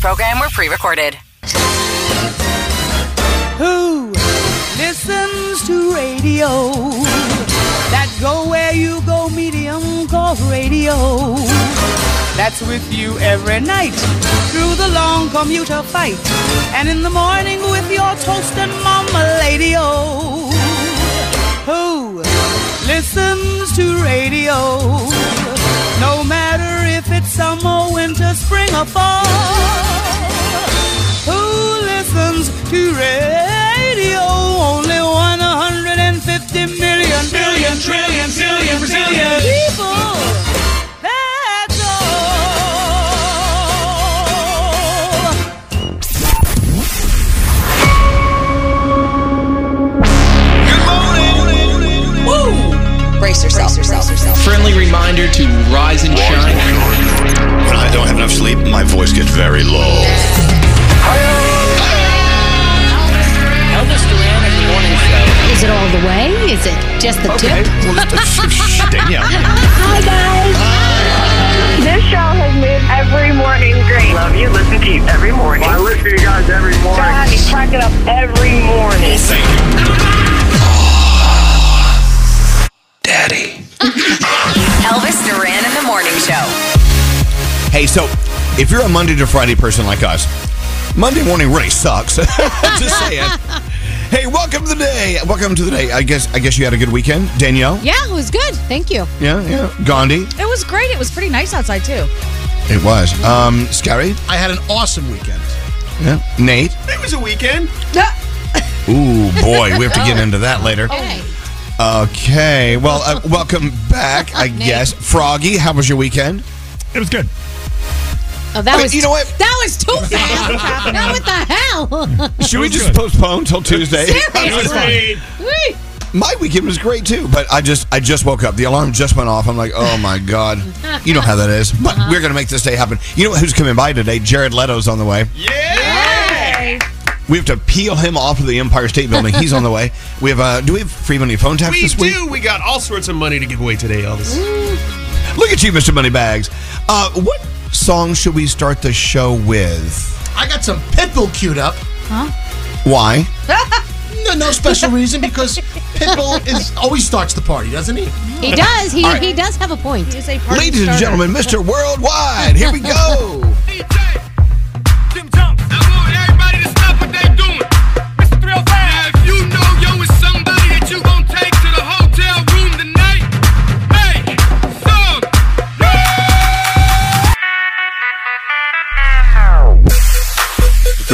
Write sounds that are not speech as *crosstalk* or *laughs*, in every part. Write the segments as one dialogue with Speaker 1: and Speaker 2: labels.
Speaker 1: Program were pre-recorded.
Speaker 2: Who listens to radio? That go where you go, medium called radio. That's with you every night through the long commuter fight, and in the morning with your toast and mama. Oh, who listens to radio? No matter summer, winter, spring, or fall. Who listens to radio? Only 150 million, billion, trillion, billion, zillion, Brazilian people. That's all. Good morning. Woo!
Speaker 1: Brace yourself. Brace yourself.
Speaker 3: Friendly reminder to rise and shine.
Speaker 4: When I don't have enough sleep, my voice gets very low.
Speaker 3: Elvis Duran in the morning show.
Speaker 5: Is it all the way? Is it just the tip?
Speaker 4: Well, *laughs* Danielle.
Speaker 5: Hi, guys.
Speaker 6: This show has made every morning great. Love you. Listen to you every morning.
Speaker 7: I listen to you guys every morning.
Speaker 6: God, you crack it up every morning.
Speaker 4: Thank you.
Speaker 3: Daddy. *laughs*
Speaker 1: Elvis Duran in the morning show.
Speaker 4: Hey, so if you're a Monday to Friday person like us, Monday morning really sucks. *laughs* Just saying. Hey, welcome to the day. Welcome to the day. I guess I guess you had a good weekend, Danielle.
Speaker 5: Yeah, it was good. Thank you.
Speaker 4: Yeah, yeah. Gandhi.
Speaker 8: It was great. It was pretty nice outside too.
Speaker 4: It was. Um, Skeery.
Speaker 7: I had an awesome weekend.
Speaker 4: Yeah. Nate.
Speaker 7: It was a weekend.
Speaker 4: Ooh, boy, we have to get *laughs* into that later.
Speaker 5: Hey.
Speaker 4: Okay. Well, uh, welcome back. I *laughs* guess. Froggy, how was your weekend?
Speaker 7: It was good.
Speaker 5: Oh, that
Speaker 4: Wait,
Speaker 5: was
Speaker 4: you know what?
Speaker 5: That was too *laughs* fast. now what the hell?
Speaker 4: Should we just postpone till Tuesday?
Speaker 5: Seriously.
Speaker 4: My weekend was great too, but I just I just woke up. The alarm just went off. I'm like, oh my god, you know how that is. But we're gonna make this day happen. You know who's coming by today? Jared Leto's on the way. Yay! We have to peel him off of the Empire State Building. He's on the way. We have uh, do we have free money phone taps
Speaker 7: We
Speaker 4: this week?
Speaker 7: We do. We got all sorts of money to give away today, Elvis.
Speaker 4: Look at you, Mr. Moneybags. Uh, what song should we start the show with?
Speaker 9: I got some Pitbull queued up. Huh?
Speaker 4: Why? *laughs*
Speaker 9: No, no special reason because Pitbull is always starts the party, doesn't he?
Speaker 5: He does. He
Speaker 4: All right.
Speaker 5: he does have a point.
Speaker 8: He is a party
Speaker 4: Ladies and gentlemen, Mr. Worldwide, here we go. *laughs*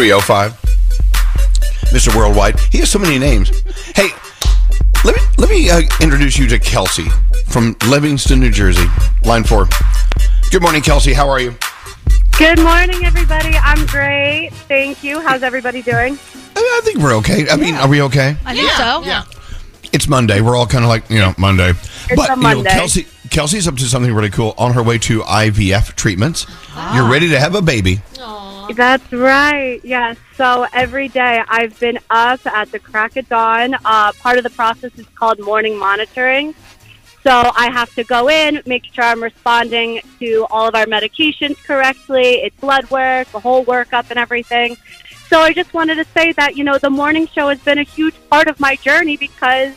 Speaker 7: 305.
Speaker 4: Mr. Worldwide. He has so many names. Hey, let me let me uh, introduce you to Kelsey from Livingston, New Jersey. Line four. Good morning, Kelsey. How are you?
Speaker 6: Good morning, everybody. I'm great. Thank you. How's everybody doing?
Speaker 4: I think we're okay. I mean, are we okay?
Speaker 10: I think so.
Speaker 9: Yeah.
Speaker 4: It's Monday. We're all kind of like, you know, Monday. but
Speaker 6: a
Speaker 4: you know,
Speaker 6: Monday.
Speaker 4: Kelsey Kelsey's up to something really cool on her way to IVF treatments. You're ready to have a baby.
Speaker 6: That's right. Yes. So every day I've been up at the crack of dawn. Uh, part of the process is called morning monitoring. So I have to go in, make sure I'm responding to all of our medications correctly. It's blood work, the whole workup, and everything. So I just wanted to say that you know the morning show has been a huge part of my journey because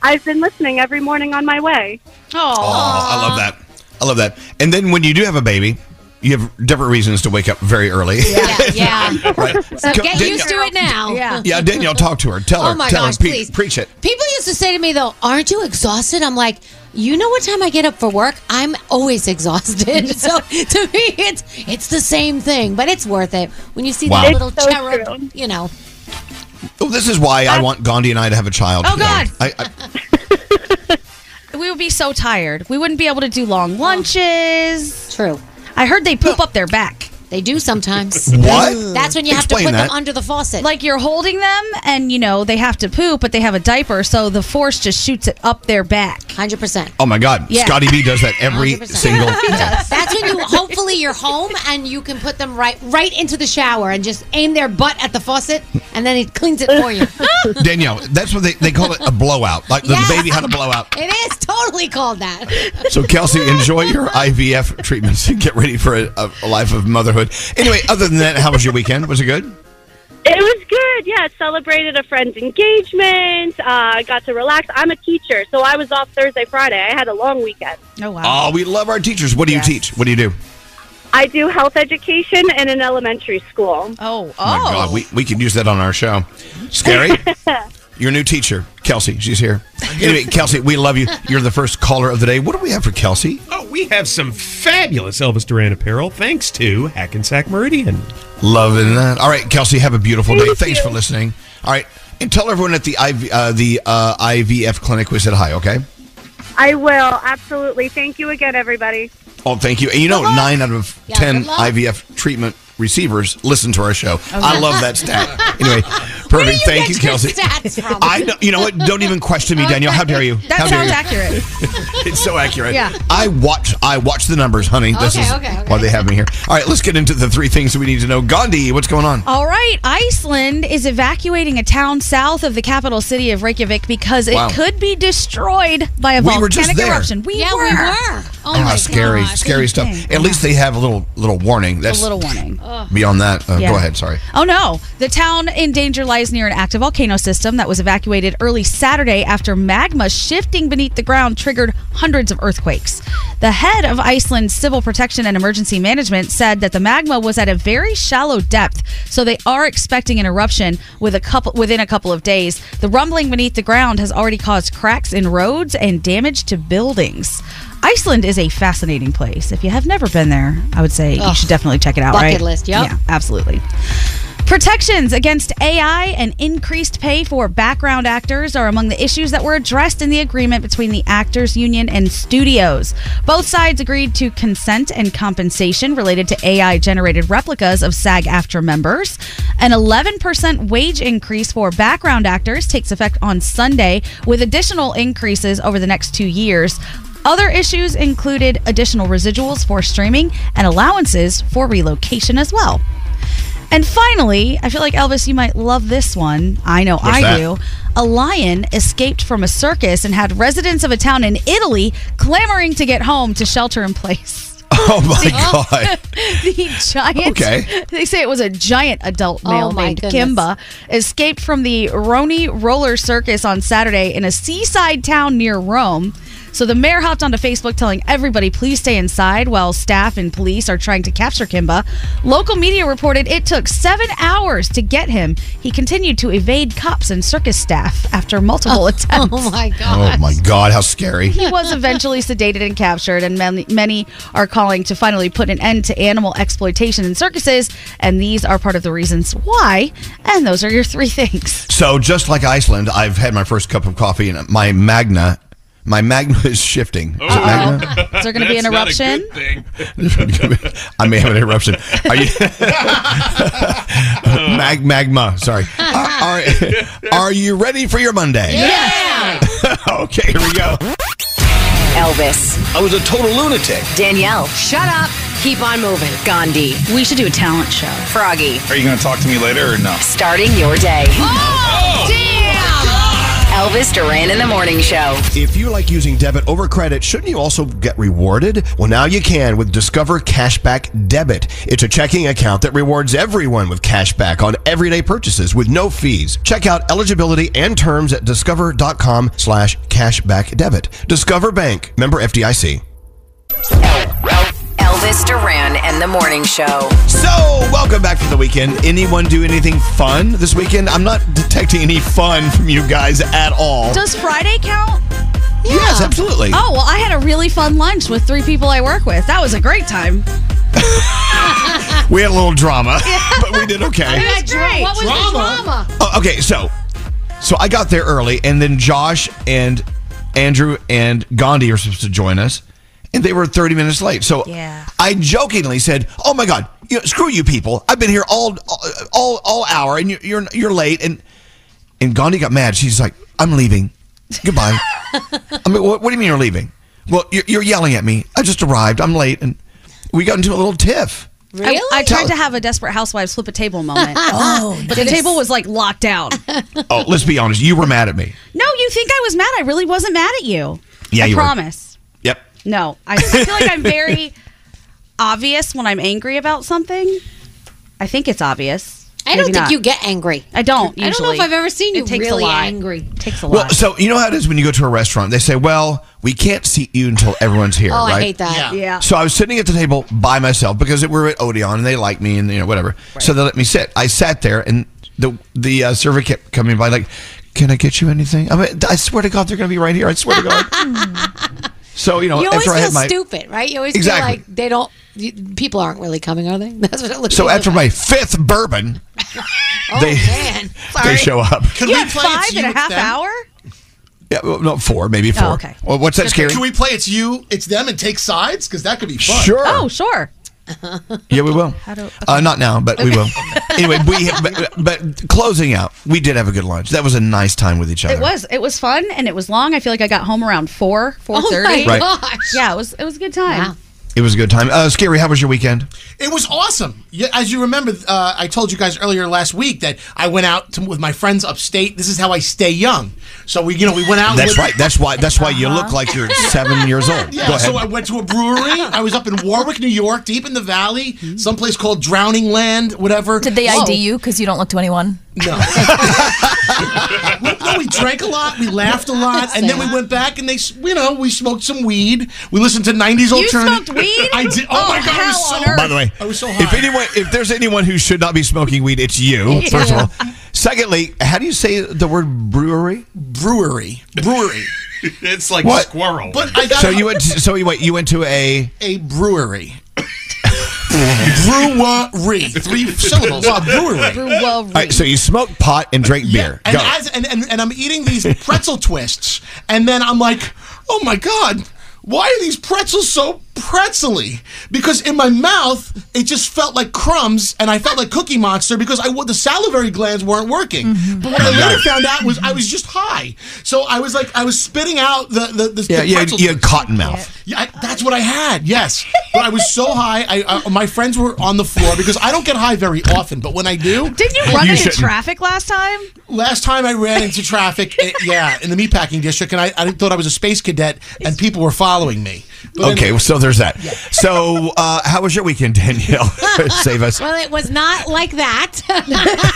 Speaker 6: I've been listening every morning on my way.
Speaker 4: Oh, I love that. I love that. And then when you do have a baby, you have different reasons to wake up very early.
Speaker 5: Yeah, yeah. *laughs*
Speaker 4: right. *laughs*
Speaker 5: So
Speaker 4: Go-
Speaker 5: get
Speaker 4: Danielle-
Speaker 5: used to it now.
Speaker 10: Yeah.
Speaker 4: Yeah, Danielle, talk to her. Tell oh her.
Speaker 5: Oh my
Speaker 4: tell
Speaker 5: gosh,
Speaker 4: her. Pre-
Speaker 5: please.
Speaker 4: preach it.
Speaker 5: People used to say to me though, "Aren't you exhausted?" I'm like, "You know what time I get up for work? I'm always *laughs* exhausted." so to me, it's it's the same thing, but it's worth it when you see
Speaker 4: Wow.
Speaker 5: that little
Speaker 6: so
Speaker 5: cherub.
Speaker 6: true.
Speaker 5: You know,
Speaker 4: Oh, this is why I want Gandhi and I to have a child.
Speaker 10: Oh, God.
Speaker 4: I, I,
Speaker 10: We would be so tired. We wouldn't be able to do long lunches.
Speaker 5: true.
Speaker 10: I heard they poop up their back.
Speaker 5: They do sometimes. *laughs*
Speaker 4: What?
Speaker 5: That's when you have to
Speaker 4: Explain
Speaker 5: put them under the faucet.
Speaker 10: Like you're holding them and you know they have to poop, but they have a diaper, so the force just shoots it up their back.
Speaker 5: hundred percent.
Speaker 4: oh my God,
Speaker 10: Yeah.
Speaker 4: Scotty B does that every
Speaker 5: 100%.
Speaker 4: single. *laughs*
Speaker 5: That's when you hopefully you're home and you can put them right right into the shower and just aim their butt at the faucet and then it cleans it for you. *laughs*
Speaker 4: Danielle, that's what they, they call it a blowout. Like the
Speaker 5: Yes.
Speaker 4: baby had a blowout.
Speaker 5: It is totally called that.
Speaker 4: So Kelsey, enjoy your IVF treatments and get ready for a, a, a life of motherhood. Anyway, other than that, how was your weekend? Was it good?
Speaker 6: It was good. Yeah, celebrated a friend's engagement. Uh, got to relax. I'm a teacher, so I was off Thursday, Friday. I had a long weekend.
Speaker 10: Oh wow.
Speaker 4: Oh, we love our teachers. What do you teach? What do you do?
Speaker 6: I do health education in an elementary school.
Speaker 10: Oh, oh.
Speaker 4: Oh my God, we, we could use that on our show. Skeery? *laughs* Your new teacher, Kelsey. She's here. Anyway, Kelsey, we love you. You're the first caller of the day. What do we have for Kelsey?
Speaker 7: Oh, we have some fabulous Elvis Duran apparel thanks to Hackensack Meridian.
Speaker 4: Loving that. All right, Kelsey, have a beautiful day.
Speaker 6: Thank
Speaker 4: Thanks
Speaker 6: you.
Speaker 4: for listening. All right, and tell everyone at the IV, uh, the uh, IVF clinic we said hi. Okay.
Speaker 6: I will absolutely. Thank you again, everybody.
Speaker 4: Oh, thank you. And you know, nine out of
Speaker 5: Yeah,
Speaker 4: ten
Speaker 5: good luck.
Speaker 4: IVF treatment receivers listen to our show. I love that stat. Anyway, *laughs* perfect.
Speaker 5: Where do you
Speaker 4: thank
Speaker 5: get
Speaker 4: you, Kelsey.
Speaker 5: stats from?
Speaker 4: I know, you know what? Don't even question me, Danielle. How dare you?
Speaker 10: That
Speaker 4: How
Speaker 10: sounds
Speaker 4: you?
Speaker 10: accurate. *laughs*
Speaker 4: It's so accurate.
Speaker 10: Yeah.
Speaker 4: I watch. I watch the numbers, honey. This
Speaker 5: Okay,
Speaker 4: is
Speaker 5: okay, okay.
Speaker 4: why they have me here. All right, let's get into the three things that we need to know. Gandhi, what's going on?
Speaker 10: All right, Iceland is evacuating a town south of the capital city of Reykjavik because it
Speaker 4: Wow.
Speaker 10: could be destroyed by a
Speaker 4: We were
Speaker 10: volcanic
Speaker 4: just there.
Speaker 10: eruption. We
Speaker 5: yeah,
Speaker 10: were.
Speaker 5: we were. Oh
Speaker 4: Ah,
Speaker 5: my
Speaker 4: scary,
Speaker 5: gosh.
Speaker 4: scary stuff.
Speaker 10: thing.
Speaker 4: At least they have a little little warning. That's
Speaker 10: A little warning.
Speaker 4: Beyond that, uh,
Speaker 10: Yeah.
Speaker 4: go ahead. Sorry.
Speaker 10: Oh no. The town in danger lies near an active volcano system that was evacuated early Saturday after magma shifting beneath the ground triggered hundreds of earthquakes. The head of Iceland's Civil Protection and Emergency Management said that the magma was at a very shallow depth, so they are expecting an eruption with a couple within a couple of days. The rumbling beneath the ground has already caused cracks in roads and damage to buildings. Iceland is a fascinating place. If you have never been there, I would say you should definitely check it out.
Speaker 5: Bucket
Speaker 10: right?
Speaker 5: list, yep.
Speaker 10: Yeah, absolutely. Protections against AI and increased pay for background actors are among the issues that were addressed in the agreement between the Actors Union and studios. Both sides agreed to consent and compensation related to AI generated replicas of SAG AFTRA members. An 11% wage increase for background actors takes effect on Sunday, with additional increases over the next two years. Other issues included additional residuals for streaming and allowances for relocation as well. And finally, I feel like Elvis, you might love this one. I know
Speaker 4: What's
Speaker 10: I
Speaker 4: that?
Speaker 10: do. A lion escaped from a circus and had residents of a town in Italy clamoring to get home to shelter in place. *laughs*
Speaker 4: Oh my God. *laughs*
Speaker 10: the giant.
Speaker 4: Okay.
Speaker 10: They say it was a giant adult
Speaker 5: Oh
Speaker 10: male
Speaker 5: my
Speaker 10: named
Speaker 5: goodness.
Speaker 10: Kimba escaped from the Rony Roller circus on Saturday in a seaside town near Rome. So the mayor hopped onto Facebook telling everybody please stay inside while staff and police are trying to capture Kimba. Local media reported it took seven hours to get him. He continued to evade cops and circus staff after multiple *laughs* oh attempts.
Speaker 5: Oh my *laughs* God.
Speaker 4: Oh my God, how scary!
Speaker 10: He was eventually sedated and captured, and many, many are calling to finally put an end to animal exploitation in circuses. And these are part of the reasons why. And those are your three things.
Speaker 4: So just like Iceland, I've had my first cup of coffee, and my magna, my magma is shifting. Oh. Is it magna? *laughs*
Speaker 10: Is there going to be an
Speaker 7: That's not a
Speaker 10: eruption?
Speaker 7: good thing. *laughs*
Speaker 4: I may have an eruption. *laughs* Are you Mag magma? Sorry. Are, are, are you ready for your Monday?
Speaker 1: Yeah.
Speaker 4: okay, here we go.
Speaker 1: Elvis.
Speaker 11: I was a total lunatic.
Speaker 1: Danielle.
Speaker 5: Shut up. Keep on moving.
Speaker 1: Gandhi.
Speaker 10: We should do a talent show.
Speaker 1: Froggy.
Speaker 11: Are you going to talk to me later or no?
Speaker 1: Starting your day.
Speaker 5: Oh, damn.
Speaker 1: Elvis Duran in the Morning Show.
Speaker 4: If you like using debit over credit, shouldn't you also get rewarded? Well, now you can with Discover Cashback Debit. It's a checking account that rewards everyone with cashback on everyday purchases with no fees. Check out eligibility and terms at discover.com slash cashback debit. Discover Bank, member FDIC.
Speaker 1: Elvis Duran and the Morning Show.
Speaker 4: So, welcome back for the weekend. Anyone do anything fun this weekend? I'm not detecting any fun from you guys at all.
Speaker 10: Does Friday count?
Speaker 4: Yes, absolutely.
Speaker 10: Oh, well, I had a really fun lunch with three people I work with. That was a great time. *laughs*
Speaker 4: We had a little drama, *laughs* but we did okay.
Speaker 10: It was great.
Speaker 5: What was
Speaker 9: Drama?
Speaker 5: the drama?
Speaker 4: Oh, okay, so so I got there early, and then Josh and Andrew and Gandhi are supposed to join us, and they were 30 minutes late. So
Speaker 10: Yeah.
Speaker 4: I jokingly said, "Oh my God, you know, screw you people! I've been here all all all hour, and you- you're you're late." And and Gandhi got mad. She's like, "I'm leaving. Goodbye." *laughs* I mean, what, what do you mean you're leaving? Well, you're, you're yelling at me. I just arrived. I'm late, and we got into a little tiff.
Speaker 5: Really?
Speaker 10: I, I tried to have a Desperate Housewives flip a table moment. *laughs* oh, but the table was like locked down.
Speaker 4: Oh, let's be honest. You were mad at me.
Speaker 10: No, you think I was mad? I really wasn't mad at you.
Speaker 4: Yeah,
Speaker 10: I
Speaker 4: you
Speaker 10: promise.
Speaker 4: Yep.
Speaker 10: No, I, I feel like I'm very obvious when I'm angry about something. I think it's obvious.
Speaker 5: I don't think
Speaker 10: not.
Speaker 5: you get angry.
Speaker 10: I don't.
Speaker 5: I don't know if. I've ever seen you
Speaker 10: It takes
Speaker 5: really
Speaker 10: a lot.
Speaker 5: angry.
Speaker 10: It takes a
Speaker 4: Well,
Speaker 10: lot.
Speaker 4: so you know how it is when you go to a restaurant. They say, "Well, we can't seat you until everyone's here."
Speaker 5: Oh,
Speaker 4: right?
Speaker 5: I hate that.
Speaker 9: Yeah.
Speaker 10: yeah.
Speaker 4: So I was sitting at the table by myself because we're at Odeon and they like me and you know whatever. So they let me sit. I sat there and the the uh, server kept coming by like, "Can I get you anything?" I mean, I swear to God, they're going to be right here. I swear to God. *laughs* so you know,
Speaker 5: You always
Speaker 4: after I
Speaker 5: feel
Speaker 4: had my
Speaker 5: stupid, right? You always
Speaker 4: Exactly.
Speaker 5: feel like they don't. You, people aren't really coming, are they? *laughs* That's what it looks
Speaker 4: so
Speaker 5: like.
Speaker 4: after my fifth bourbon, *laughs*
Speaker 5: oh
Speaker 4: they
Speaker 5: man, *laughs*
Speaker 4: they show up.
Speaker 9: Can
Speaker 10: you
Speaker 9: we
Speaker 10: had
Speaker 9: play
Speaker 10: five
Speaker 9: it's you,
Speaker 10: and a half
Speaker 9: them?
Speaker 10: hour.
Speaker 4: Yeah, well, no, four, maybe oh, four.
Speaker 10: Oh, okay.
Speaker 4: Well, what's that scary?
Speaker 9: Can we play it's you, it's them, and take sides? Because that could be fun.
Speaker 4: Sure.
Speaker 10: Oh, sure. *laughs*
Speaker 4: Yeah, we will.
Speaker 10: do-
Speaker 4: uh, not now, but we will. *laughs* anyway, we but, but closing out, we did have a good lunch. That was a nice time with each other.
Speaker 10: It was. It was fun and it was long. I feel like I got home around four, four
Speaker 5: oh
Speaker 10: thirty.
Speaker 5: my
Speaker 4: Right.
Speaker 5: gosh.
Speaker 10: Yeah, it was. It was a good time.
Speaker 5: Wow.
Speaker 4: It was a good time. Uh, Skeery, how was your weekend?
Speaker 9: It was awesome. Yeah, as you remember, uh, I told you guys earlier last week that I went out to, with my friends upstate. This is how I stay young. So we, you know, we went out.
Speaker 4: That's
Speaker 9: with-
Speaker 4: right. That's why. That's why you look like you're seven years old.
Speaker 9: Yeah,
Speaker 4: Go ahead.
Speaker 9: so I went to a brewery. I was up in Warwick, New York, deep in the valley, someplace called Drowning Land, whatever.
Speaker 12: Did they ID you because you don't look 21?
Speaker 9: No. *laughs* *laughs* no, we drank a lot, we laughed a lot, and then we went back and they, you know, we smoked some weed. We listened to '90s
Speaker 10: You
Speaker 9: alternative.
Speaker 10: smoked weed?
Speaker 9: I did. Oh,
Speaker 10: Oh,
Speaker 9: my god, I
Speaker 10: hell
Speaker 9: was so.
Speaker 4: By the way,
Speaker 9: I was so
Speaker 4: if anyone, if there's anyone who should not be smoking weed, it's you. First of all. Secondly, how do you say the word brewery?
Speaker 9: brewery, brewery. *laughs*
Speaker 7: It's like
Speaker 4: What?
Speaker 7: squirrel.
Speaker 9: But I got
Speaker 4: So you went. To, so you went. You went to a.
Speaker 9: a brewery. Brewery, three syllables. A brewery.
Speaker 10: Brewery.
Speaker 4: All right, so you smoke pot and drank beer.
Speaker 9: And,
Speaker 4: Go.
Speaker 9: as, and, and, and I'm eating these pretzel twists, and then I'm like, oh my God, why are these pretzels so pretzely? Because in my mouth, it just felt like crumbs, and I felt like Cookie Monster because I the salivary glands weren't working. But what I later found out was I was just high. So I was like, I was spitting out the the, the,
Speaker 4: yeah,
Speaker 9: the
Speaker 4: you had, you had cotton mouth.
Speaker 9: Yeah, I, that's what I had. Yes, but I was so high. I, I my friends were on the floor because I don't get high very often, but when I do,
Speaker 8: Didn't you run into traffic last time?
Speaker 9: Last time I ran into traffic, eh, yeah, in the meatpacking district, and I, I thought I was a space cadet, and people were following me. But
Speaker 4: Okay,
Speaker 9: anyway-
Speaker 4: so there's that. *laughs* So, uh, how was your weekend, Danielle? *laughs* Save us.
Speaker 5: Well, it was not like that. *laughs*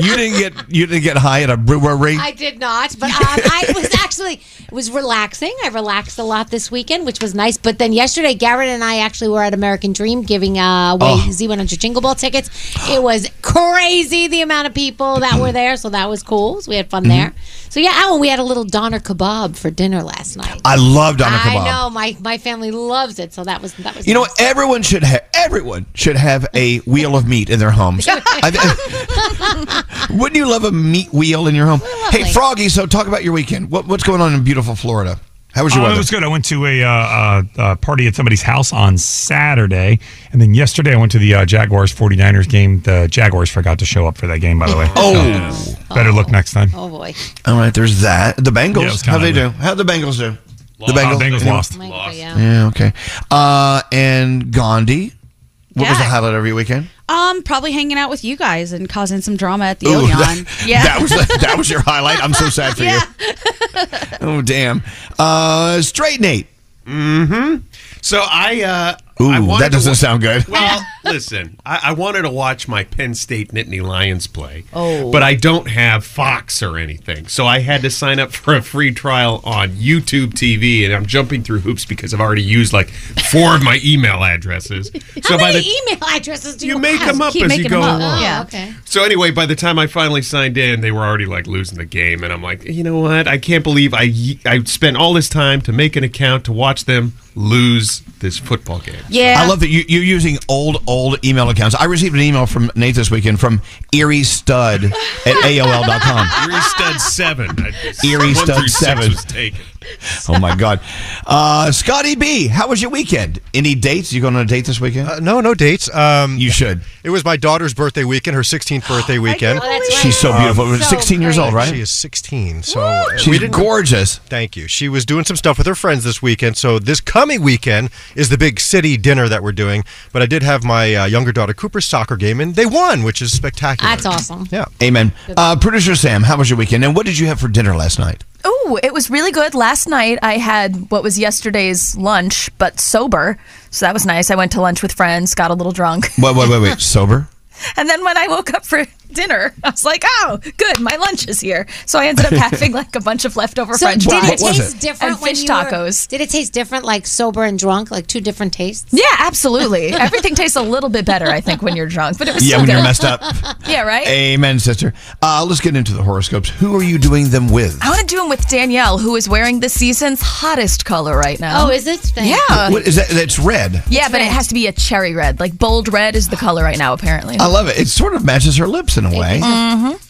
Speaker 4: You didn't get you didn't get high at a brewery.
Speaker 5: I did not, but um, I was actually it was relaxing. I relaxed a lot this weekend, which was nice. But then yesterday, Garrett and I actually were at American Dream giving uh, away
Speaker 4: Oh.
Speaker 5: Z100 Jingle Ball tickets. It was crazy the amount of people that were there, so that was cool. So we had fun
Speaker 4: Mm-hmm.
Speaker 5: there. So yeah, oh, we had a little doner kebab for dinner last night.
Speaker 4: I love doner kebab.
Speaker 5: I know my my family loves it, so that was that was.
Speaker 4: You know what? Everyone should have everyone should have a wheel of meat in their homes. *laughs* I thi- *laughs* Wouldn't you love a meat wheel in your home? Hey. Froggy. So talk about your weekend. What, what's going on in beautiful Florida? How was your
Speaker 13: Oh,
Speaker 4: weather?
Speaker 13: It was good. I went to a, uh, uh, uh, party at somebody's house on Saturday. And then yesterday I went to the uh, Jaguars 49ers game. The Jaguars forgot to show up for that game, by the way.
Speaker 4: Oh.
Speaker 13: So, better look next time.
Speaker 5: Oh, boy.
Speaker 4: All right, there's that. The Bengals.
Speaker 13: was
Speaker 4: How
Speaker 13: kinda
Speaker 4: they do?
Speaker 13: ugly.
Speaker 4: How the Bengals do? The Bengals.
Speaker 13: Bengals
Speaker 4: Anyone?
Speaker 13: lost.
Speaker 4: Yeah. Okay. Uh, and Gandhi. What was the highlight of your weekend?
Speaker 8: Um, probably hanging out with you guys and causing some drama at the
Speaker 4: Ooh,
Speaker 8: Odeon.
Speaker 4: that, *laughs*
Speaker 8: yeah,
Speaker 4: that was that was your highlight. I'm so *laughs* sad for
Speaker 8: Yeah.
Speaker 4: you. Oh damn. Uh, straight Nate.
Speaker 7: Mm-hmm. So I, uh,
Speaker 4: Ooh, that doesn't
Speaker 7: wa-
Speaker 4: sound good.
Speaker 7: Well, *laughs* listen, I, I wanted to watch my Penn State Nittany Lions play,
Speaker 8: Oh.
Speaker 7: but I don't have Fox or anything, so I had to sign up for a free trial on YouTube TV, and I'm jumping through hoops because I've already used like four of my email addresses. *laughs*
Speaker 5: How many email addresses do you, have?
Speaker 7: You make
Speaker 5: have?
Speaker 7: them up
Speaker 8: Keep
Speaker 7: as you go along.
Speaker 5: Oh, okay.
Speaker 7: So anyway, by the time I finally signed in, they were already like losing the game, and I'm like, you know what? I can't believe I I spent all this time to make an account to watch them lose this football game.
Speaker 8: Yeah.
Speaker 4: I love that you, you're using old, old email accounts. I received an email from Nate this weekend from Erie Stud at AOL.com. *laughs*
Speaker 7: Erie Stud 7.
Speaker 4: Erie Stud
Speaker 7: 7. *laughs*
Speaker 4: Oh my God. Uh, Scotty B, how was your weekend? Any dates? You going on a date this weekend?
Speaker 14: Uh, no, no dates. Um,
Speaker 4: you should.
Speaker 14: It was my daughter's birthday weekend, her 16th *gasps* birthday weekend.
Speaker 5: Oh, right.
Speaker 4: She's so beautiful.
Speaker 14: Um,
Speaker 4: 16 years old, right?
Speaker 14: She is 16. So
Speaker 4: She's
Speaker 14: we didn't-
Speaker 4: gorgeous.
Speaker 14: Thank you. She was doing some stuff with her friends this weekend. So this coming weekend is the big city dinner that we're doing. But I did have my uh, younger daughter Cooper's soccer game, and they won, which is spectacular.
Speaker 5: That's awesome.
Speaker 14: Yeah.
Speaker 4: Amen. Uh, Producer Sam, how was your weekend? And what did you have for dinner last night?
Speaker 12: Oh, it was really good. Last night I had what was yesterday's lunch, but sober. So that was nice. I went to lunch with friends, got a little drunk.
Speaker 4: Wait, wait, wait, wait. *laughs* Sober?
Speaker 12: And then when I woke up for dinner, *laughs* I was like, oh, good, my lunch is here. So I ended up *laughs* having like a bunch of leftover
Speaker 5: So
Speaker 12: French
Speaker 5: did it
Speaker 12: fries
Speaker 5: taste different
Speaker 12: and
Speaker 5: when
Speaker 12: fish
Speaker 5: you were-
Speaker 12: tacos.
Speaker 5: Did it taste different, like sober and drunk, like two different tastes?
Speaker 12: Yeah, absolutely. *laughs* Everything tastes a little bit better, I think, when you're drunk. But it was
Speaker 4: Yeah,
Speaker 12: still
Speaker 4: when you're messed up.
Speaker 12: yeah, right.
Speaker 4: Amen, sister. Uh, let's get into the horoscopes. Who are you doing them with?
Speaker 12: I want to do them with Danielle, who is wearing the season's hottest color right now.
Speaker 5: Oh, is it? Thank
Speaker 12: Yeah.
Speaker 4: What is that? That's red.
Speaker 12: Yeah, but it has to be a cherry red. Like bold red is the color right now, apparently.
Speaker 4: I love it. It sort of matches her lips in a way.
Speaker 12: Mm-hmm.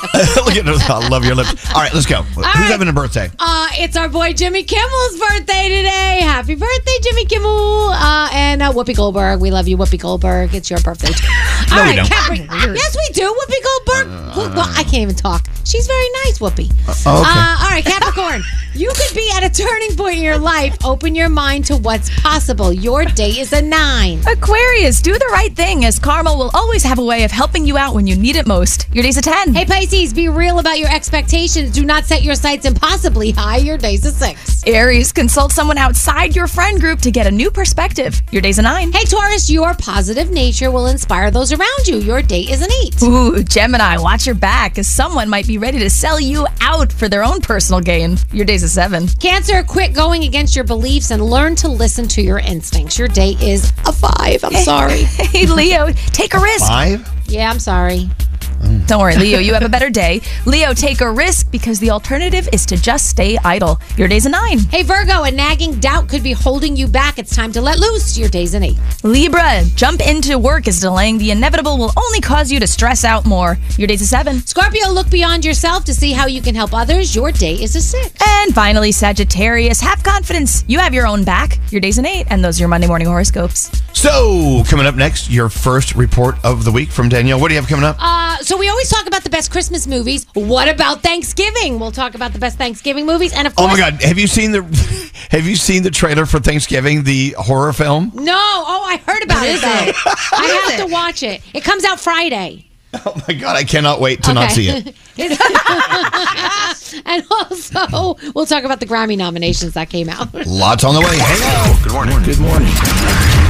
Speaker 12: *laughs*
Speaker 4: Look at those. I love your lips. All right, let's go. Who's
Speaker 5: right.
Speaker 4: having a birthday?
Speaker 5: Uh, it's our boy Jimmy Kimmel's birthday today. Happy birthday, Jimmy Kimmel. Uh, and uh, Whoopi Goldberg. We love you, Whoopi Goldberg. It's your birthday. too.
Speaker 4: No,
Speaker 5: All
Speaker 4: we don't.
Speaker 5: Capri- yes, we do. Whoopi Goldberg. Who- well, I can't even talk. She's very nice, Whoopi.
Speaker 4: oh, okay.
Speaker 5: Uh, all right, Capricorn. *laughs* you could be at a turning point in your life. Open your mind to what's possible. Your day is a nine.
Speaker 12: Aquarius, do the right thing, as karma will always have a way of helping you out when you need it most. Your day's a 10.
Speaker 5: Hey, Pisces, be real about your expectations. Do not set your sights impossibly high. Your day's a six.
Speaker 12: Aries, consult someone outside your friend group to get a new perspective. Your day's a 9.
Speaker 5: Hey, Taurus, your positive nature will inspire those around you. Your day is an eight.
Speaker 12: Ooh, Gemini, watch your back, as someone might be ready to sell you out for their own personal gain. Your day's a 7.
Speaker 5: Cancer, quit going against your beliefs and learn to listen to your instincts. Your day is a five. I'm *laughs* sorry.
Speaker 12: Hey, Leo, take a risk.
Speaker 4: Five?
Speaker 5: Yeah, I'm sorry.
Speaker 12: Don't worry, Leo, you have a better day. Leo, take a risk because the alternative is to just stay idle. Your day's a 9.
Speaker 5: Hey, Virgo, a nagging doubt could be holding you back. It's time to let loose. Your day's an eight.
Speaker 12: Libra, jump into work is delaying the inevitable will only cause you to stress out more. Your day's a 7.
Speaker 5: Scorpio, look beyond yourself to see how you can help others. Your day is a six.
Speaker 12: And finally, Sagittarius, have confidence. You have your own back. Your day's an 8, and those are your Monday morning horoscopes.
Speaker 4: So, coming up next, your first report of the week from Danielle. What do you have coming up?
Speaker 5: Uh, so we always talk about the best Christmas movies. What about Thanksgiving? We'll talk about the best Thanksgiving movies, and of course.
Speaker 4: Oh my God! Have you seen the *laughs* Have you seen the trailer for Thanksgiving, the horror film?
Speaker 5: No. Oh, I heard about
Speaker 8: What
Speaker 5: it
Speaker 8: is it?
Speaker 5: I have to watch it. It comes out Friday.
Speaker 4: Oh my god, I cannot wait to not see it. *laughs* *laughs*
Speaker 5: and also, we'll talk about the Grammy nominations that came out.
Speaker 4: Lots on the way. Hello. Good morning. Good morning.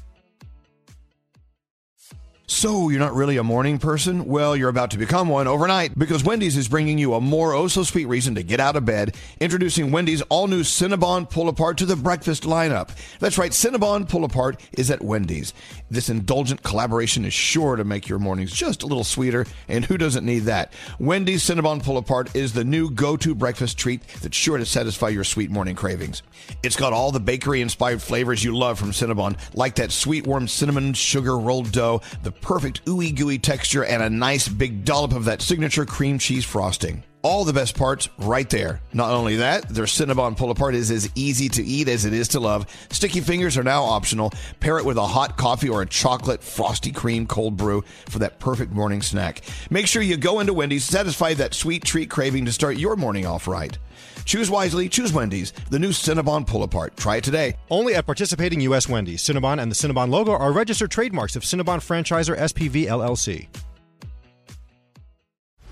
Speaker 4: So, you're not really a morning person? Well, you're about to become one overnight because Wendy's is bringing you a more oh so sweet reason to get out of bed. Introducing Wendy's all new Cinnabon Pull Apart to the breakfast lineup. That's right, Cinnabon Pull Apart is at Wendy's. This indulgent collaboration is sure to make your mornings just a little sweeter, and who doesn't need that? Wendy's Cinnabon Pull Apart is the new go to breakfast treat that's sure to satisfy your sweet morning cravings. It's got all the bakery inspired flavors you love from Cinnabon, like that sweet warm cinnamon sugar rolled dough, the perfect ooey gooey texture, and a nice big dollop of that signature cream cheese frosting. All the best parts right there. Not only that, their Cinnabon pull apart is as easy to eat as it is to love. Sticky fingers are now optional. Pair it with a hot coffee or a chocolate frosty cream cold brew for that perfect morning snack. Make sure you go into Wendy's, satisfy that sweet treat craving to start your morning off right. Choose wisely, choose Wendy's, the new Cinnabon pull apart. Try it today.
Speaker 14: Only at participating U.S. Wendy's. Cinnabon and the Cinnabon logo are registered trademarks of Cinnabon Franchisor SPV LLC.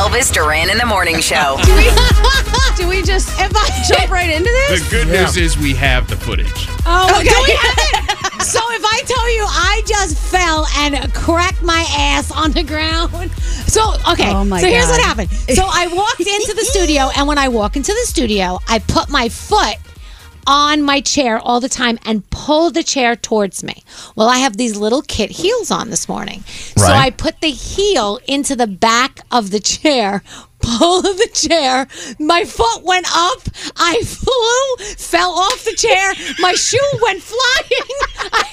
Speaker 1: Elvis Duran in the Morning Show. *laughs*
Speaker 8: Do we, do we just jump right into this?
Speaker 7: The
Speaker 8: this?
Speaker 7: good news is we have the footage.
Speaker 5: Oh,
Speaker 8: Okay.
Speaker 5: do we have it? So if I tell you I just fell and cracked my ass on the ground. So okay.
Speaker 8: Oh, my
Speaker 5: so here's what
Speaker 8: God.
Speaker 5: happened. So I walked into the studio and when I walk into the studio, I put my foot on my chair all the time and pull the chair towards me. Well, I have these little kit heels on this morning. So
Speaker 15: Right.
Speaker 5: I put the heel into the back of the chair, pull of the chair. My foot went up. I flew, fell off the chair. My shoe went flying. *laughs* I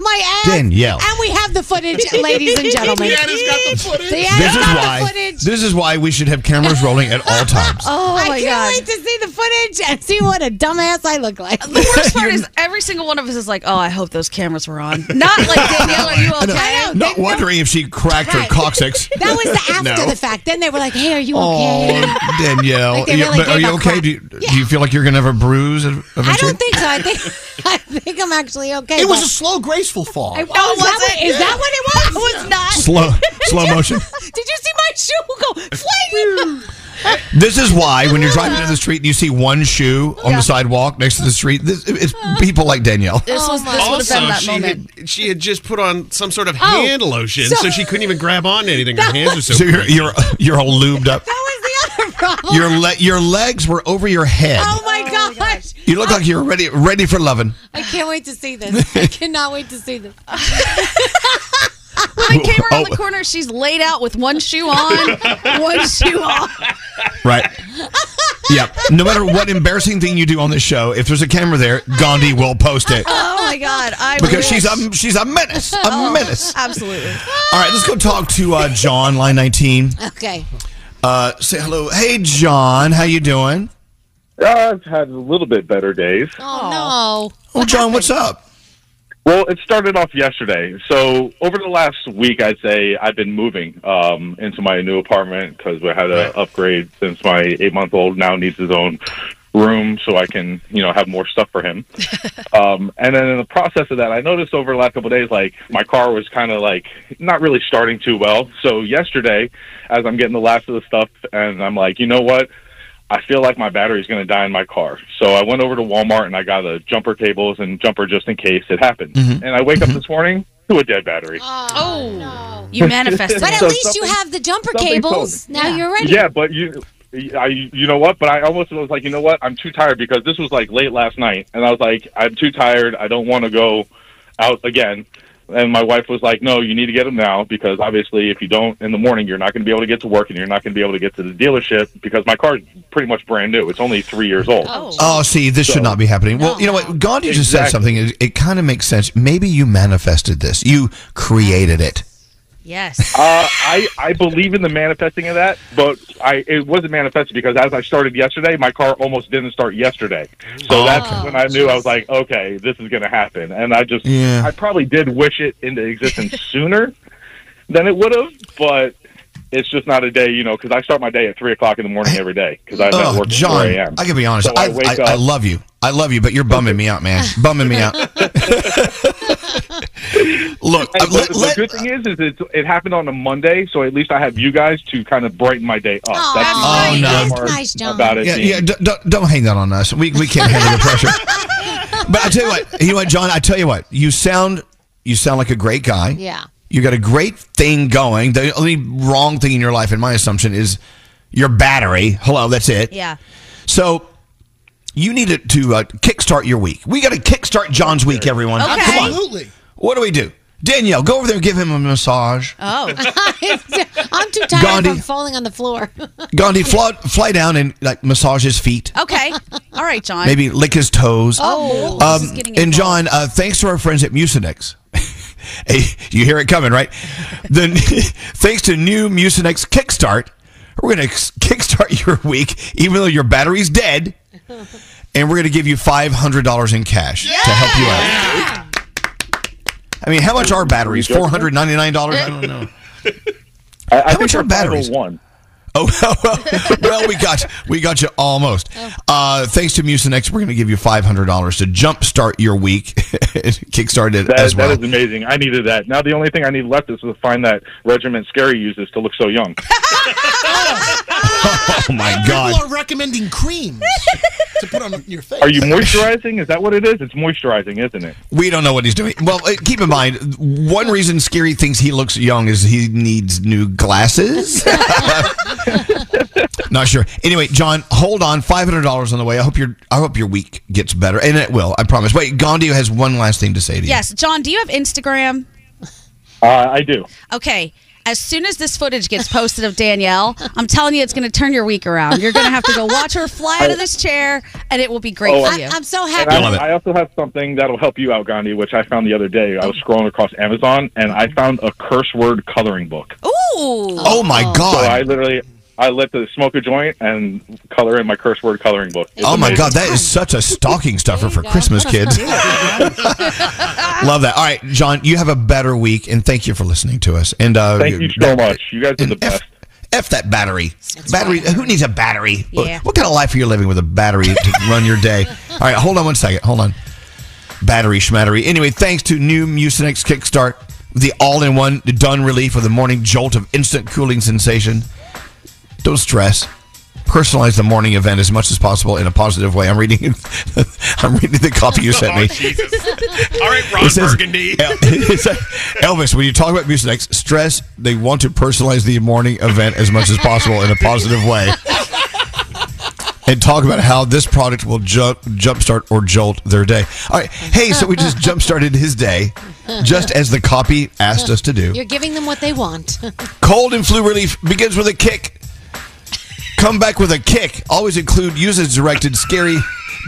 Speaker 5: my ass.
Speaker 4: Danielle.
Speaker 5: And we have the footage, ladies and gentlemen.
Speaker 9: Deanna's got the footage.
Speaker 5: Deanna's
Speaker 4: This is
Speaker 5: got the
Speaker 4: why.
Speaker 5: footage.
Speaker 4: This is why we should have cameras rolling at all *laughs* times.
Speaker 8: Oh, oh
Speaker 5: I
Speaker 8: my
Speaker 5: can't
Speaker 8: god.
Speaker 5: wait to see the footage and see what a dumbass I look like.
Speaker 8: The worst part *laughs* is every single one of us is like, oh, I hope those cameras were on. Not like Danielle, are you
Speaker 4: I know.
Speaker 8: okay?
Speaker 4: Not wondering if she cracked her coccyx.
Speaker 5: That was the after
Speaker 4: No.
Speaker 5: the fact. Then they were like, "Hey, are you
Speaker 4: Oh,
Speaker 5: okay?"
Speaker 4: Danielle. *laughs*
Speaker 5: Like they
Speaker 4: You-
Speaker 5: really
Speaker 4: but are you okay? Do you, do you feel like you're going to have a bruise ev-
Speaker 5: I don't think so. I think *laughs* *laughs* I think I'm actually okay.
Speaker 9: It was a slow, graceful fall.
Speaker 5: I- oh, is, that what, is that what it was?
Speaker 8: It was not.
Speaker 4: Slow, slow motion.
Speaker 5: Did you see my shoe go flying?
Speaker 4: This is why when you're driving down the street and you see one shoe on the sidewalk next to the street, this, it's people like Danielle.
Speaker 8: This was this
Speaker 7: Also,
Speaker 8: been that
Speaker 7: she
Speaker 8: moment.
Speaker 7: had, she had just put on some sort of
Speaker 5: Oh,
Speaker 7: hand lotion, so,
Speaker 5: so-
Speaker 7: she couldn't even grab on anything. Her hands are so.
Speaker 4: So you're you're you're all lubed up.
Speaker 5: That was the other problem.
Speaker 4: Your le- your legs were over your head.
Speaker 5: oh my oh gosh!
Speaker 4: You look like you're ready ready for loving.
Speaker 5: I can't wait to see this. I cannot wait to see this. *laughs*
Speaker 8: When I came around *laughs*
Speaker 4: Oh.
Speaker 8: the corner, she's laid out with one shoe on, one shoe off.
Speaker 4: Right. Yep. No matter what embarrassing thing you do on this show, if there's a camera there, Gandhi will post it
Speaker 8: Oh my god! I
Speaker 4: because
Speaker 8: wish.
Speaker 4: she's a she's a menace. A
Speaker 8: Oh,
Speaker 4: menace.
Speaker 8: Absolutely.
Speaker 4: All right, let's go talk to uh, John, line 19.
Speaker 5: Okay.
Speaker 4: Uh, say hello. Hey, John, how you doing?
Speaker 15: I've had a little bit better days.
Speaker 5: Oh no.
Speaker 4: Well, John, what's up?
Speaker 15: Well, it started off yesterday. So over the last week, I'd say I've been moving um, into my new apartment because we had an upgrade since my eight-month-old now needs his own room, so I can you know have more stuff for him. *laughs* um, and then in the process of that, I noticed over the last couple of days, like my car was kind of like not really starting too well. So yesterday, as I'm getting the last of the stuff, and I'm like, you know what? I feel like my battery's going to die in my car. So I went over to Walmart and I got a jumper cables and jumper just in case it happens. Mm-hmm. And I wake up mm-hmm. this morning to a dead battery.
Speaker 8: Oh, oh. you manifested. *laughs*
Speaker 5: But at
Speaker 15: So
Speaker 5: least you have the jumper cables.
Speaker 15: told
Speaker 5: Now you're ready.
Speaker 15: Yeah, but you, I, you know what? But I almost was like, you know what? I'm too tired because this was like late last night, and I was like, I'm too tired. I don't want to go out again. And my wife was like, "No, you need to get them now because obviously, if you don't in the morning, you're not going to be able to get to work, and you're not going to be able to get to the dealership because my car's pretty much brand new. It's only three years old.
Speaker 4: Oh, oh see, this should not be happening. Well, you know what? Gandhi just said something. It, it kind of makes sense. Maybe you manifested this. You created it.
Speaker 8: Yes.
Speaker 15: Uh, I I believe in the manifesting of that, but I it wasn't manifested because as I started yesterday, my car almost didn't start yesterday. So
Speaker 4: Oh,
Speaker 15: that's when I knew I was like, okay, this is going to happen. And I just
Speaker 4: Yeah.
Speaker 15: I probably did wish it into existence *laughs* sooner than it would have, but it's just not a day, you know, because I start my day at three o'clock in the morning every day because I'm at
Speaker 4: Oh,
Speaker 15: work at
Speaker 4: John,
Speaker 15: 4 a.m.
Speaker 4: I can be honest.
Speaker 15: So
Speaker 4: I,
Speaker 15: I
Speaker 4: I,
Speaker 15: up.
Speaker 4: I love you. I love you, but you're bumming me out, man. *laughs* bumming me out. *laughs* Look,
Speaker 15: Hey,
Speaker 4: uh,
Speaker 15: but
Speaker 4: let-
Speaker 15: the good thing is, is it, it happened on a Monday, so at least I have you guys to kind of brighten my day up.
Speaker 5: Oh,
Speaker 15: That's the
Speaker 4: that's
Speaker 15: only
Speaker 4: nice.
Speaker 15: good
Speaker 4: That's
Speaker 5: nice, John.
Speaker 15: about it.
Speaker 4: yeah, yeah. d- d- don't hang that on us. We we can't handle the pressure. *laughs* But I tell you what, you know what, John. I tell you what, you sound you sound like a great guy.
Speaker 5: Yeah.
Speaker 4: You got a great thing going. The only wrong thing in your life, in my assumption, is your battery. Hello, that's it.
Speaker 8: Yeah.
Speaker 4: So you need to, to uh, kickstart your week. We got to kickstart John's week, everyone.
Speaker 8: Okay.
Speaker 9: Absolutely.
Speaker 4: What do we do? Danielle, go over there and give him a massage.
Speaker 5: Oh. *laughs* I'm too tired
Speaker 4: Gandhi.
Speaker 5: from falling on the floor. *laughs*
Speaker 4: Gandhi, fly, fly down and like massage his feet.
Speaker 10: Okay. All right, John.
Speaker 4: Maybe lick his toes.
Speaker 10: Oh,
Speaker 4: Um,
Speaker 10: this is getting
Speaker 4: and John, uh, thanks to our friends at Mucinex. *laughs* hey, you hear it coming, right? Then, *laughs* thanks to new Mucinex Kickstart, we're going to kickstart *laughs* your week, even though your battery's dead, and we're going to give you five hundred dollars in cash to help you out. I mean, how much are batteries? Four hundred ninety nine dollars? I don't know.
Speaker 15: I, I
Speaker 4: How much are batteries?
Speaker 15: Oh one. *laughs*
Speaker 4: Oh well, well, we got we got you almost. Uh, thanks to Mucinex, we're going to give you five hundred dollars to jumpstart your week, *laughs* kickstart it
Speaker 15: That,
Speaker 4: as well.
Speaker 15: that is amazing. I needed that. Now the only thing I need left is to find that regiment Skeery uses to look so young. *laughs*
Speaker 4: oh my god!
Speaker 9: People are recommending creams to put on your face.
Speaker 15: Are you moisturizing? Is that what it is? It's moisturizing, isn't it?
Speaker 4: We don't know what he's doing. Well, uh, keep in mind, one reason Skeery thinks he looks young is he needs new glasses. *laughs* Not sure. Anyway, John, hold on. Five hundred dollars on the way. I hope your I hope your week gets better, and it will. I promise. Wait, Gandhi has one last thing to say to you.
Speaker 10: Yes, John. Do you have Instagram?
Speaker 15: Uh, I do.
Speaker 10: Okay. As soon as this footage gets posted of Danielle, I'm telling you, it's going to turn your week around. You're going to have to go watch her fly out of this chair, and it will be great
Speaker 15: Oh,
Speaker 10: for you.
Speaker 5: I'm so
Speaker 15: And I, I also have something that'll help you out, Gandhi, which I found the other day. I was scrolling across Amazon and I found a curse word coloring book.
Speaker 10: Ooh.
Speaker 4: Oh my
Speaker 15: So
Speaker 4: God.
Speaker 15: I literally I lit the smoke a joint and color in my curse word coloring book. It's
Speaker 4: Oh my
Speaker 15: amazing.
Speaker 4: God, that is such a stocking stuffer for Christmas, *laughs* kids. *laughs* Love that. All right, John, you have a better week, and thank you for listening to us. And uh,
Speaker 15: Thank you so much. You guys are the best.
Speaker 4: F that battery. battery. Who needs a battery? What-
Speaker 15: Yeah.
Speaker 4: What, kind of life are you living with a battery to *laughs* run your day? All right, hold on one second. Hold on. Battery schmattery. Anyway, thanks to new Mucinex Kickstart, the all-in-one done relief with a morning jolt of instant cooling sensation. Don't stress. Personalize the morning event as much as possible in a positive way. I'm reading. *laughs* I'm reading the copy you sent oh, me.
Speaker 7: All right, Ron
Speaker 4: It says-
Speaker 7: Burgundy.
Speaker 4: El- *laughs* it says, Elvis, when you talk about Mucinex, stress they want to personalize the morning event as much as possible in a positive way. And talk about how this product will jump, jumpstart or jolt their day. All right. Hey, so we just jumpstarted his day, just as the copy asked us to do.
Speaker 5: You're giving them what they want. *laughs*
Speaker 4: Cold and flu relief begins with a kick. Come back with a kick. Always include uses directed scary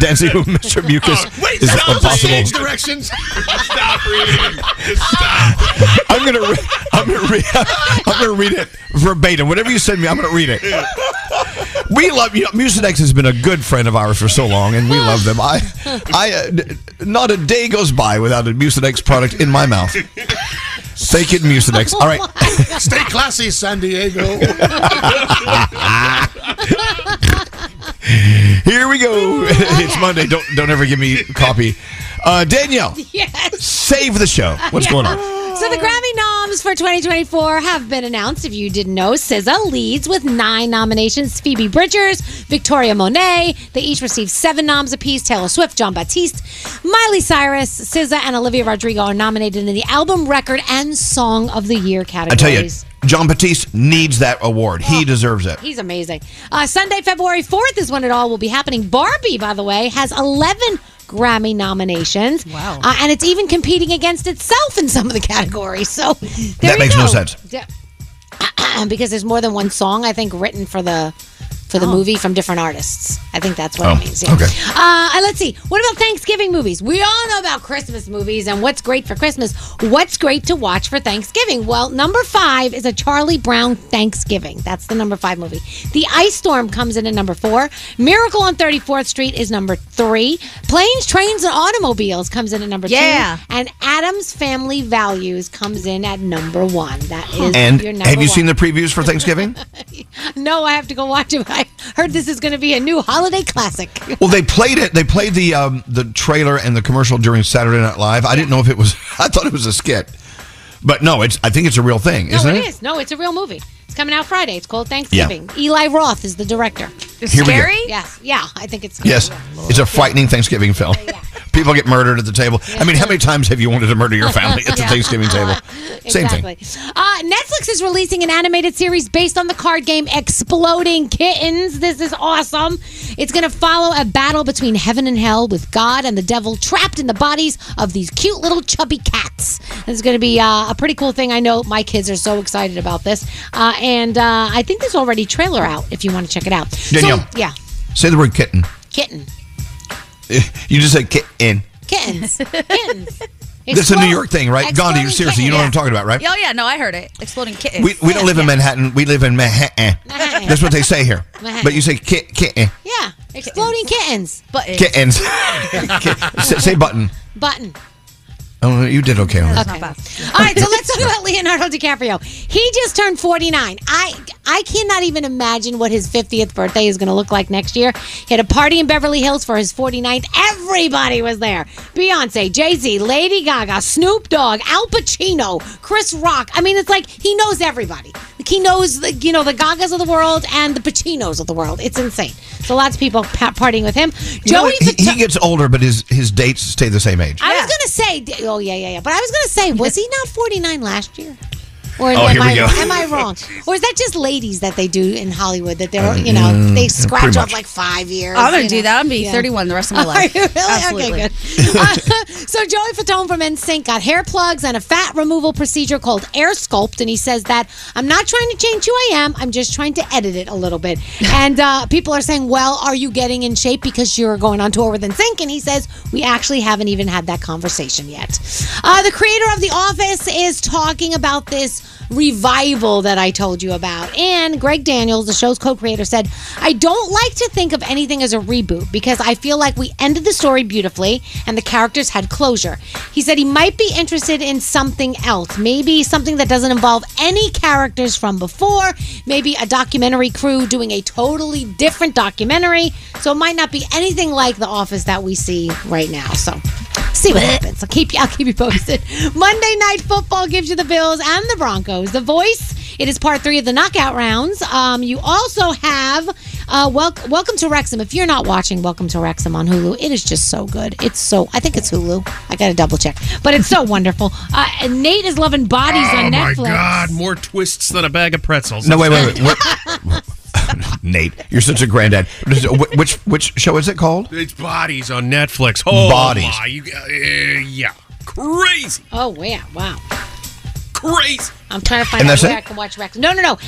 Speaker 4: dancing with Mr. Mucus
Speaker 9: wait,
Speaker 4: is
Speaker 9: stop,
Speaker 4: impossible.
Speaker 9: change directions.
Speaker 7: Stop reading. Just stop.
Speaker 4: I'm gonna re- I'm gonna read I'm gonna read it verbatim. Whatever you send me, I'm gonna read it. We love you know Mucinex has been a good friend of ours for so long, and we love them. I I uh, not a day goes by without a Mucinex product in my mouth. Thank you, Mucinex. All right. *laughs*
Speaker 9: Stay classy, San Diego. *laughs*
Speaker 4: Here we go. *laughs* it's Monday. Don't don't ever give me copy. Uh, Danielle,
Speaker 5: yes.
Speaker 4: save the show. What's going on?
Speaker 5: So the Grammy noms for 2024 have been announced. If you didn't know, SZA leads with nine nominations. Phoebe Bridgers, Victoria Monet, they each received seven noms apiece. Taylor Swift, Jon Batiste, Miley Cyrus, SZA, and Olivia Rodrigo are nominated in the album, record, and song of the year category.
Speaker 4: I
Speaker 5: categories.
Speaker 4: tell you, Jon Batiste needs that award. He deserves it.
Speaker 5: He's amazing. Uh, Sunday, February 4th is when it all will be happening. Barbie, by the way, has 11 Grammy nominations. Wow. Uh, and it's even competing against itself in some of the categories. So there
Speaker 4: That makes no sense.
Speaker 5: Yeah. *clears throat* because there's more than one song, I think, written for the for the movie from different artists. I think that's what
Speaker 4: Oh,
Speaker 5: it means. Yeah.
Speaker 4: okay.
Speaker 5: Uh, and let's see. What about Thanksgiving movies? We all know about Christmas movies and what's great for Christmas. What's great to watch for Thanksgiving? Well, number five is a Charlie Brown Thanksgiving. That's the number five movie. The Ice Storm comes in at number four. Miracle on 34th Street is number three. Planes, Trains, and Automobiles comes in at number
Speaker 10: Yeah.
Speaker 5: two. And Addams Family Values comes in at number one. That is
Speaker 4: And
Speaker 5: your number
Speaker 4: have you
Speaker 5: one.
Speaker 4: seen the previews for Thanksgiving? *laughs*
Speaker 5: No, I have to go watch it. I heard this is going to be a new holiday classic. *laughs*
Speaker 4: Well, they played it. They played the um, the trailer and the commercial during Saturday Night Live. I didn't know if it was. *laughs* I thought it was a skit, but no, it's. I think it's a real thing,
Speaker 5: No,
Speaker 4: isn't
Speaker 5: it? it is. No, it's a real movie. It's coming out Friday. It's called
Speaker 4: Yeah.
Speaker 5: Thanksgiving. Eli Roth is the director.
Speaker 4: Here scary?
Speaker 5: Yes. Yeah, I think it's scary.
Speaker 4: Yes, it's a frightening Thanksgiving film. Yeah. People get murdered at the table. I mean, how many times have you wanted to murder your family at the *laughs*
Speaker 5: Yeah.
Speaker 4: Thanksgiving table? *laughs* Same thing.
Speaker 5: exactly. Uh, Netflix Netflix is releasing an animated series based on the card game Exploding Kittens. This is awesome. It's going to follow a battle between heaven and hell with God and the devil trapped in the bodies of these cute little chubby cats. This is going to be uh, a pretty cool thing. I know my kids are so excited about this. Uh, and uh, I think there's already trailer out if you want to check it out.
Speaker 4: Danielle.
Speaker 5: So, yeah,
Speaker 4: Say the word kitten.
Speaker 5: kitten.
Speaker 4: Eh, you just said kitten.
Speaker 5: Kittens. *laughs* Kittens.
Speaker 4: That's a New York thing, right? Gandhi,
Speaker 5: exploding
Speaker 4: seriously, you know what I'm talking about, right?
Speaker 10: Oh yeah, no, I heard it. Exploding kittens.
Speaker 4: We, we don't live in Manhattan. We live in Manhattan. That's what they say here. But you say kit, kitten.
Speaker 5: Yeah, exploding kittens.
Speaker 10: Buttons.
Speaker 4: Kittens. *laughs* Kit- say, say button.
Speaker 5: Button.
Speaker 4: Oh, you did okay on.
Speaker 5: Okay. All right, so let's talk about Leonardo DiCaprio. He just turned 49. I I cannot even imagine what his 50th birthday is going to look like next year. He had a party in Beverly Hills for his 49th. Everybody was there. Beyonce, Jay-Z, Lady Gaga, Snoop Dogg, Al Pacino, Chris Rock. I mean, it's like he knows everybody. Like he knows the, you know the Gagas of the world and the Pacinos of the world. It's insane. So lots of people pa- partying with him.
Speaker 4: You
Speaker 5: Joey
Speaker 4: what? he, he gets older, but his, his dates stay the same age.
Speaker 5: I was gonna say, oh yeah, yeah, yeah. But I was gonna say, was he not 49 last year? Or
Speaker 4: Oh,
Speaker 5: am,
Speaker 4: here we
Speaker 5: I,
Speaker 4: go.
Speaker 5: am I wrong? Or is that just ladies that they do in Hollywood that they're,
Speaker 4: Uh,
Speaker 5: you know,
Speaker 4: mm,
Speaker 5: they scratch off like five years?
Speaker 10: I'm gonna do
Speaker 5: know?
Speaker 10: that. I'm be
Speaker 5: Yeah.
Speaker 10: 31 the rest of my *laughs* life.
Speaker 5: Are
Speaker 10: life.
Speaker 5: you really?
Speaker 10: Absolutely.
Speaker 5: Okay, good. *laughs* Uh, so Joey Fatone from NSYNC got hair plugs and a fat removal procedure called Air Sculpt, and he says that I'm not trying to change who I am. I'm just trying to edit it a little bit. *laughs* And uh, people are saying, "Well, are you getting in shape because you're going on tour with NSYNC?" And he says, "We actually haven't even had that conversation yet." Uh, the creator of The Office is talking about this revival that I told you about. And Greg Daniels, the show's co creator, said, I don't like to think of anything as a reboot because I feel like we ended the story beautifully and the characters had closure. He said he might be interested in something else, maybe something that doesn't involve any characters from before, maybe a documentary crew doing a totally different documentary. So it might not be anything like The Office that we see right now. So see what happens. I'll keep you. I'll keep you posted. *laughs* Monday Night Football gives you the Bills and the Broncos. The Voice. It is part three of the knockout rounds. Um, you also have uh, wel- Welcome to Wrexham. If you're not watching Welcome to Wrexham on Hulu, it is just so good. It's so. I think it's Hulu. I got to double check, but it's so *laughs* wonderful. Uh, and Nate is loving Bodies
Speaker 7: oh
Speaker 5: on
Speaker 7: my
Speaker 5: Netflix.
Speaker 7: God, more twists than a bag of pretzels.
Speaker 4: No, wait, wait, wait. *laughs* What- *laughs* Nate, you're such a granddad. Which which show is it called?
Speaker 7: It's Bodies on Netflix. Oh,
Speaker 4: Bodies.
Speaker 7: my, you, uh, yeah. Crazy.
Speaker 5: Oh yeah! Wow.
Speaker 7: Crazy.
Speaker 5: I'm trying to find
Speaker 4: And
Speaker 5: out where
Speaker 4: it?
Speaker 5: I can watch Rex. No, no, no.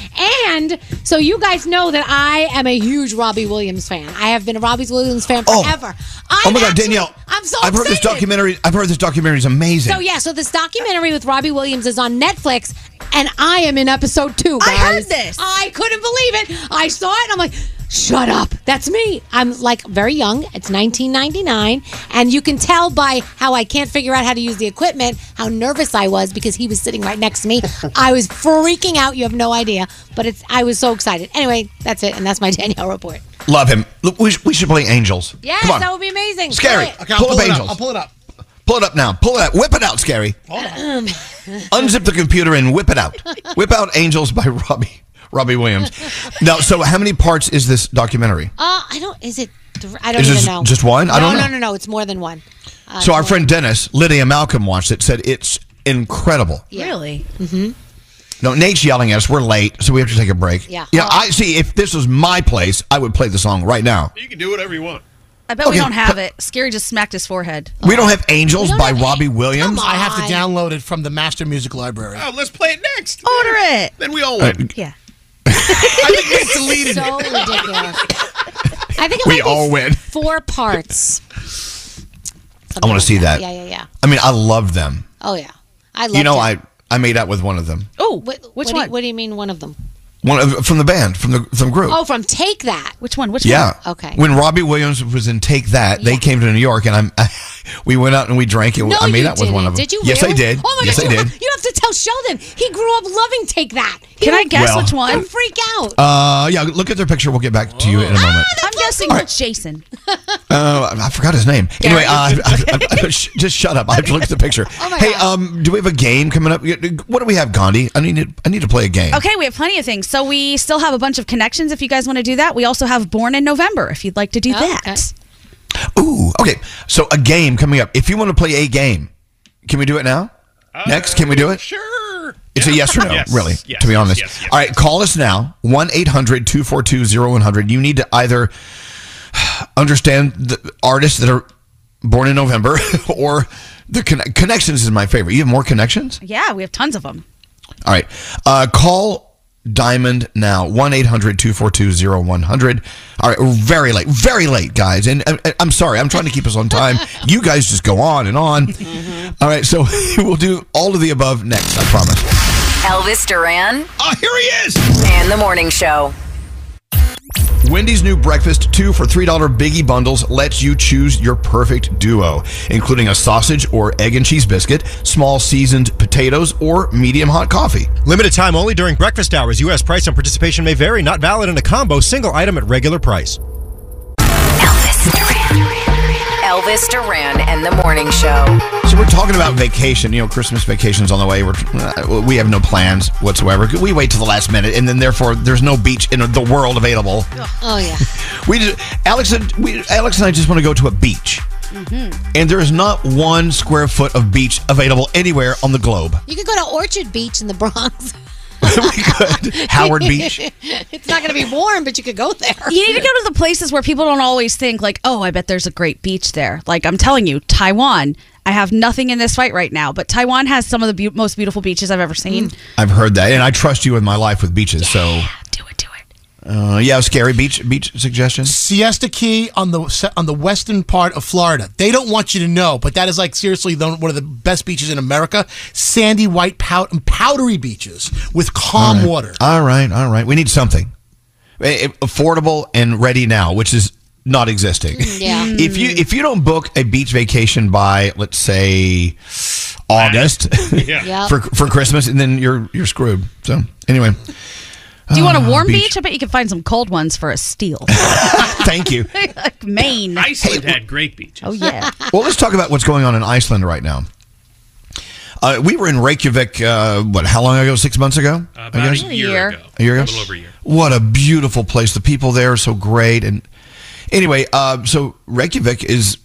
Speaker 5: And so you guys know that I am a huge Robbie Williams fan. I have been a Robbie Williams fan
Speaker 4: Oh.
Speaker 5: forever.
Speaker 4: oh my God, Danielle!
Speaker 5: I'm so
Speaker 4: I've heard this documentary. I've heard this documentary is amazing.
Speaker 5: So yeah, so this documentary with Robbie Williams is on Netflix, and I am in episode two. Guys.
Speaker 10: I heard this.
Speaker 5: I couldn't believe it. I saw it. and I'm like, shut up. That's me. I'm like very young. It's 1999, and you can tell by how I can't figure out how to use the equipment how nervous I was because he was sitting right next to me. *laughs* I was freaking out. You have no idea, but it's. I was so excited. Anyway, that's it, and that's my *laughs* Danielle report.
Speaker 4: Love him. Look, we, sh- we should play Angels.
Speaker 5: Yes,
Speaker 4: Come on.
Speaker 5: that would be amazing.
Speaker 4: Skeery.
Speaker 5: Do it.
Speaker 9: Okay, I'll
Speaker 4: pull,
Speaker 9: pull
Speaker 4: up
Speaker 9: it up.
Speaker 4: Angels.
Speaker 9: I'll pull it up.
Speaker 4: Pull it up now. Pull it out. Whip it out, Skeery.
Speaker 5: Um, *laughs*
Speaker 4: Unzip the computer and whip it out. whip out Angels by Robbie Robbie Williams. Now, so how many parts is this documentary?
Speaker 5: Uh, I don't. Is it? th- I don't
Speaker 4: Is
Speaker 5: even
Speaker 4: this
Speaker 5: know.
Speaker 4: just one? I
Speaker 5: no,
Speaker 4: don't know.
Speaker 5: No, no, no. It's more than one. Uh,
Speaker 4: so our friend Dennis, Lydia Malcolm watched it. Said it's incredible.
Speaker 10: Really?
Speaker 5: Mm-hmm.
Speaker 4: No, Nate's yelling at us. We're late, so we have to take a break.
Speaker 10: Yeah.
Speaker 4: Yeah. I see. If this was my place, I would play the song right now.
Speaker 7: You can do whatever you want.
Speaker 10: I bet we
Speaker 4: Okay,
Speaker 10: don't have it. Skeery just smacked his forehead.
Speaker 4: We don't have Angels by Robbie Williams.
Speaker 9: I have to download it from the Master Music Library.
Speaker 7: Oh, let's play it next.
Speaker 10: Order it.
Speaker 7: Then we all
Speaker 4: Uh,
Speaker 7: win.
Speaker 10: Yeah. *laughs*
Speaker 7: I think Nate deleted
Speaker 5: so ridiculous. *laughs* I think it
Speaker 4: We
Speaker 5: might be
Speaker 4: all win.
Speaker 5: Four parts.
Speaker 4: I want to see that.
Speaker 5: Yeah, yeah, yeah.
Speaker 4: I mean, I love them.
Speaker 5: Oh yeah, I love.
Speaker 4: You know, I I made out with one of them.
Speaker 10: Oh,
Speaker 5: which
Speaker 10: which
Speaker 5: what Do you, what do you mean one of them?
Speaker 4: One of, from the band, from the from group.
Speaker 5: Oh, from Take That.
Speaker 10: Which one? Which
Speaker 4: yeah.
Speaker 5: one? Okay.
Speaker 4: When Robbie Williams was in Take That, they came to New York, and I'm. *laughs* we went out and we drank it.
Speaker 5: No,
Speaker 4: I made
Speaker 5: you
Speaker 4: out with one of them.
Speaker 5: Did you?
Speaker 4: Yes,
Speaker 5: really?
Speaker 4: I did.
Speaker 5: Oh my
Speaker 4: yes,
Speaker 5: gosh,
Speaker 4: I
Speaker 5: you,
Speaker 4: did.
Speaker 5: You have to tell Sheldon. He grew up loving Take That. He
Speaker 10: Can I guess
Speaker 4: Well-
Speaker 10: which one?
Speaker 5: He'll freak out.
Speaker 4: Uh, yeah. Look at their picture. We'll get back to you in a moment.
Speaker 10: I'm guessing
Speaker 4: All right.
Speaker 10: it's Jason. *laughs*
Speaker 4: Uh, I forgot his name. Anyway, uh, I, I, I, sh- just shut up. I have to look at the picture. *laughs*
Speaker 10: Oh my
Speaker 4: hey,
Speaker 10: God.
Speaker 4: um, do we have a game coming up? What do we have, Gandhi? I need to, I need to play a game.
Speaker 10: Okay, we have plenty of things. So we still have a bunch of connections if you guys want to do that. We also have Born in November if you'd like to do that.
Speaker 4: Ooh, okay. So a game coming up. If you want to play a game, can we do it now? Next, can we do it?
Speaker 7: Sure.
Speaker 4: It's a yes or no,
Speaker 7: Yes,
Speaker 4: really,
Speaker 7: yes,
Speaker 4: to be honest.
Speaker 7: yes, yes.
Speaker 4: All right, call us now 1 800 242 0100. You need to either understand the artists that are born in November *laughs* or the con- connections is my favorite. You have more connections?
Speaker 10: Yeah, we have tons of them.
Speaker 4: All right. Uh, call Diamond now 1 800 242 0100. All right. We're very late. Very late, guys. And uh, I'm sorry. I'm trying to keep us on time. *laughs* You guys just go on and on. All right. So *laughs* we'll do all of the above next, I promise.
Speaker 1: Elvis Duran.
Speaker 4: Oh, here he is.
Speaker 1: And the morning show.
Speaker 4: Wendy's new breakfast, two for $3 biggie bundles, lets you choose your perfect duo, including a sausage or egg and cheese biscuit, small seasoned potatoes, or medium hot coffee.
Speaker 14: Limited time only during breakfast hours. U.S. price and participation may vary. Not valid in a combo. Single item at regular price.
Speaker 1: Elvis Duran and the morning show.
Speaker 4: So we're talking about vacation. You know, Christmas vacation's on the way. We're uh, we have no plans whatsoever. We wait till the last minute, and then therefore there's no beach in the world available.
Speaker 5: Oh yeah.
Speaker 4: We just, Alex and we, Alex and I just want to go to a beach,
Speaker 5: Mm-hmm.
Speaker 4: and there is not one square foot of beach available anywhere on the globe.
Speaker 5: You could go to Orchard Beach in the Bronx. *laughs* *laughs*
Speaker 4: Howard Beach. *laughs*
Speaker 5: it's not going to be warm, but you could go there.
Speaker 10: You need to go to the places where people don't always think like, "Oh, I bet there's a great beach there." Like I'm telling you, Taiwan. I have nothing in this fight right now, but Taiwan has some of the beau- most beautiful beaches I've ever seen. Mm.
Speaker 4: I've heard that, and I trust you in my life with beaches. so do it, do it. Uh, yeah, Skeery beach beach suggestions.
Speaker 9: Siesta Key on the on the western part of Florida. They don't want you to know, but that is like seriously the, one of the best beaches in America. Sandy, white, pow- powdery beaches with calm
Speaker 4: All right.
Speaker 9: water.
Speaker 4: All right, all right. We need something affordable and ready now, which is not existing.
Speaker 5: Yeah. *laughs*
Speaker 4: if you if you don't book a beach vacation by let's say August *laughs*
Speaker 10: Yeah. *laughs*
Speaker 4: For for Christmas, and then you're you're screwed. So anyway,
Speaker 10: Do you want a
Speaker 4: Ah,
Speaker 10: warm beach? I bet you can find some cold ones for a steal. *laughs*
Speaker 4: Thank you. *laughs*
Speaker 10: like Maine.
Speaker 7: Iceland had great beaches.
Speaker 10: Oh yeah. *laughs*
Speaker 4: Well, let's talk about what's going on in Iceland right now. Uh, we were in Reykjavik. Uh, what? How long ago? Six months ago?
Speaker 7: Uh, about
Speaker 4: guess?
Speaker 7: a year, ago.
Speaker 4: A year ago?
Speaker 7: A little over a year.
Speaker 4: What a beautiful place. The people there are so great. And anyway, uh, so Reykjavik is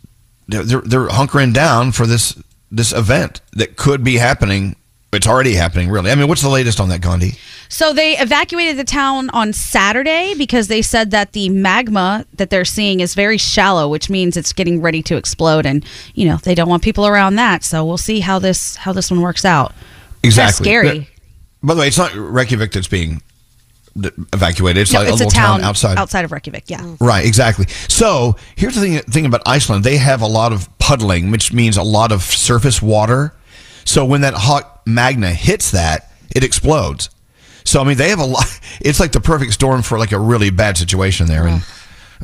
Speaker 4: they're, they're they're hunkering down for this this event that could be happening. It's already happening, really. I mean, what's the latest on that, Gandhi?
Speaker 10: So they evacuated the town on Saturday because they said that the magma that they're seeing is very shallow, which means it's getting ready to explode, and you know they don't want people around that. So we'll see how this how this one works out.
Speaker 4: Exactly.
Speaker 10: That's scary.
Speaker 4: By the way, it's not Reykjavik that's being evacuated. It's
Speaker 10: no,
Speaker 4: like
Speaker 10: it's
Speaker 4: a
Speaker 10: a
Speaker 4: little
Speaker 10: town,
Speaker 4: outside.
Speaker 10: outside of Reykjavik. Yeah. Mm.
Speaker 4: Right, exactly. So here's the thing, thing about Iceland. They have a lot of puddling, which means a lot of surface water. So when that hot magma hits that, it explodes. So I mean, they have a lot. *laughs* It's like the perfect storm for like a really bad situation there. And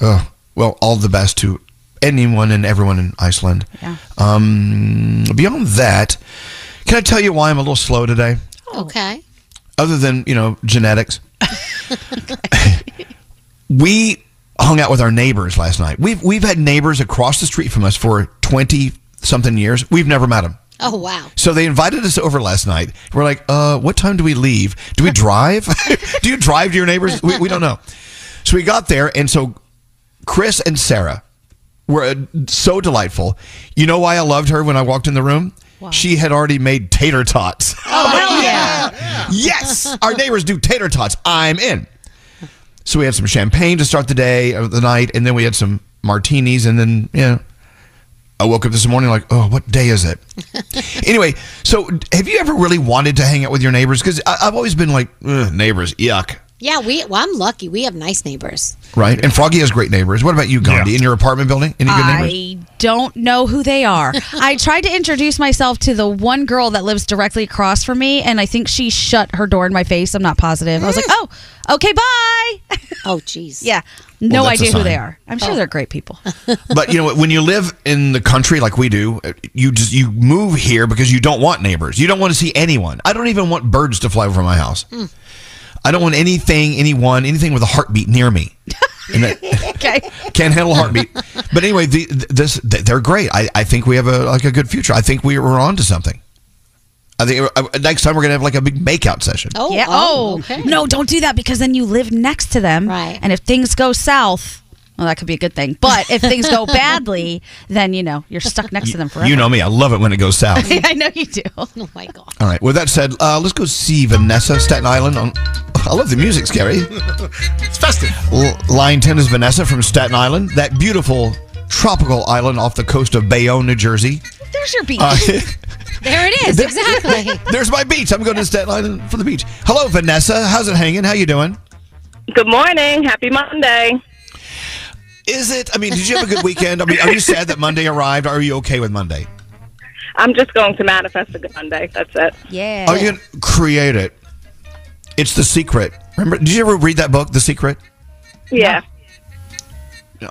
Speaker 4: oh, well, all the best to anyone and everyone in Iceland.
Speaker 10: Yeah.
Speaker 4: Um, beyond that, can I tell you why I'm a little slow today?
Speaker 5: Okay.
Speaker 4: other than you know genetics *laughs* *laughs* we hung out with our neighbors last night we've we've had neighbors across the street from us for 20 something years we've never met them
Speaker 5: Oh wow.
Speaker 4: so they invited us over last night we're like uh what time do we leave do we drive *laughs* do you drive to your neighbors we, we don't know so we got there and so chris and sarah were uh, so delightful you know why i loved her when i walked in the room she had already made tater tots
Speaker 10: Oh hell *laughs* yeah!
Speaker 4: yes, our neighbors do tater tots. I'm in. So we had some champagne to start the day of the night, and then we had some martinis, and then yeah. I woke up this morning like, oh, what day is it? *laughs* anyway, so have you ever really wanted to hang out with your neighbors? Because I've always been like, neighbors, yuck,
Speaker 5: Yeah, we. Well, I'm lucky. We have nice neighbors.
Speaker 4: right? And Froggy has great neighbors. What about you, Gandhi? In your apartment building, any good neighbors?
Speaker 10: I don't know who they are. *laughs* I tried to introduce myself to the one girl that lives directly across from me, and I think she shut her door in my face. I'm not positive. I was like, mm. oh, okay, bye. *laughs*
Speaker 5: Oh, jeez.
Speaker 10: yeah. No
Speaker 4: Well,
Speaker 10: idea who they are. I'm sure
Speaker 5: Oh.
Speaker 10: they're great people. *laughs*
Speaker 4: but you know when you live in the country like we do uh, you just you move here because you don't want neighbors you don't want to see anyone i don't even want birds to fly over my house mm. I don't want anything anyone anything with a heartbeat near me *laughs* And that-
Speaker 10: okay.
Speaker 4: can't handle a heartbeat but anyway the, this they're great I, I think we have a like a good future i think we, we're on to something i think uh, next time we're gonna have like a big makeout session
Speaker 5: Oh,
Speaker 10: yeah.
Speaker 5: oh,
Speaker 10: Oh,
Speaker 5: okay.
Speaker 10: no, don't do that because then you live next to them.
Speaker 5: Right.
Speaker 10: And if things go south, Well, that could be a good thing. But if things go *laughs* badly, then you know you're stuck next to them forever.
Speaker 4: You know me. I love it when it goes south. *laughs*
Speaker 10: I know you do. *laughs*
Speaker 5: Oh my god.
Speaker 4: All right. With that said, uh, let's go see Vanessa, Staten Island. On, I love the music, Skeery.
Speaker 9: it's festive.
Speaker 4: L- line 10 is Vanessa from Staten Island, that beautiful tropical island off the coast of Bayonne, New Jersey.
Speaker 10: There's your beach.
Speaker 4: Uh,
Speaker 5: There it is. Exactly.
Speaker 4: There's my beach. I'm going to Staten Island for the beach. Hello, Vanessa. How's it hanging? How you doing?
Speaker 16: Good morning. Happy Monday.
Speaker 4: Is it? I mean, did you have a good weekend? I mean, are you sad that Monday arrived? Are you okay with Monday?
Speaker 16: I'm just going to manifest a good Monday. That's it.
Speaker 10: Yeah.
Speaker 4: Are you going to create it? It's The Secret. Remember, did you ever read that book, The Secret?
Speaker 16: Yeah.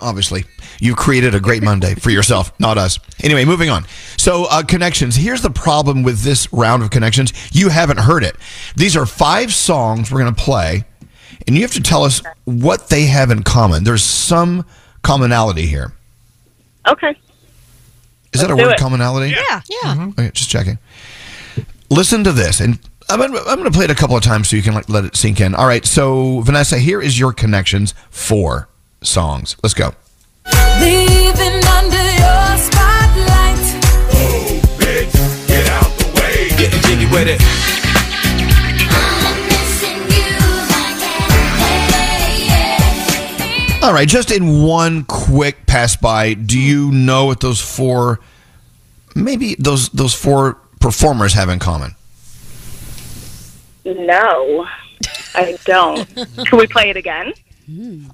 Speaker 4: Obviously, you created a great Monday for yourself, not us. Anyway, moving on. So, uh, connections. Here's the problem with this round of connections. You haven't heard it. These are five songs we're going to play, and you have to tell us what they have in common. There's some commonality here.
Speaker 16: Okay.
Speaker 4: Is that a
Speaker 16: Let's do
Speaker 4: word,
Speaker 16: it.
Speaker 4: commonality?
Speaker 5: Yeah. Yeah. Mm-hmm.
Speaker 4: Okay, just checking. Listen to this, and I'm gonna, I'm going to play it a couple of times so you can like, let it sink in. All right, so Vanessa, here is your connections for songs. Let's go.
Speaker 17: Leaving under your spotlight.
Speaker 3: Get out the way. Getting jiggy with it.
Speaker 4: All right, just in one quick pass by, do hmm. you know what those four, maybe those those four performers have in common?
Speaker 16: No, I don't. *laughs* Can we play it again?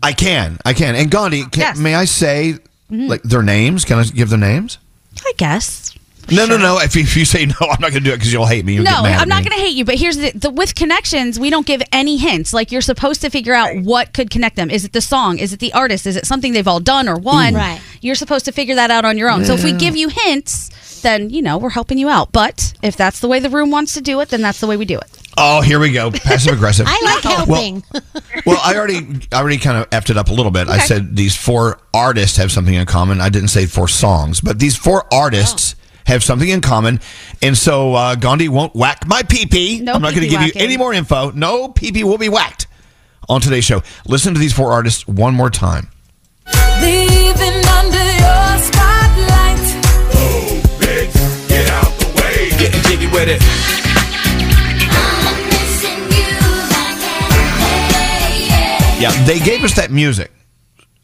Speaker 4: I can, I can. And Gandhi, can, may I say mm-hmm. like their names? Can I give their names?
Speaker 10: I guess.
Speaker 4: No, no, no. If you, if you say no, I'm not going to do it because you'll hate me. You'll
Speaker 10: No,
Speaker 4: get mad
Speaker 10: I'm not going to hate you, but here's the, the with connections, we don't give any hints. Like you're supposed to figure out what could connect them. Is it the song? Is it the artist? Is it something they've all done or won?
Speaker 5: Ooh. Right.
Speaker 10: You're supposed to figure that out on your own. So if we give you hints, then you know we're helping you out. But if that's the way the room wants to do it, then that's the way we do it.
Speaker 4: Oh, here we go. Passive aggressive. *laughs*
Speaker 5: I like helping. *laughs*
Speaker 4: Well, I already, I already kind of effed it up a little bit. I said these four artists have something in common. I didn't say four songs, but these four artists oh. Have something in common. And so uh, Gandhi won't whack my pee
Speaker 10: No
Speaker 4: I'm not going to
Speaker 10: pee-pee
Speaker 4: give you any more info. No pee will be whacked on today's show. Listen to these four artists one more time.
Speaker 17: Leaving under your spotlight.
Speaker 3: Get out the way. Getting jiggy with it.
Speaker 4: Yeah, they gave us that music.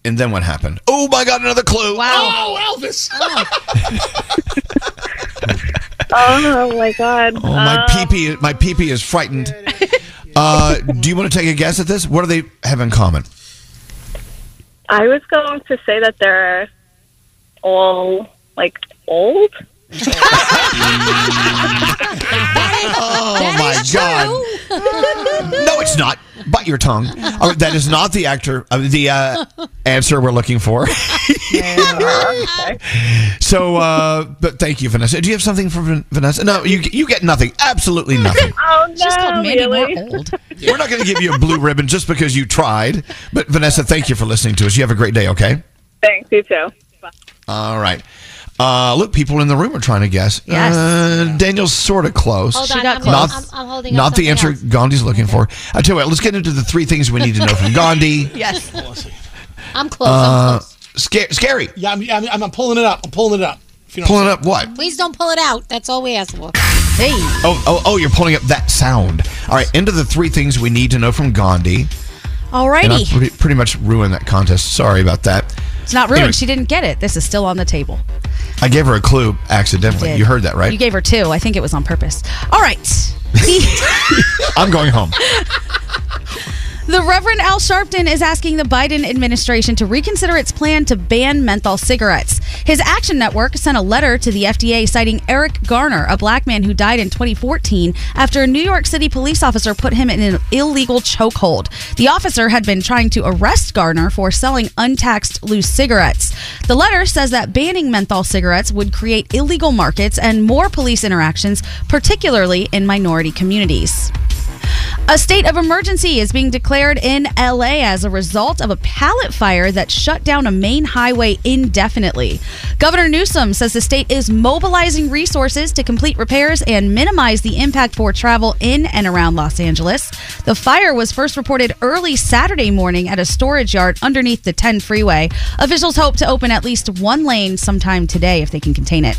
Speaker 4: And then what happened? Oh my God, another clue.
Speaker 9: Oh, Elvis. *laughs* *laughs*
Speaker 16: Oh my god.
Speaker 4: Oh, my pee my pee is frightened. Uh, do you want to take a guess at this? What do they have in common?
Speaker 16: I was going to say that they're all like old. *laughs*
Speaker 4: Oh my God! No, it's not. Bite your tongue. Oh, that is not the actor. Uh, the uh, answer we're looking for. *laughs* so, uh, but thank you, Vanessa. Do you have something for Van- Vanessa? No, you you get nothing. Absolutely nothing. *laughs*
Speaker 16: Oh no,
Speaker 10: She's called Mandy
Speaker 16: really?
Speaker 10: Moore old. *laughs*
Speaker 4: We're not going to give you a blue ribbon just because you tried. But Vanessa, thank you for listening to us. You have a great day. Okay.
Speaker 16: Thanks. You too.
Speaker 4: All right. Uh, look, people in the room are trying to guess.
Speaker 10: Yes.
Speaker 4: Uh, Danielle's sort of close.
Speaker 5: Hold on,
Speaker 10: got
Speaker 5: I'm,
Speaker 10: close.
Speaker 5: I'm, I'm holding
Speaker 4: Not the answer
Speaker 5: else.
Speaker 4: Gandhi's looking for. I tell you what, let's get into the three things we need to know from Gandhi. *laughs*
Speaker 10: Yes.
Speaker 5: I'm close. I'm
Speaker 4: Uh,
Speaker 5: close.
Speaker 4: sca- Skeery.
Speaker 9: Yeah, I'm, I'm, I'm pulling it up. I'm pulling it up. If you know
Speaker 4: Pulling up what?
Speaker 5: Please don't pull it out. That's all we ask for.
Speaker 10: Hey.
Speaker 4: Oh, oh, oh, you're pulling up that sound. All right, into the three things we need to know from Gandhi. And I
Speaker 10: Alrighty.
Speaker 4: pretty, pretty much ruined that contest. Sorry about that.
Speaker 10: It's not ruined.
Speaker 4: Anyway.
Speaker 10: She didn't get it. This is still on the table.
Speaker 4: I gave her a clue accidentally.
Speaker 10: Did.
Speaker 4: You heard that, right?
Speaker 10: You gave her two. I think it was on purpose. All right. *laughs*
Speaker 4: I'm going home. *laughs*
Speaker 10: The Reverend Al Sharpton is asking the Biden administration to reconsider its plan to ban menthol cigarettes. His Action Network sent a letter to the FDA citing Eric Garner, a black man who died in 2014 after a New York City police officer put him in an illegal chokehold. The officer had been trying to arrest Garner for selling untaxed loose cigarettes. The letter says that banning menthol cigarettes would create illegal markets and more police interactions, particularly in minority communities.
Speaker 8: A state of emergency is being declared in LA as a result of a pallet fire that shut down a main highway indefinitely. Governor Newsom says the state is mobilizing resources to complete repairs and minimize the impact for travel in and around Los Angeles. The fire was first reported early Saturday morning at a storage yard underneath the 10 freeway. Officials hope to open at least one lane sometime today if they can contain it.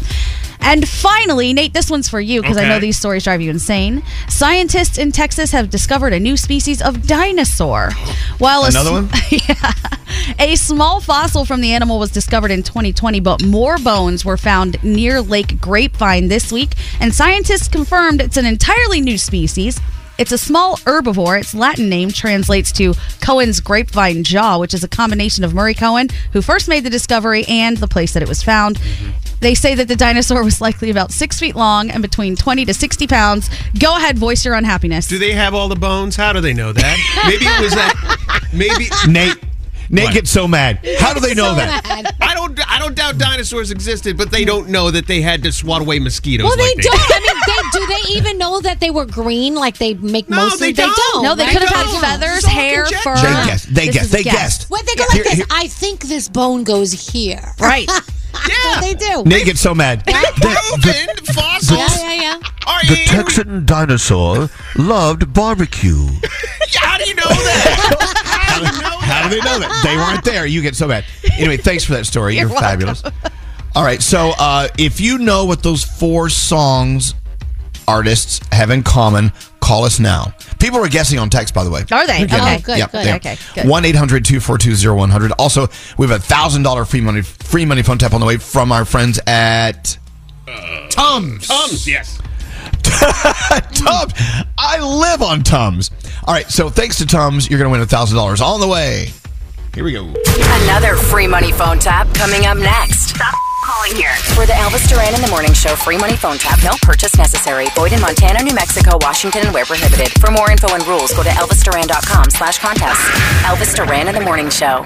Speaker 8: And finally, Nate, this one's for you because I know these stories drive you insane. Scientists in Texas have discovered a new species of dinosaur. While a
Speaker 4: Another one? *laughs*
Speaker 8: yeah. A small fossil from the animal was discovered in 2020, but more bones were found near Lake Grapevine this week, and scientists confirmed it's an entirely new species. It's a small herbivore. Its Latin name translates to Cohen's grapevine jaw, which is a combination of Murray Cohen, who first made the discovery, and the place that it was found. They say that the dinosaur was likely about six feet long and between 20 to 60 pounds. Go ahead, voice your unhappiness.
Speaker 7: Do they have all the bones? How do they know that? *laughs* Maybe it was that. Maybe
Speaker 4: Nate. Nate gets so mad. How do they know that?
Speaker 7: I don't. I don't doubt dinosaurs existed, but they don't know that they had to swat away mosquitoes.
Speaker 5: Well, they
Speaker 7: like
Speaker 5: don't. I mean, they, do they even know that they were green like they make mostly?
Speaker 7: they don't.
Speaker 8: No, they
Speaker 5: right?
Speaker 8: could have had
Speaker 5: Yeah.
Speaker 8: feathers, hair, fur.
Speaker 4: They guessed. They
Speaker 8: This
Speaker 4: guessed.
Speaker 8: is
Speaker 4: They
Speaker 8: guess.
Speaker 4: guessed.
Speaker 5: Well, they go like
Speaker 4: Here-
Speaker 5: this.
Speaker 4: here-
Speaker 5: I think this bone goes here.
Speaker 8: Right. *laughs*
Speaker 5: yeah. they do.
Speaker 4: Nate gets so mad.
Speaker 7: Proven fossils.
Speaker 5: Yeah, yeah, yeah.
Speaker 7: Are
Speaker 18: The
Speaker 7: you?
Speaker 18: Texan dinosaur loved barbecue. *laughs*
Speaker 7: How do you know that? *laughs*
Speaker 4: How do they know that? They weren't there. You get so mad. Anyway, thanks for that story. You're,
Speaker 8: You're
Speaker 4: fabulous. All right, so uh, if you know what those four songs artists have in common, call us now. People are guessing on text, by the way.
Speaker 8: Are they?
Speaker 4: They're
Speaker 8: Okay,
Speaker 4: it.
Speaker 8: good,
Speaker 4: Yep,
Speaker 8: good.
Speaker 4: yeah.
Speaker 8: Okay, good.
Speaker 4: 1 800 242 0100. Also, we have a $1,000 free money, free money phone tap on the way from our friends at.
Speaker 9: Tums.
Speaker 7: Tums, yes. *laughs*
Speaker 4: Tums. I live on Tums. All right, so thanks to Tums, you're going to win $1,000 on the way. Here we go.
Speaker 1: Another free money phone tap coming up next. Stop calling here. For the Elvis Duran in the Morning Show free money phone tap, no purchase necessary. Void in Montana, New Mexico, Washington, and where prohibited. For more info and rules, go to elvisduran.com slash contest. Elvis Duran in the Morning Show.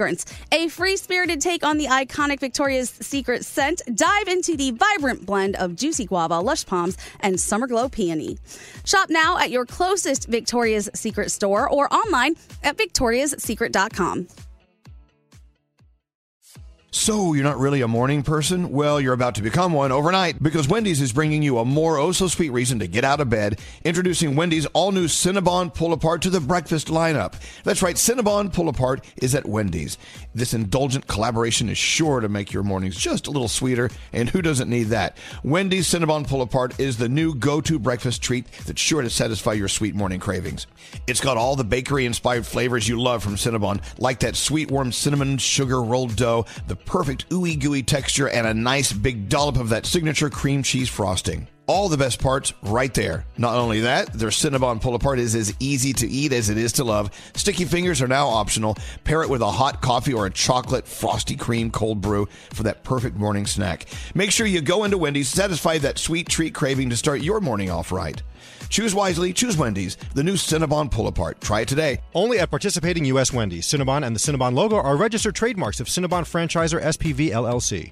Speaker 10: a free spirited take on the iconic Victoria's Secret scent. Dive into the vibrant blend of juicy guava, lush palms, and summer glow peony. Shop now at your closest Victoria's Secret store or online at victoriassecret.com.
Speaker 4: So, you're not really a morning person? Well, you're about to become one overnight because Wendy's is bringing you a more oh so sweet reason to get out of bed. Introducing Wendy's all new Cinnabon Pull Apart to the breakfast lineup. That's right, Cinnabon Pull Apart is at Wendy's. This indulgent collaboration is sure to make your mornings just a little sweeter, and who doesn't need that? Wendy's Cinnabon Pull Apart is the new go to breakfast treat that's sure to satisfy your sweet morning cravings. It's got all the bakery inspired flavors you love from Cinnabon, like that sweet warm cinnamon sugar rolled dough, the perfect ooey gooey texture, and a nice big dollop of that signature cream cheese frosting. All the best parts right there. Not only that, their Cinnabon pull apart is as easy to eat as it is to love. Sticky fingers are now optional. Pair it with a hot coffee or a chocolate frosty cream cold brew for that perfect morning snack. Make sure you go into Wendy's, satisfy that sweet treat craving to start your morning off right. Choose wisely, choose Wendy's, the new Cinnabon pull apart. Try it today.
Speaker 14: Only at participating U.S. Wendy's. Cinnabon and the Cinnabon logo are registered trademarks of Cinnabon Franchisor SPV LLC.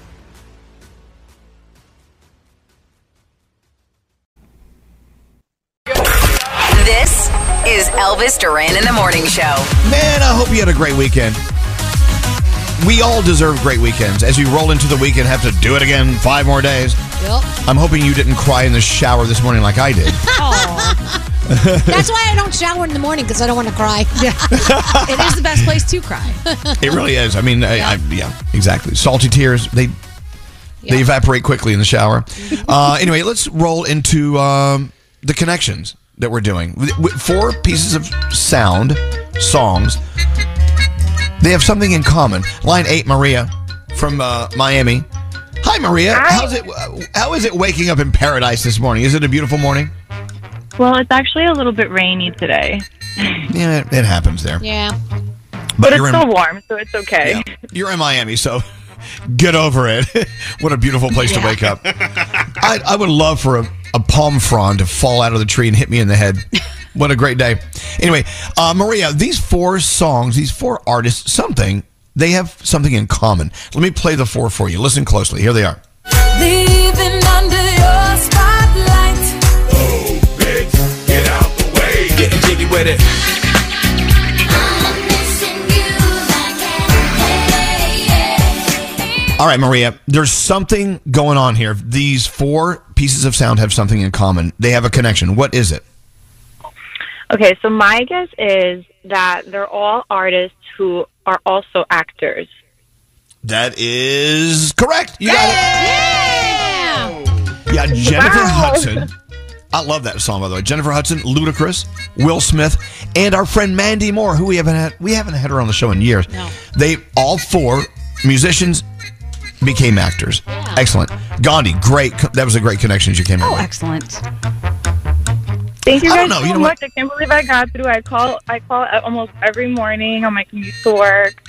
Speaker 1: This is Elvis Duran in the Morning Show.
Speaker 4: Man, I hope you had a great weekend. We all deserve great weekends. As we roll into the weekend, have to do it again five more days.
Speaker 5: Yep.
Speaker 4: I'm hoping you didn't cry in the shower this morning like I did. *laughs*
Speaker 5: That's why I don't shower in the morning because I don't want to cry. *laughs* Yeah.
Speaker 8: it is the best place to cry. *laughs*
Speaker 4: It really is. I mean, I, I, yeah, exactly. Salty tears, they they evaporate quickly in the shower. Uh, anyway, let's roll into um, the connections that we're doing. With- with Four pieces of sound, songs. They have something in common. Line eight, Maria from uh, Miami. Hi, Maria. How's it? How is it waking up in paradise this morning? Is it a beautiful morning?
Speaker 19: Well, it's actually a little bit rainy today, *laughs*
Speaker 4: Yeah, it, it happens there.
Speaker 5: Yeah.
Speaker 19: but, it's
Speaker 4: you're in-
Speaker 19: still warm, so it's okay.
Speaker 4: You're in Miami, so *laughs* get over it. *laughs* what a beautiful place to wake up. I, I would love for a, a palm frond to fall out of the tree and hit me in the head. *laughs* What a great day. Anyway, uh, Maria, these four songs, these four artists, something, they have something in common. Let me play the four for you. Listen closely. Here they are.
Speaker 17: Leaving under your spotlight.
Speaker 3: Get out the way. Getting jiggy with it.
Speaker 4: All right, Maria, there's something going on here. These four pieces of sound have something in common. They have a connection. What is it?
Speaker 19: Okay, so my guess is that they're all artists who are also actors.
Speaker 4: That is correct. You got it. Yeah, Jennifer
Speaker 19: Wow.
Speaker 4: Hudson. I love that song by the way. Jennifer Hudson, Ludacris, Will Smith, and our friend Mandy Moore, who we haven't had we haven't had her on the show in years. They all four musicians became actors. Excellent. Gandhi, great. That was a great connection as you came in.
Speaker 8: Oh, excellent.
Speaker 19: Thank you
Speaker 4: I
Speaker 19: guys
Speaker 4: don't know,
Speaker 19: so
Speaker 4: you know what?
Speaker 19: much. I can't believe I got through. I call I call almost every morning on my commute to work.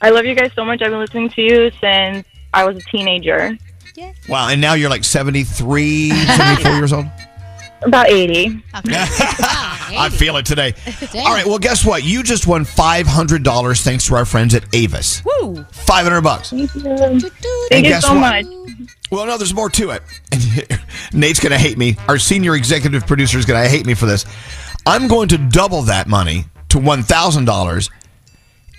Speaker 19: I love you guys so much. I've been listening to you since I was a teenager.
Speaker 4: Wow, and now you're like 73, 74 *laughs* years old?
Speaker 19: About 80. *laughs*
Speaker 4: I feel it today. *laughs* All right, well, guess what? You just won $500 thanks to our friends at Avis.
Speaker 8: Woo!
Speaker 4: 500 bucks.
Speaker 19: Thank you. Thank you so
Speaker 4: what?
Speaker 19: much.
Speaker 4: Well, no, there's more to it. *laughs* Nate's going to hate me. Our senior executive producer is going to hate me for this. I'm going to double that money to $1,000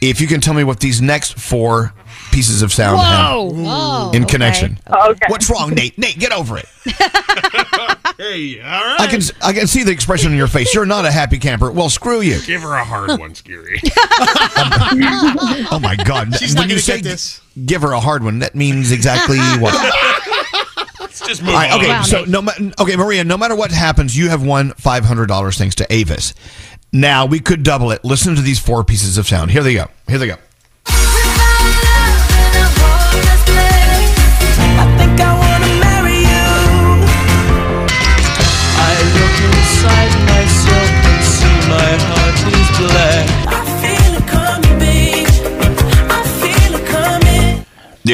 Speaker 4: if you can tell me what these next four pieces of sound
Speaker 5: Whoa. Whoa.
Speaker 4: Oh, in connection.
Speaker 19: Oh, okay.
Speaker 4: What's wrong, Nate? Nate, get over it. *laughs*
Speaker 7: Hey, all right.
Speaker 4: I can I can see the expression on your face. You're not a happy camper. Well, screw you.
Speaker 7: Give her a hard one, Skeery. *laughs* *laughs*
Speaker 4: Oh my God!
Speaker 9: She's
Speaker 4: when
Speaker 9: not
Speaker 4: you say
Speaker 9: get this.
Speaker 4: give her a hard one, that means exactly what?
Speaker 7: Let's just move
Speaker 4: All right,
Speaker 7: on.
Speaker 4: okay, so no, ma- okay, Maria. No matter what happens, you have won five hundred dollars thanks to Avis. Now we could double it. Listen to these four pieces of sound. Here they go. Here they go.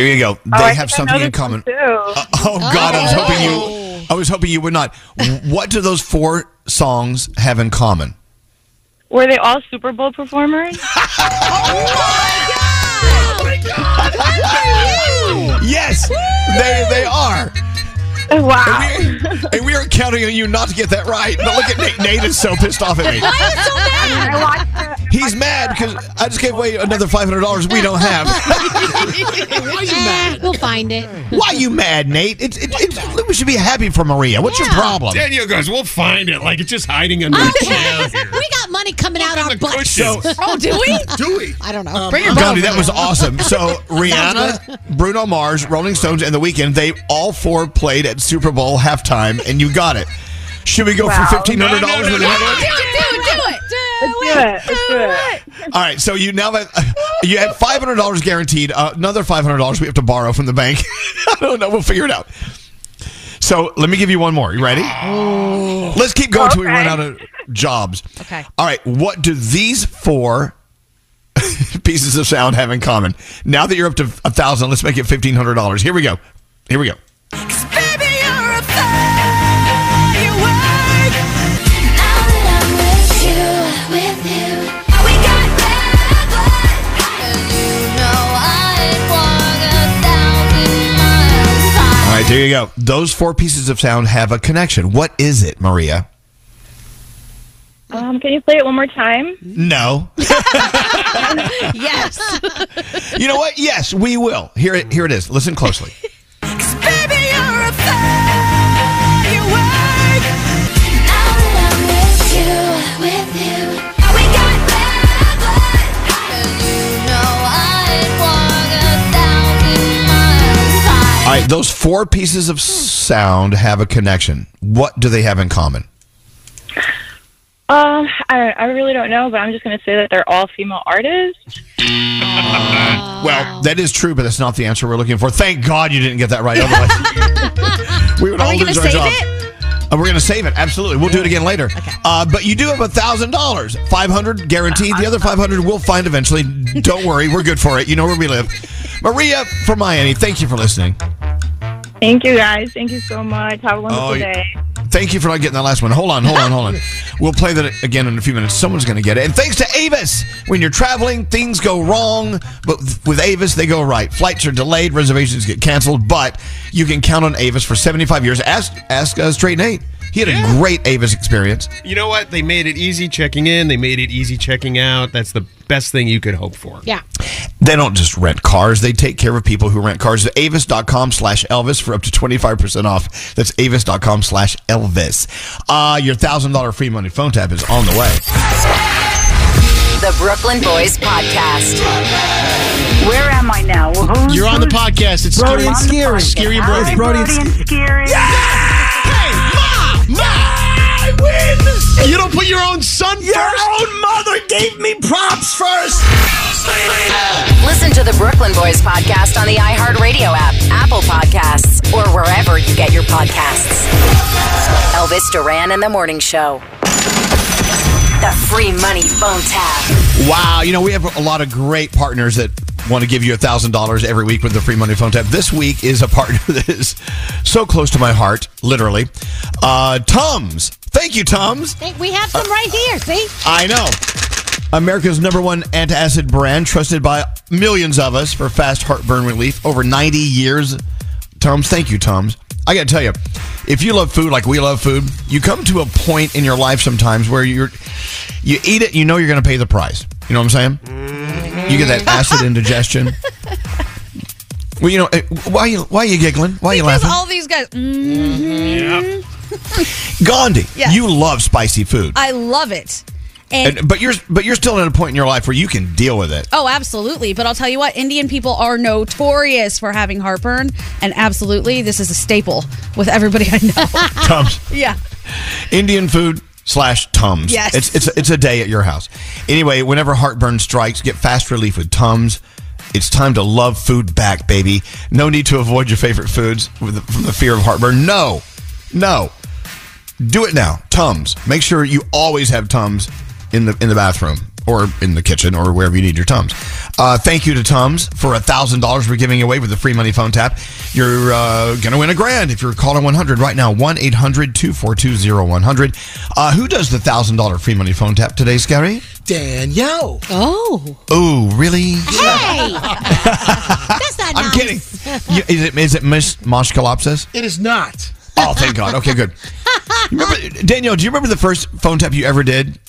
Speaker 4: There you go. They
Speaker 19: Oh,
Speaker 4: have something in common. Uh, oh God, I was hoping you. I was hoping you would not. What do those four songs have in common?
Speaker 19: Were they all Super Bowl performers? *laughs*
Speaker 4: Yes, they they are.
Speaker 19: Wow.
Speaker 4: And we, and we are counting on you not to get that right. But look at Nate. Nate is so pissed off at me.
Speaker 19: I watched
Speaker 4: He's mad because I just gave away another five hundred dollars we don't have. *laughs*
Speaker 5: Why you eh, mad? We'll find it.
Speaker 4: Why you mad, Nate? It's, it, it's, we should be happy for Maria. What's your problem?
Speaker 7: Danielle goes, we'll find it. Like it's just hiding under a chair here. *laughs*
Speaker 5: we got money coming out our butts.
Speaker 4: So- *laughs*
Speaker 5: oh, do we? *laughs*
Speaker 9: Do we?
Speaker 5: I don't know.
Speaker 4: Bring your Gandhi, that was awesome. So *laughs* Rihanna, Bruno Mars, Rolling Stones, and The Weeknd, they all four played at Super Bowl halftime, and you got it. Should we go
Speaker 19: Wow.
Speaker 4: for fifteen hundred dollars?
Speaker 19: No, no, no, no, no.
Speaker 5: Do it.
Speaker 19: Let's do it. Let's do it.
Speaker 4: All right, so you now have you have five hundred dollars guaranteed. Uh, another five hundred dollars we have to borrow from the bank. I don't know. We'll figure it out. So let me give you one more. You ready? Oh. Let's keep going until we run out of jobs.
Speaker 8: Okay.
Speaker 4: All right. What do these four *laughs* pieces of sound have in common? Now that you're up to a thousand, let's make it fifteen hundred dollars. Here we go. Here we go. There you go. Those four pieces of sound have a connection. What is it, Maria?
Speaker 19: Um, can you play it one more time?
Speaker 4: No.
Speaker 8: yes.
Speaker 4: You know what? Yes, we will. Here it here it is. Listen closely. *laughs* right, those four pieces of sound have a connection. What do they have in common?
Speaker 19: Um, I, I really don't know, but I'm just going to say that they're all female artists. *laughs*
Speaker 4: Well, that is true, but that's not the answer we're looking for. Thank God you didn't get that right. Otherwise, *laughs* we would
Speaker 8: Are
Speaker 4: all
Speaker 8: we
Speaker 4: lose
Speaker 8: gonna
Speaker 4: our
Speaker 8: save
Speaker 4: job.
Speaker 8: it?
Speaker 4: Uh, we're going to save it. Absolutely. We'll do it again later. Okay. Uh, but you do have a thousand dollars, five hundred guaranteed. The other five hundred we'll find eventually. Don't worry, we're good for it. You know where we live. Maria from Miami. Thank you for listening.
Speaker 19: Thank you, guys. Thank you so much. Have a wonderful
Speaker 4: Oh,
Speaker 19: day.
Speaker 4: Thank you for not getting that last one. Hold on, hold on, hold on. We'll play that again in a few minutes. Someone's going to get it. And thanks to Avis. When you're traveling, things go wrong, but with Avis, they go right. Flights are delayed, reservations get canceled, but you can count on Avis for 75 years. Ask, ask uh, Straight Nate. He had a great Avis experience.
Speaker 7: You know what? They made it easy checking in. They made it easy checking out. That's the best thing you could hope for.
Speaker 5: Yeah.
Speaker 4: They don't just rent cars, they take care of people who rent cars. Avis.com slash Elvis for up to 25% off. That's avis.com slash Elvis. Uh, your $1,000 free money phone tap is on the way.
Speaker 1: The Brooklyn Boys Podcast.
Speaker 20: Where am I now? Who's,
Speaker 9: You're on the podcast. It's
Speaker 20: Brody and
Speaker 9: I'm
Speaker 20: Skeery.
Speaker 9: podcast. Skeery and Brody.
Speaker 20: Brody and Skeery.
Speaker 9: You don't put your own son first. Your own mother gave me props first.
Speaker 1: Listen to the Brooklyn Boys Podcast on the iHeartRadio app, Apple Podcasts, or wherever you get your podcasts. Elvis Duran and the Morning Show. The free money phone tap.
Speaker 4: Wow, you know, we have a lot of great partners that want to give you $1,000 every week with the free money phone tap. This week is a partner *laughs* that is so close to my heart, literally. Uh, Tums. Thank you, Tums.
Speaker 5: We have some right here. See?
Speaker 4: I know. America's number one antacid brand, trusted by millions of us for fast heartburn relief. Over 90 years. Tums, thank you, Tums. I got to tell you, if you love food like we love food, you come to a point in your life sometimes where you're you eat it, you know you're going to pay the price. You know what I'm saying? You get that acid *laughs* indigestion. Well, you know, eh, why you why are you giggling? Why are you laughing?
Speaker 8: all these guys. mhm.
Speaker 4: Gandhi,
Speaker 8: Yes.
Speaker 4: you love spicy food.
Speaker 8: I love it. And,
Speaker 4: And, but you're but you're still at a point in your life where you can deal with it.
Speaker 8: oh, absolutely. But I'll tell you what, Indian people are notorious for having heartburn, and absolutely, this is a staple with everybody I know. *laughs*
Speaker 4: Tums.
Speaker 8: yeah.
Speaker 4: Indian food slash Tums.
Speaker 8: Yes.
Speaker 4: It's it's it's a day at your house. Anyway, whenever heartburn strikes, get fast relief with Tums. It's time to love food back, baby. No need to avoid your favorite foods with the, from the fear of heartburn. No, no. Do it now. Tums. Make sure you always have Tums in the in the bathroom or in the kitchen or wherever you need your Tums. Uh, thank you to Tums for a thousand dollars we're giving away with the free money phone tap. You're uh, gonna win a grand if you're calling 100 right now. 1 800 242 0100. Uh, who does the thousand dollar free money phone tap today, Skeery?
Speaker 9: Danielle.
Speaker 5: Oh.
Speaker 4: Oh, really?
Speaker 5: Hey. *laughs* That's not
Speaker 4: I'm
Speaker 5: nice.
Speaker 4: kidding. You, is it is it Miss Moshkalopsis?
Speaker 9: It is not.
Speaker 4: Oh, thank God. Okay, good. You *laughs* remember, Danielle, do you remember the first phone tap you ever did?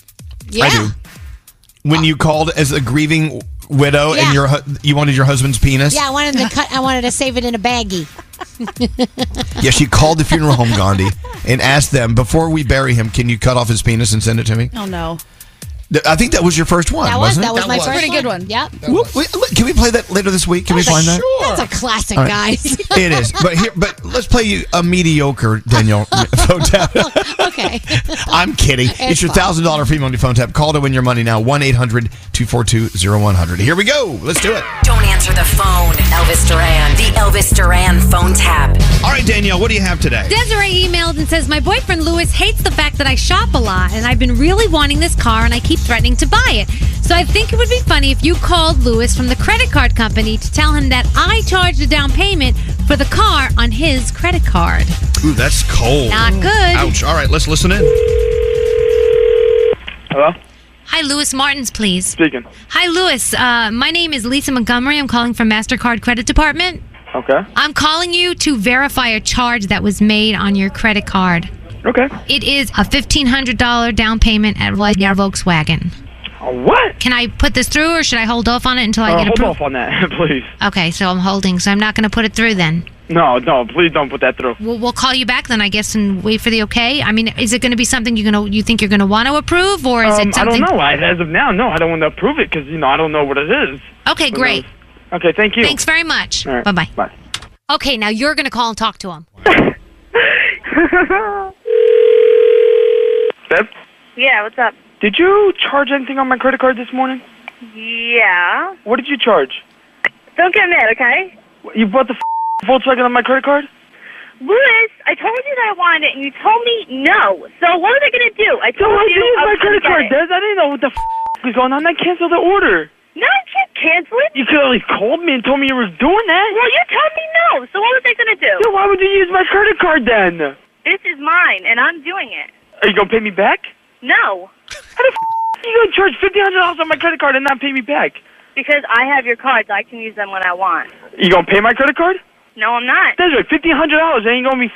Speaker 5: Yeah.
Speaker 4: I do. When you called as a grieving widow
Speaker 5: Yeah.
Speaker 4: and your hu- you wanted your husband's penis?
Speaker 5: Yeah, I wanted to cut. I wanted to save it in a baggie. *laughs*
Speaker 4: Yeah, she called the funeral home, Gandhi, and asked them, before we bury him, can you cut off his penis and send it to me?
Speaker 10: Oh no.
Speaker 4: Th- I think that was your first one,
Speaker 5: that was
Speaker 4: wasn't
Speaker 5: that
Speaker 4: it?
Speaker 5: was my first
Speaker 10: Pretty good one.
Speaker 5: Yep.
Speaker 4: Whoop, wait, look, Can we play that later this week? Can we find that?
Speaker 5: That's a classic,
Speaker 4: All right.
Speaker 5: guys. *laughs*
Speaker 4: It is, but here, but let's play you a mediocre Danielle *laughs* *laughs* phone tap.
Speaker 5: okay.
Speaker 4: I'm kidding. It's,
Speaker 5: It's
Speaker 4: your
Speaker 5: fine.
Speaker 4: thousand dollar free money phone tap. Call to win your money now. 1-800-242-0100. Here we go. Let's do it.
Speaker 1: Don't answer the phone. Elvis Duran. The Elvis Duran phone tap.
Speaker 4: All right, Danielle, what do you have today?
Speaker 5: Desiree emailed and says, My boyfriend Lewis hates the fact that I shop a lot, and I've been really wanting this car, and I keep threatening to buy it. So I think it would be funny if you called Lewis from the credit card company to tell him that I charged a down payment for the car on his credit card.
Speaker 4: Ooh, that's cold.
Speaker 5: Not good.
Speaker 4: Ouch. All right, let's listen in.
Speaker 21: Hello?
Speaker 5: Hi, Lewis Martins, please.
Speaker 21: Speaking.
Speaker 5: Hi, Lewis. Uh, my name is Lisa Montgomery. I'm calling from MasterCard Credit Department.
Speaker 21: Okay.
Speaker 5: I'm calling you to verify a charge that was made on your credit card.
Speaker 21: Okay.
Speaker 5: It is a $1,500 down payment at your Volkswagen.
Speaker 21: what?
Speaker 5: Can I put this through or should I hold off on it until I
Speaker 21: Uh,
Speaker 5: get
Speaker 21: hold
Speaker 5: approved?
Speaker 21: off on that, *laughs* please.
Speaker 5: Okay, so I'm holding, so I'm not going to put it through then.
Speaker 21: No, no, please don't put that through.
Speaker 5: We'll, we'll call you back then, I guess, and wait for the okay. I mean, is it going to be something you're gonna you think you're going to want to approve, or is
Speaker 21: Um,
Speaker 5: it
Speaker 21: I
Speaker 5: something?
Speaker 21: don't know. I, as of now, no, I don't want to approve it because you know I don't know what it is.
Speaker 5: Okay, great.
Speaker 21: Okay, thank you.
Speaker 5: Thanks very much.
Speaker 21: Right,
Speaker 5: Bye-bye.
Speaker 21: Bye.
Speaker 5: Okay, now you're going to call and talk to him. *laughs*
Speaker 21: Beb,
Speaker 16: Yeah, what's up?
Speaker 21: did you charge anything on my credit card this morning?
Speaker 16: Yeah.
Speaker 21: What did you charge?
Speaker 16: Don't get mad, okay?
Speaker 21: You bought the f- Volkswagen on my credit card?
Speaker 16: Louis, I told you that I wanted it, and you told me no. So what was I going to do? I
Speaker 21: So
Speaker 16: told
Speaker 21: I
Speaker 16: you I
Speaker 21: my credit card. Des. I didn't know what the f- was going on. I canceled the order.
Speaker 16: No, you can't cancel it.
Speaker 21: You could at least called me and told me you were doing that.
Speaker 16: Well, you told me no. So what was I going to do?
Speaker 21: So why would you use my credit card then?
Speaker 16: This is mine, and I'm doing it.
Speaker 21: Are you gonna pay me back?
Speaker 16: No,
Speaker 21: How the f- are you gonna charge fifteen hundred dollars on my credit card and not pay me back?
Speaker 16: because I have your cards. I can use them when I want.
Speaker 21: You gonna pay my credit card?
Speaker 16: No, I'm not.
Speaker 21: That's right. fifteen hundred dollars ain't gonna be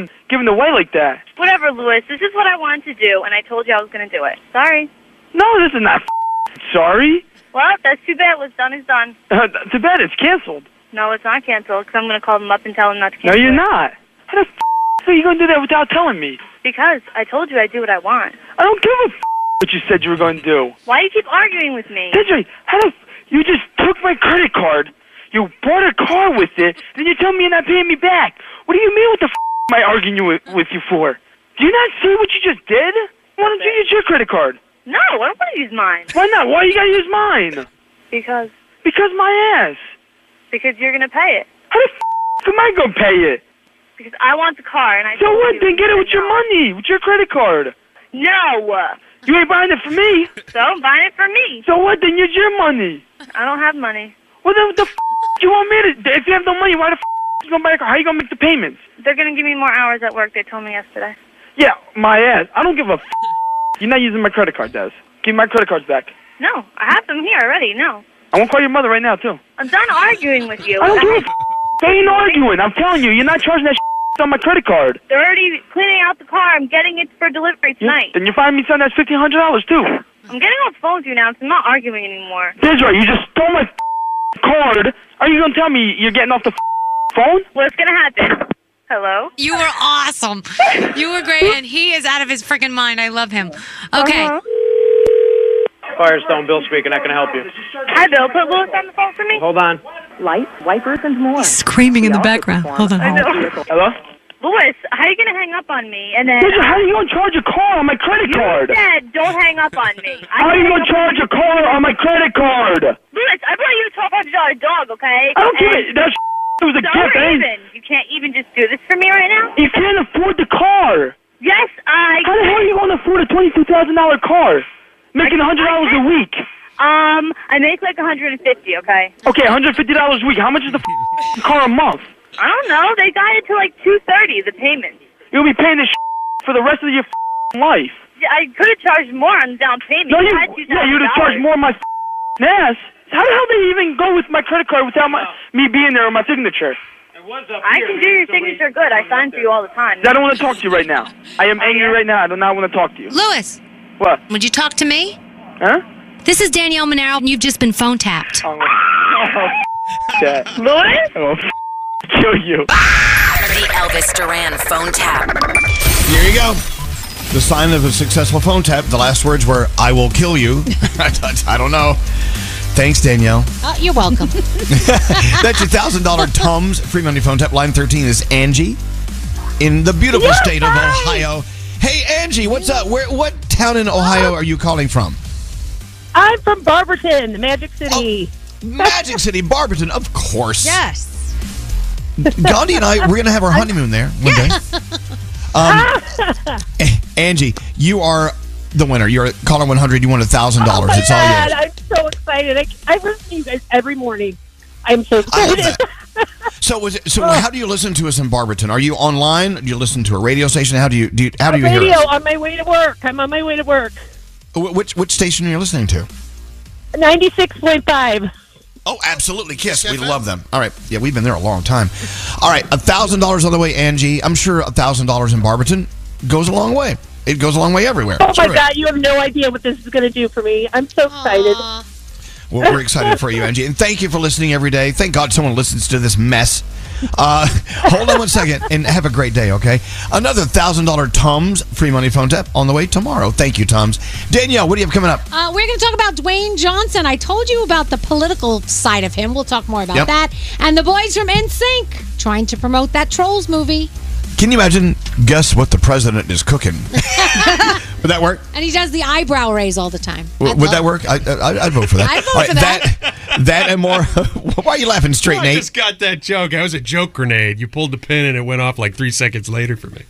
Speaker 21: f- giving away like that.
Speaker 16: Whatever, Louis. This is what I wanted to do, and I told you I was going to do it. Sorry.
Speaker 21: No, this is not f- sorry.
Speaker 16: Well, that's too bad. What's done is done.
Speaker 21: Uh, too bad it's canceled.
Speaker 16: No, it's not canceled because I'm going to call them up and tell them not to cancel.
Speaker 21: No, you're
Speaker 16: it.
Speaker 21: not. How the f- are you gonna do that without telling me?
Speaker 16: Because I told you I do what I want.
Speaker 21: I don't give a f- what you said you were going to do.
Speaker 16: Why do you keep arguing with me?
Speaker 21: Desiree, how the f- you just took my credit card, you bought a car with it, then you tell me you're not paying me back. What do you mean? What the f- am I arguing with, with you for? Do you not see what you just did? Why don't you use your credit card?
Speaker 16: No, I don't want to use mine.
Speaker 21: Why not? Why you gotta use mine?
Speaker 16: Because
Speaker 21: Because my ass.
Speaker 16: because you're going to pay it.
Speaker 21: How the f- am I gonna pay it?
Speaker 16: Because I want the car, and I
Speaker 21: So what? Then get it with your money, with your credit card.
Speaker 16: No.
Speaker 21: You ain't buying it for me.
Speaker 16: So I'm buying it for me.
Speaker 21: So what? Then use your money.
Speaker 16: I don't have money.
Speaker 21: Well, then what the f- you want me to? If you have no money, why the f- you gonna buy a car? How you gonna make the payments?
Speaker 16: They're going to give me more hours at work. They told me yesterday.
Speaker 21: Yeah, my ass. I don't give a. F- *laughs* You're not using my credit card, Des. Give me my credit cards back.
Speaker 16: No, I have them here already. No.
Speaker 21: I won't call your mother right now too.
Speaker 16: I'm done arguing with you.
Speaker 21: I don't give a. F- they ain't arguing. I'm telling you, you're not charging that on my credit card.
Speaker 16: They're already cleaning out the car. I'm getting it for delivery tonight.
Speaker 21: Then you find me something that's fifteen hundred dollars too.
Speaker 16: I'm getting off the phone with you now, so I'm not arguing anymore.
Speaker 21: Desiree, you just stole my f- *laughs* card. Are you gonna tell me you're getting off the f- *laughs* phone?
Speaker 16: What's gonna happen? Hello?
Speaker 5: You were awesome. You were great, and he is out of his freaking mind. I love him. Okay.
Speaker 16: Uh-huh.
Speaker 22: Firestone, Bill speaking. How can I help you?
Speaker 16: Hi, Bill. Put Louis on the phone for me.
Speaker 22: Hold on.
Speaker 20: Lights, wipers, and more.
Speaker 5: Screaming in the background. Hold on.
Speaker 16: I know.
Speaker 21: Hello?
Speaker 16: Louis, how are you gonna hang up on me? And then
Speaker 21: Desiree, how are you gonna charge a car on my credit
Speaker 16: you
Speaker 21: card?
Speaker 16: said don't hang up on me. I
Speaker 21: How are you gonna charge a
Speaker 16: on
Speaker 21: car on my credit card?
Speaker 16: Louis, I bought you a twelve hundred dollar dog, okay?
Speaker 21: I don't give
Speaker 16: And
Speaker 21: it. That it was a
Speaker 16: Don't
Speaker 21: gift. I ain't-
Speaker 16: even. You can't even just do this for me right now.
Speaker 21: You can't afford the car.
Speaker 16: Yes, I.
Speaker 21: How the hell are you gonna afford a twenty-two thousand dollar car? Making a hundred dollars a week.
Speaker 16: Um, I make like a hundred and fifty. Okay.
Speaker 21: Okay, one hundred fifty dollars a week. How much is the f- car a month?
Speaker 16: I don't know. They got it to like two thirty. The payment.
Speaker 21: You'll be paying this for the rest of your f- life.
Speaker 16: Yeah, I could have charged more on the down payment.
Speaker 21: No, you, yeah, you'd have charged more on my f- ass. How the hell they even go with my credit card without my me being there with my signature?
Speaker 20: I can do your signature good. I sign for you all the time.
Speaker 21: I don't want to talk to you right now. I am angry right now. I do not want to talk to you.
Speaker 5: Lewis,
Speaker 21: What?
Speaker 5: would you talk to me?
Speaker 21: Huh?
Speaker 5: This is Danielle Monaro, and you've just been phone tapped.
Speaker 21: Oh, okay.
Speaker 20: Louis?
Speaker 21: Oh, f- kill you.
Speaker 1: The Elvis Duran phone tap.
Speaker 4: Here you go. The sign of a successful phone tap. The last words were, I will kill you. *laughs* I don't know. Thanks, Danielle.
Speaker 5: Uh, you're welcome. *laughs*
Speaker 4: That's your $1,000 Tums free money phone tap. Line 13 is Angie in the beautiful
Speaker 20: Yes,
Speaker 4: state of. Ohio. Hey, Angie, what's up? Where? What town in Ohio are you calling from?
Speaker 20: I'm from Barberton, Magic City.
Speaker 4: Magic City, Barberton, of course.
Speaker 8: Yes.
Speaker 4: Gandhi and I, we're going to have our *laughs* honeymoon there one day. Um, *laughs* eh, Angie, you are the winner. You're at caller 100. You won $1,000.
Speaker 20: Oh my
Speaker 4: it's all yours.
Speaker 20: I'm so excited. I, I listen to you guys every morning. I'm so
Speaker 4: I love
Speaker 20: excited. *laughs*
Speaker 4: So, was it, so uh. how do you listen to us in Barberton? Are you online? Do you listen to a radio station? How do you, do you how do you hear
Speaker 20: Radio
Speaker 4: us?
Speaker 20: on my way to work. I'm on my way to work.
Speaker 4: Which which station are you listening to?
Speaker 20: 96.5.
Speaker 4: Oh, absolutely, Kiss. We love them. All right, yeah, we've been there a long time. All right, a thousand dollars on the way, Angie. I'm sure a thousand dollars in Barberton goes a long way. It goes a long way everywhere.
Speaker 20: Oh my
Speaker 4: Screw it.
Speaker 20: God, you have no idea what this is going to do for me. I'm so excited.
Speaker 4: Well, we're excited for you, Angie, and thank you for listening every day. Thank God someone listens to this mess. Uh, *laughs* hold on one second and have a great day, okay? Another thousand dollar Tums free money phone tap on the way tomorrow. Thank you, Tums. Danielle, what do you have coming up?
Speaker 5: Uh, we're going to talk about Dwayne Johnson. I told you about the political side of him. We'll talk more about
Speaker 4: Yep.
Speaker 5: that. And the boys from NSYNC trying to promote that Trolls movie.
Speaker 4: Can you imagine? Guess what the president is cooking? *laughs* Would that work?
Speaker 5: And he does the eyebrow raise all the time.
Speaker 4: W- Would that work? I, I, I'd vote for that.
Speaker 5: I'd vote
Speaker 4: All
Speaker 5: for
Speaker 4: that. That and more. *laughs* Why are you laughing straight, oh,
Speaker 7: I
Speaker 4: Nate?
Speaker 7: I just got that joke. That was a joke grenade. You pulled the pin and it went off like three seconds later for me.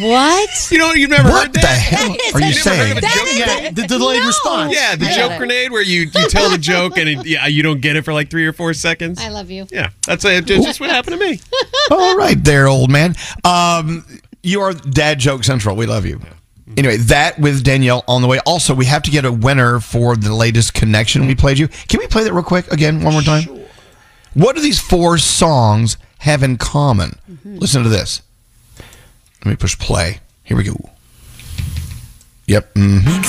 Speaker 5: What?
Speaker 7: You know, you've never
Speaker 4: What
Speaker 7: heard that.
Speaker 4: What the
Speaker 7: that?
Speaker 4: hell *laughs* are you
Speaker 7: never heard
Speaker 4: saying?
Speaker 7: of a joke? Yeah,
Speaker 4: the-
Speaker 9: The delayed response.
Speaker 7: Yeah, the
Speaker 5: I
Speaker 7: joke grenade where you, you tell the joke and it, yeah, you don't get it for like three or four seconds.
Speaker 5: I love you.
Speaker 7: Yeah, that's a, just, just what happened to me. *laughs*
Speaker 4: All right, there, old man. Um, you are Dad Joke Central. We love you. Anyway, that with Danielle on the way. Also, we have to get a winner for the latest connection we played you. Can we play that real quick again, one more time? Sure. What do these four songs have in common? Listen to this. Let me push play. Here we go. Yep. hmm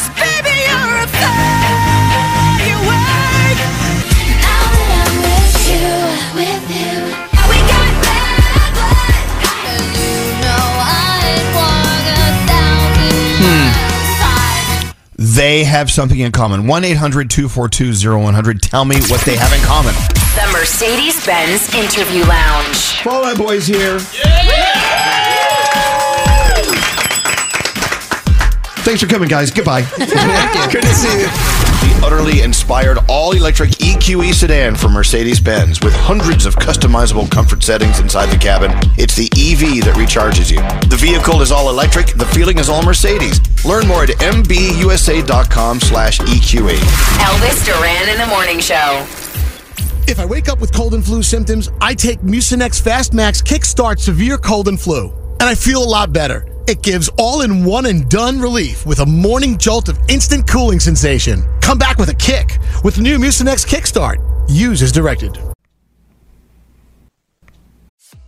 Speaker 4: They have something in common. 1 800 242 0100. Tell me what they have in common.
Speaker 1: The Mercedes Benz Interview Lounge.
Speaker 4: Fall Out Boy's here. Thanks for coming, guys. Goodbye. Good to see you. The utterly inspired all electric EQE sedan from Mercedes Benz with hundreds of customizable comfort settings inside the cabin. It's the EV that recharges you. The vehicle is all electric. The feeling is all Mercedes. Learn more at mbusa.com slash EQE.
Speaker 1: Elvis Duran in the Morning Show.
Speaker 9: If I wake up with cold and flu symptoms, I take Mucinex Fast Max Kickstart Severe Cold and Flu, and I feel a lot better. It gives all in one and done relief with a morning jolt of instant cooling sensation. Come back with a kick with new Mucinex Kickstart. Use as directed.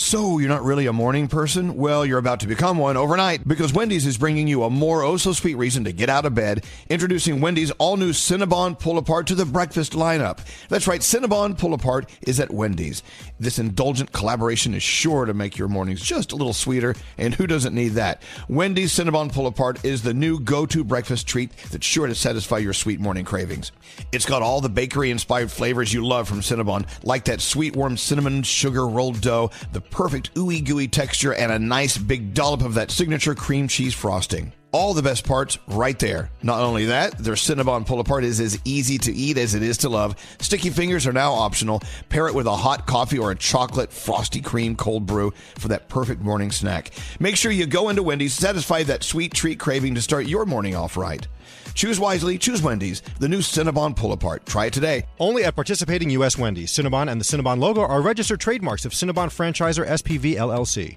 Speaker 4: So, you're not really a morning person? Well, you're about to become one overnight because Wendy's is bringing you a more oh so sweet reason to get out of bed. Introducing Wendy's all new Cinnabon Pull Apart to the breakfast lineup. That's right, Cinnabon Pull Apart is at Wendy's. This indulgent collaboration is sure to make your mornings just a little sweeter, and who doesn't need that? Wendy's Cinnabon Pull Apart is the new go to breakfast treat that's sure to satisfy your sweet morning cravings. It's got all the bakery inspired flavors you love from Cinnabon, like that sweet warm cinnamon sugar rolled dough, the perfect ooey gooey texture, and a nice big dollop of that signature cream cheese frosting. All the best parts right there. Not only that, their Cinnabon pull apart is as easy to eat as it is to love. Sticky fingers are now optional. Pair it with a hot coffee or a chocolate frosty cream cold brew for that perfect morning snack. Make sure you go into Wendy's, satisfy that sweet treat craving to start your morning off right. Choose wisely, choose Wendy's, the new Cinnabon pull apart. Try it today.
Speaker 14: Only at participating U.S. Wendy's. Cinnabon and the Cinnabon logo are registered trademarks of Cinnabon Franchisor SPV LLC.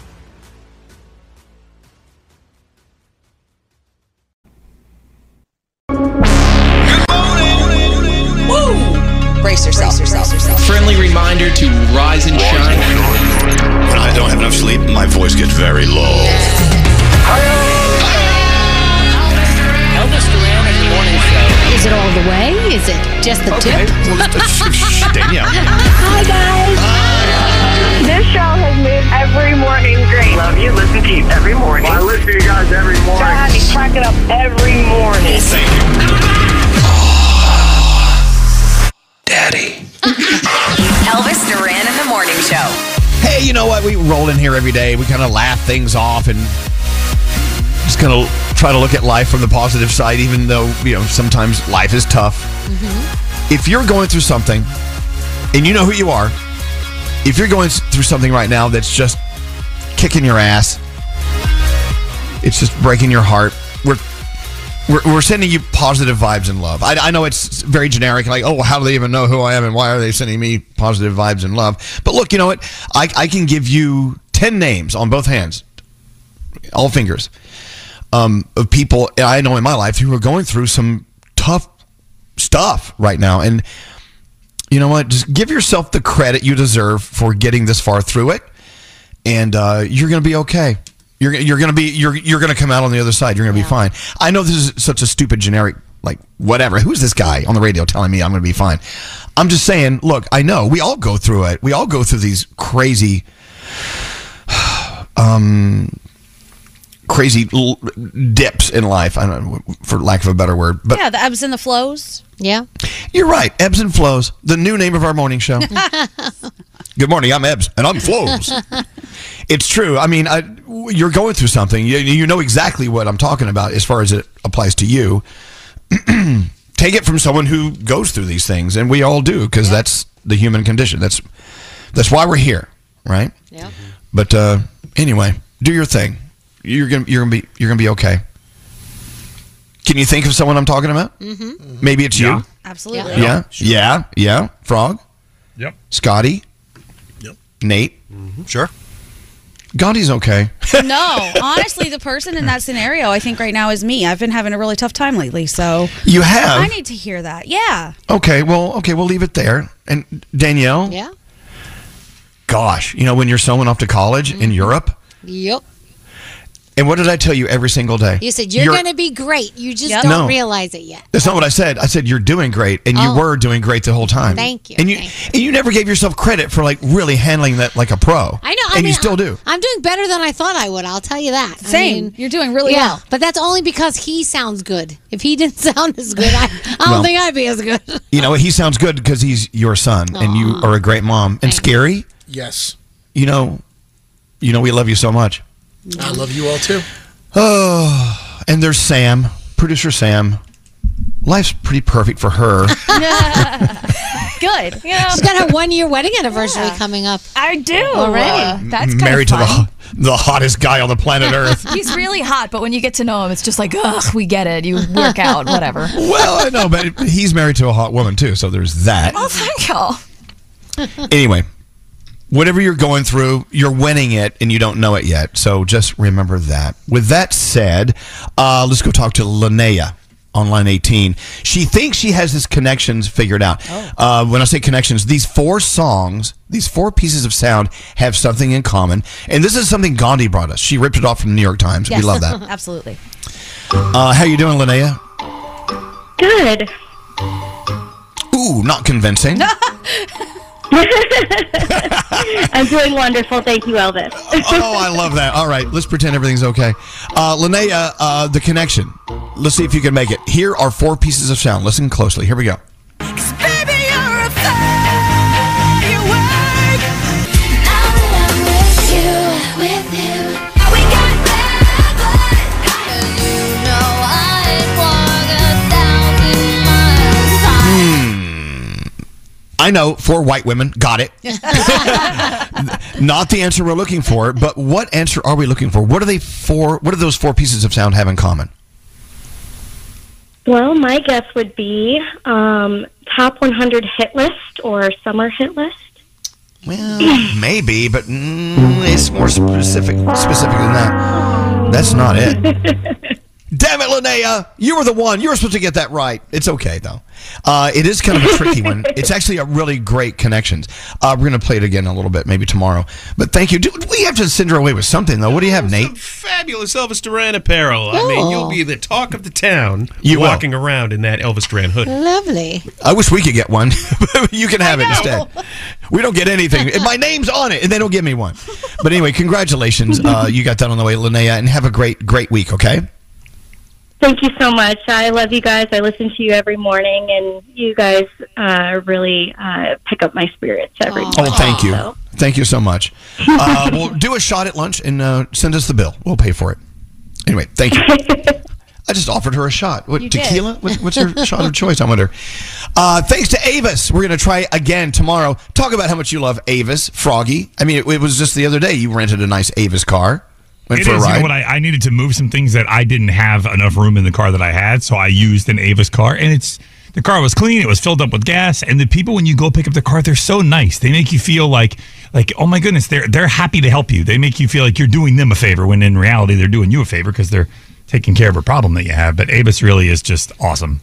Speaker 1: Brace yourself. Brace yourself.
Speaker 23: Friendly reminder to rise and shine.
Speaker 4: When I don't have enough sleep, my voice gets very low.
Speaker 23: Elvis Duran in the morning show.
Speaker 5: Is it all the way? Is it just the tip?
Speaker 4: Danielle. *laughs*
Speaker 20: Hi, guys. This show has made every morning great. Love you. Listen to you every morning. I listen to you guys every morning. God, you crack it up every morning.
Speaker 4: Daddy.
Speaker 1: Show.
Speaker 4: Hey, you know what? We roll in here every day. We kind of laugh things off and just kind of try to look at life from the positive side, even though, you know, sometimes life is tough. Mm-hmm. If you're going through something and you know who you are, if you're going through something right now that's just kicking your ass, it's just breaking your heart, we're we're, we're sending you positive vibes and love. I, I know it's very generic, like, oh, how do they even know who I am and why are they sending me positive vibes and love? But look, you know what? I, I can give you 10 names on both hands, all fingers, um, of people I know in my life who are going through some tough stuff right now. And you know what? Just give yourself the credit you deserve for getting this far through it, and uh, you're going to be okay. You're you're going to be you're you're going to come out on the other side. You're going to be fine. I know this is such a stupid generic like whatever. Who's this guy on the radio telling me I'm going to be fine? I'm just saying. Look, I know we all go through it. We all go through these crazy, *sighs* um, crazy l- dips in life. I don't know, for lack of a better word, but
Speaker 8: yeah, the ebbs and the flows.
Speaker 5: Yeah.
Speaker 4: you're right. Ebbs and flows. The new name of our morning show. *laughs* Good morning. I'm Ebbs, and I'm Flows. it's true. I mean, I, you're going through something. You, you know exactly what I'm talking about as far as it applies to you. *clears throat* Take it from someone who goes through these things, and we all do because that's the human condition. That's that's why we're here, right?
Speaker 5: Yeah.
Speaker 4: But uh, anyway, do your thing. You're gonna you're gonna be you're gonna be okay. Can you think of someone I'm talking about?
Speaker 5: Mm-hmm. mm-hmm.
Speaker 4: Maybe it's you.
Speaker 8: Absolutely.
Speaker 4: Yeah. Yeah. Yeah. Frog.
Speaker 7: Yep.
Speaker 4: Scotty.
Speaker 7: Yep.
Speaker 4: Nate. Mm-hmm.
Speaker 14: Sure.
Speaker 4: Gandhi's okay. *laughs*
Speaker 8: no, honestly, the person in that scenario, I think right now is me. I've been having a really tough time lately, so
Speaker 4: You have?
Speaker 8: I need to hear that. Yeah.
Speaker 4: Okay. Well. Okay. We'll leave it there. And Danielle.
Speaker 5: Yeah.
Speaker 4: Gosh, you know when you're someone off to college in mm-hmm. Europe,
Speaker 5: Yep.
Speaker 4: And what did I tell you every single day?
Speaker 5: You said you're, going to be great. You just
Speaker 4: Yep.
Speaker 5: don't
Speaker 4: No.
Speaker 5: realize it yet.
Speaker 4: That's not what I said. I said you're doing great, and you
Speaker 5: Oh.
Speaker 4: were doing great the whole time.
Speaker 5: Thank you,
Speaker 4: And you and you never gave yourself credit for like really handling that like a pro.
Speaker 5: I know. I
Speaker 4: and
Speaker 5: mean,
Speaker 4: you still do.
Speaker 5: I'm doing better than I thought I would. I'll tell you that. I
Speaker 10: Same.
Speaker 5: mean,
Speaker 10: You're doing really
Speaker 5: yeah,
Speaker 10: well.
Speaker 5: But that's only because he sounds good. If he didn't *laughs* sound as good, I, I don't
Speaker 4: Well-
Speaker 5: think I'd be as good.
Speaker 4: You know, he sounds good because he's your son, and you are a great mom. And Skeery,
Speaker 9: Yes.
Speaker 4: you know, you know we love you so much.
Speaker 9: I love you all too.
Speaker 4: Oh, *sighs* and there's Sam, producer Sam. Life's pretty perfect for her. *laughs*
Speaker 10: Good. Yeah. *laughs*
Speaker 5: She's got her one year wedding anniversary coming up.
Speaker 10: I do.
Speaker 5: Already.
Speaker 10: That's kind
Speaker 4: Married
Speaker 10: of
Speaker 4: to
Speaker 10: fun.
Speaker 4: the the hottest guy on the planet Earth. *laughs*
Speaker 10: He's really hot, but when you get to know him, it's just like, ugh, we get it. You work out, whatever.
Speaker 4: well, I know, but he's married to a hot woman too, so there's that.
Speaker 10: Oh, thank y'all.
Speaker 4: Anyway, whatever you're going through, you're winning it and you don't know it yet. So just remember that. With that said, uh, let's go talk to Linnea on line 18. She thinks she has his connections figured out. Uh, when I say connections, these four songs, these four pieces of sound have something in common. And this is something Gandhi brought us. She ripped it off from the New York Times. We love that. *laughs*
Speaker 10: Absolutely.
Speaker 4: Uh, how you doing, Linnea?
Speaker 20: Good.
Speaker 4: Ooh, not convincing. *laughs* *laughs*
Speaker 20: I'm doing wonderful. Thank you, Elvis.
Speaker 4: oh, I love that. All right, let's pretend everything's okay. Uh, Linnea, uh, the connection. Let's see if you can make it. Here are four pieces of sound. Listen closely. Here we go. I know four white women. Got it. *laughs* Not the answer we're looking for, but what answer are we looking for? What are they four? What do those four pieces of sound have in common?
Speaker 20: Well, my guess would be um, top 100 hit list or summer hit list.
Speaker 4: Well, *clears throat* maybe, but mm, it's more specific specific than that. That's not it. *laughs* Damn it, Linnea! You were the one. You were supposed to get that right. It's okay though. Uh, it is kind of a tricky one. *laughs* It's actually a really great connection. Uh, we're gonna play it again a little bit, maybe tomorrow. But thank you. Do, we have to send her away with something though. What do you have, Nate?
Speaker 7: Fabulous Elvis Duran apparel. I mean, you'll be the talk of the town
Speaker 4: You will.
Speaker 7: walking around in that Elvis Duran hood.
Speaker 5: Lovely.
Speaker 4: I wish we could get one. *laughs* you can have it instead. We don't get anything. My name's on it, and they don't give me one. But anyway, congratulations. *laughs* Uh, you got that on the way, Linnea, and have a great, great week. Okay.
Speaker 20: Thank you so much. I love you guys. I listen to you every morning, and you guys uh, really uh, pick up my spirits every morning.
Speaker 4: Oh, thank you.
Speaker 20: So-
Speaker 4: Thank you so much. *laughs* Uh, we'll do a shot at lunch and uh, send us the bill. We'll pay for it. Anyway, thank you. *laughs* I just offered her a shot. What
Speaker 20: You
Speaker 4: tequila? What, what's her shot of choice? I wonder. Uh, thanks to Avis. We're going to try again tomorrow. Talk about how much you love Avis, Froggy. I mean, it, it was just the other day you rented a nice Avis car. Went
Speaker 24: It
Speaker 4: for
Speaker 24: is.
Speaker 4: a
Speaker 24: You know what? I, I needed to move some things that I didn't have enough room in the car that I had, so I used an Avis car, and it's the car was clean. It was filled up with gas, and the people when you go pick up the car, they're so nice. They make you feel like, like oh my goodness, they're they're happy to help you. They make you feel like you're doing them a favor when in reality they're doing you a favor because they're taking care of a problem that you have. But Avis really is just awesome.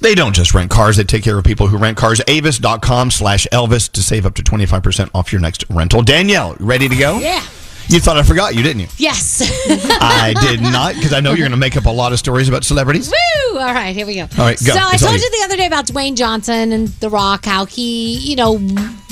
Speaker 4: They don't just rent cars, they take care of people who rent cars. Avis.com slash Elvis to save up to 25% off your next rental. Danielle, ready to go?
Speaker 5: Yeah.
Speaker 4: You thought I forgot, you didn't you?
Speaker 5: Yes. *laughs*
Speaker 4: I did not, because I know you're going to make up a lot of stories about celebrities.
Speaker 5: Woo! All right, here we go.
Speaker 4: All right, go.
Speaker 5: So I
Speaker 4: It's
Speaker 5: told
Speaker 4: you.
Speaker 5: you the other day about Dwayne Johnson and The Rock, how he, you know,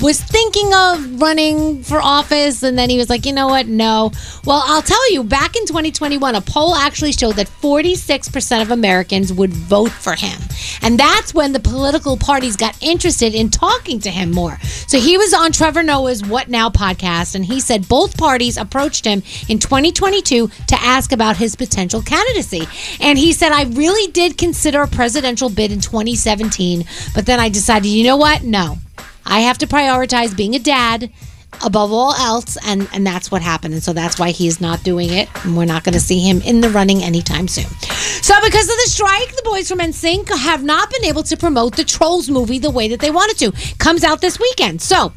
Speaker 5: was thinking of running for office, and then he was like, you know what, no. Well, I'll tell you, back in 2021, a poll actually showed that 46% of Americans would vote for him, and that's when the political parties got interested in talking to him more. So he was on Trevor Noah's What Now podcast, and he said both parties approached him in 2022 to ask about his potential candidacy. And he said, I really did consider a presidential bid in 2017, but then I decided, you know what? No. I have to prioritize being a dad above all else and and that's what happened and so that's why he's not doing it and we're not going to see him in the running anytime soon so because of the strike the boys from NSYNC have not been able to promote the Trolls movie the way that they wanted to comes out this weekend so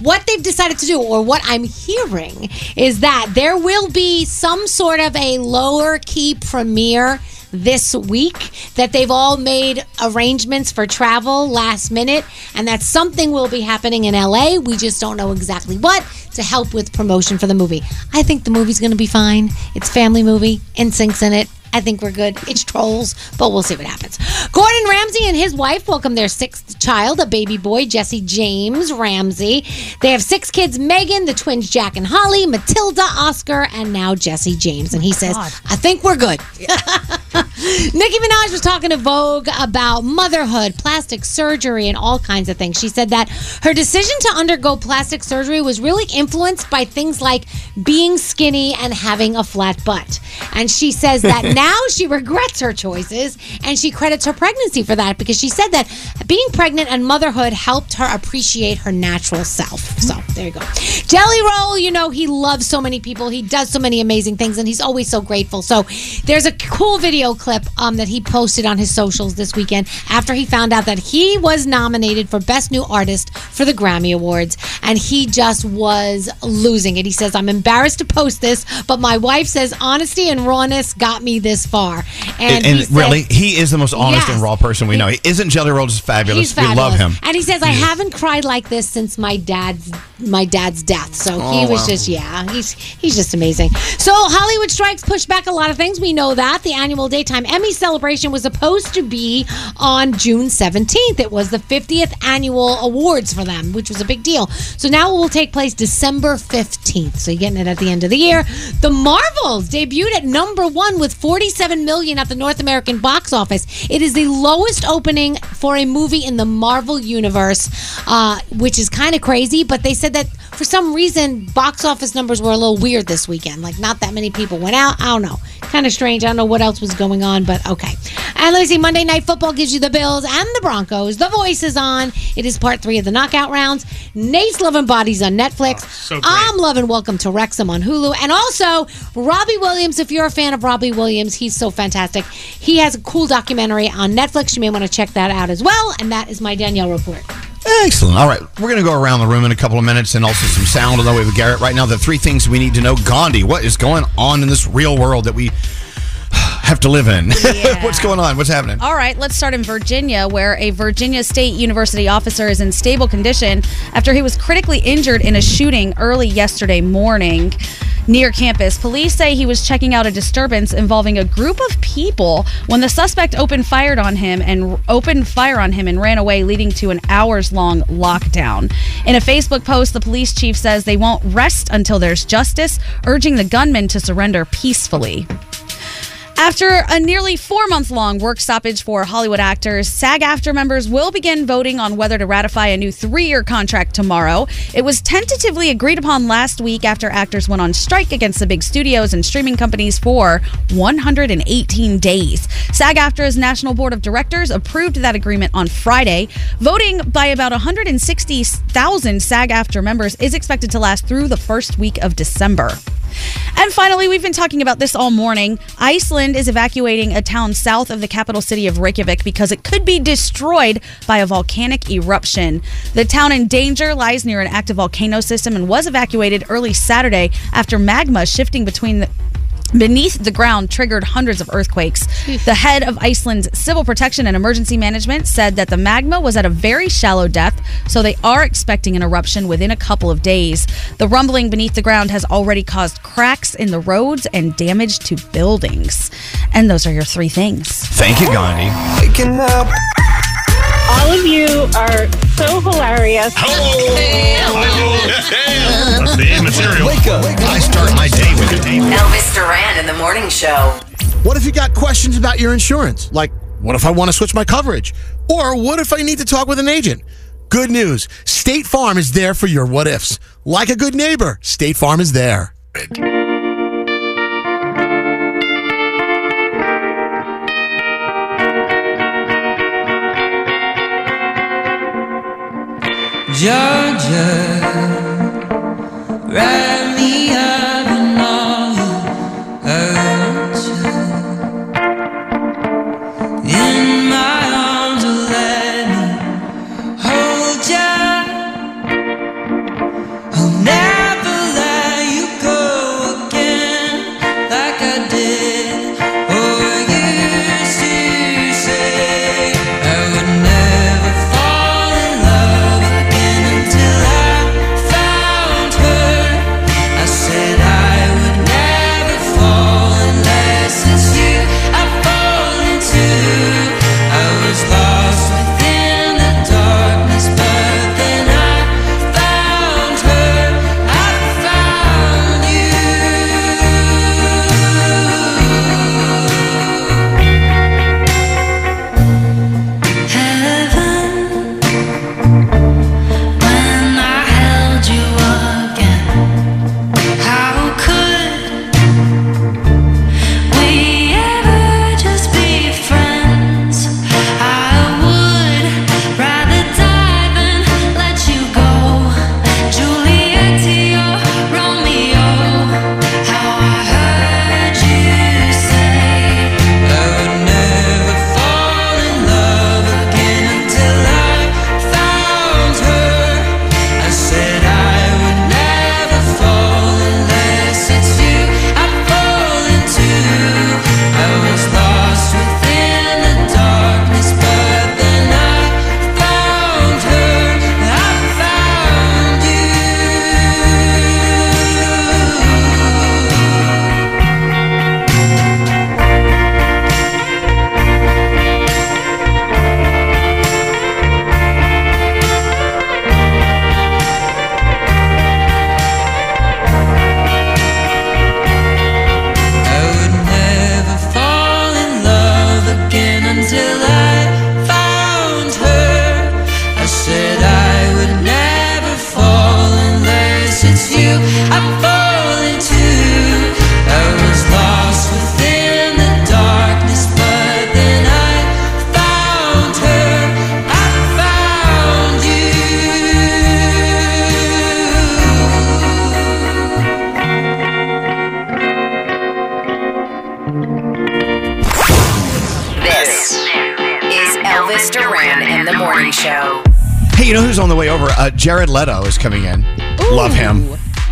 Speaker 5: what they've decided to do, or what I'm hearing, is that there will be some sort of a lower key premiere this week that they've all made arrangements for travel last minute and that something will be happening in LA we just don't know exactly what to help with promotion for the movie. I think the movie's going to be fine. It's family movie, NSYNC's in it. I think we're good. It's trolls, but we'll see what happens. Gordon Ramsay and his wife welcome their sixth child, a baby boy, Jesse James Ramsay. They have six kids Megan, the twins Jack and Holly, Matilda, Oscar, and now Jesse James. And he oh says, I think we're good. *laughs* Nicki Minaj was talking to Vogue about motherhood, plastic surgery, and all kinds of things. She said that her decision to undergo plastic surgery was really influenced by things like being skinny and having a flat butt. And she says that *laughs* now she regrets her choices and she credits her pregnancy for that because she said that being pregnant and motherhood helped her appreciate her natural self. So there you go. Jelly Roll, you know, he loves so many people. He does so many amazing things and he's always so grateful. So there's a cool video clip um, that he posted on his socials this weekend after he found out that he was nominated for Best New Artist for the Grammy Awards and he just was losing it. He says, I'm embarrassed to post this, but my wife says honesty and rawness got me this far.
Speaker 4: And,
Speaker 5: And,
Speaker 4: and
Speaker 5: he said-
Speaker 4: really, he is the most honest
Speaker 5: Yes.
Speaker 4: and raw person we know. He isn't Jelly Roll just fabulous.
Speaker 5: Fabulous.
Speaker 4: We love him.
Speaker 5: And he says, I haven't cried like this since my dad's my dad's death. So he
Speaker 4: Oh,
Speaker 5: was
Speaker 4: wow.
Speaker 5: just yeah, he's he's just amazing. So Hollywood strikes pushed back a lot of things. We know that. The annual daytime Emmy celebration was supposed to be on June 17th. It was the 50th annual awards for them, which was a big deal. So now it will take place December 15th. So you're getting it at the end of the year. The Marvels debuted at number 1 with 47 million at the North American box office. It is the lowest opening for a movie in the Marvel universe, uh, which is kind of crazy. But they said that for some reason, box office numbers were a little weird this weekend. Like, not that many people went out. I don't know. Kind of strange. I don't know what else was going on, but okay. And let me see. Monday Night Football gives you the Bills and the Broncos. The Voice is on. It is part three of the knockout rounds. Nate's Loving Bodies on Netflix.
Speaker 7: so great.
Speaker 5: I'm loving Welcome to Wrexham on Hulu. And also, Robbie Williams, if you're a fan of Robbie Williams, he's so fantastic. He has a cool documentary on Netflix. You may want to check that out as well. And that is my Danielle report.
Speaker 4: Excellent. All right, we're going to go around the room in a couple of minutes and also some sound on the way with Garrett. Right now, the three things we need to know. Gandhi, what is going on in this real world that we have to live in? *laughs* What's going on? What's happening?
Speaker 10: All right, let's start in Virginia, where a Virginia State University officer is in stable condition after he was critically injured in a shooting early yesterday morning near campus. Police say he was checking out a disturbance involving a group of people when the suspect opened fire on him and opened fire on him and ran away, leading to an hours-long lockdown. In a Facebook post, the police chief says they won't rest until there's justice, urging the gunman to surrender peacefully. After a nearly four month long work stoppage for Hollywood actors, SAG-AFTRA members will begin voting on whether to ratify a new three year contract tomorrow. It was tentatively agreed upon last week after actors went on strike against the big studios and streaming companies for 118 days. SAG-AFTRA's National Board of Directors approved that agreement on Friday. Voting by about 160,000 SAG-AFTRA members is expected to last through the first week of December. And finally, we've been talking about this all morning. Iceland is evacuating a town south of the capital city of Reykjavik because it could be destroyed by a volcanic eruption. The town in danger lies near an active volcano system and was evacuated early Saturday after magma shifting between the Beneath the ground triggered hundreds of earthquakes. The head of Iceland's Civil Protection and Emergency Management said that the magma was at a very shallow depth, so they are expecting an eruption within a couple of days. The rumbling beneath the ground has already caused cracks in the roads and damage to buildings. And those are your three things.
Speaker 4: Thank you, Gandhi.
Speaker 20: Waking up. All of you are so hilarious.
Speaker 24: Hello, That's the material.
Speaker 4: Wake up. I start my day with it.
Speaker 1: Elvis Duran in the morning show.
Speaker 9: What if you got questions about your insurance? Like, what if I want to switch my coverage? Or what if I need to talk with an agent? Good news State Farm is there for your what ifs. Like a good neighbor, State Farm is there.
Speaker 17: Georgia, write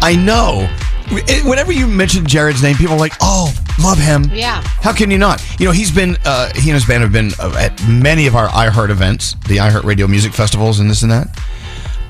Speaker 17: I
Speaker 4: know. It- Whenever you mention Jared's name, people are like, "Oh, love him."
Speaker 5: Yeah.
Speaker 4: How can you not? You know, he's been. Uh, he and his band have been uh, at many of our iHeart events, the iHeart Radio music festivals, and this and that.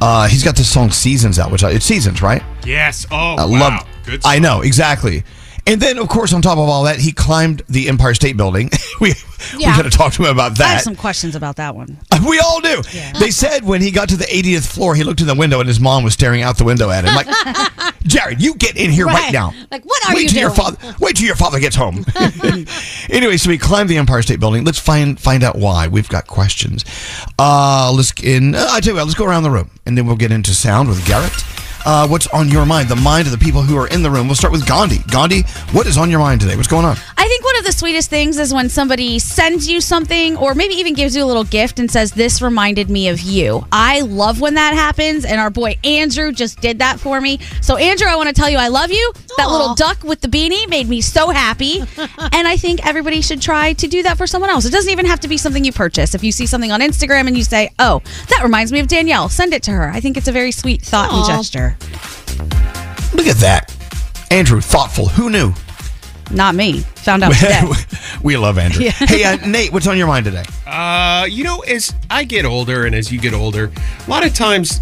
Speaker 4: Uh, he's got this song "Seasons" out, which I, it's Seasons, right?
Speaker 7: Yes. Oh,
Speaker 4: I
Speaker 7: wow.
Speaker 4: love.
Speaker 7: Good.
Speaker 4: I know exactly. And then, of course, on top of all that, he climbed the Empire State Building. *laughs* we
Speaker 10: Yeah.
Speaker 4: we got to talk to him about
Speaker 10: I have
Speaker 4: that.
Speaker 10: some questions about that one.
Speaker 4: We all do. They said when he got to the 80th floor, he looked in the window and his mom was staring out the window at him. Like, *laughs* Jared, you get in here right,
Speaker 5: Right.
Speaker 4: now.
Speaker 5: Like, what are
Speaker 4: wait
Speaker 5: you
Speaker 4: till your father. Wait till your father gets home. *laughs* anyway, so he climbed the Empire State Building. Let's find find out why. We've got questions. Uh, let's in. Uh, I tell you what. Let's go around the room and then we'll get into sound with Garrett. Uh, what's on your mind? The mind of the people who are in the room. We'll start with Gandhi. Gandhi, what is on your mind today? What's going on?
Speaker 10: I think one of the sweetest things is when somebody sends you something or maybe even gives you a little gift and says, This reminded me of you. I love when that happens. And our boy Andrew just did that for me. So, Andrew, I want to tell you I love you. That little duck with the beanie made me so happy. *laughs* and I think everybody should try to do that for someone else. It doesn't even have to be something you purchase. If you see something on Instagram and you say, Oh, that reminds me of Danielle, send it to her. I think it's a very sweet thought and gesture.
Speaker 4: Look at that. Andrew, thoughtful. Who knew?
Speaker 10: Not me. Found out today. *laughs*
Speaker 4: we love Andrew.
Speaker 10: Yeah.
Speaker 4: Hey, uh, Nate, what's on your mind today?
Speaker 7: Uh, you know, as I get older and as you get older, a lot of times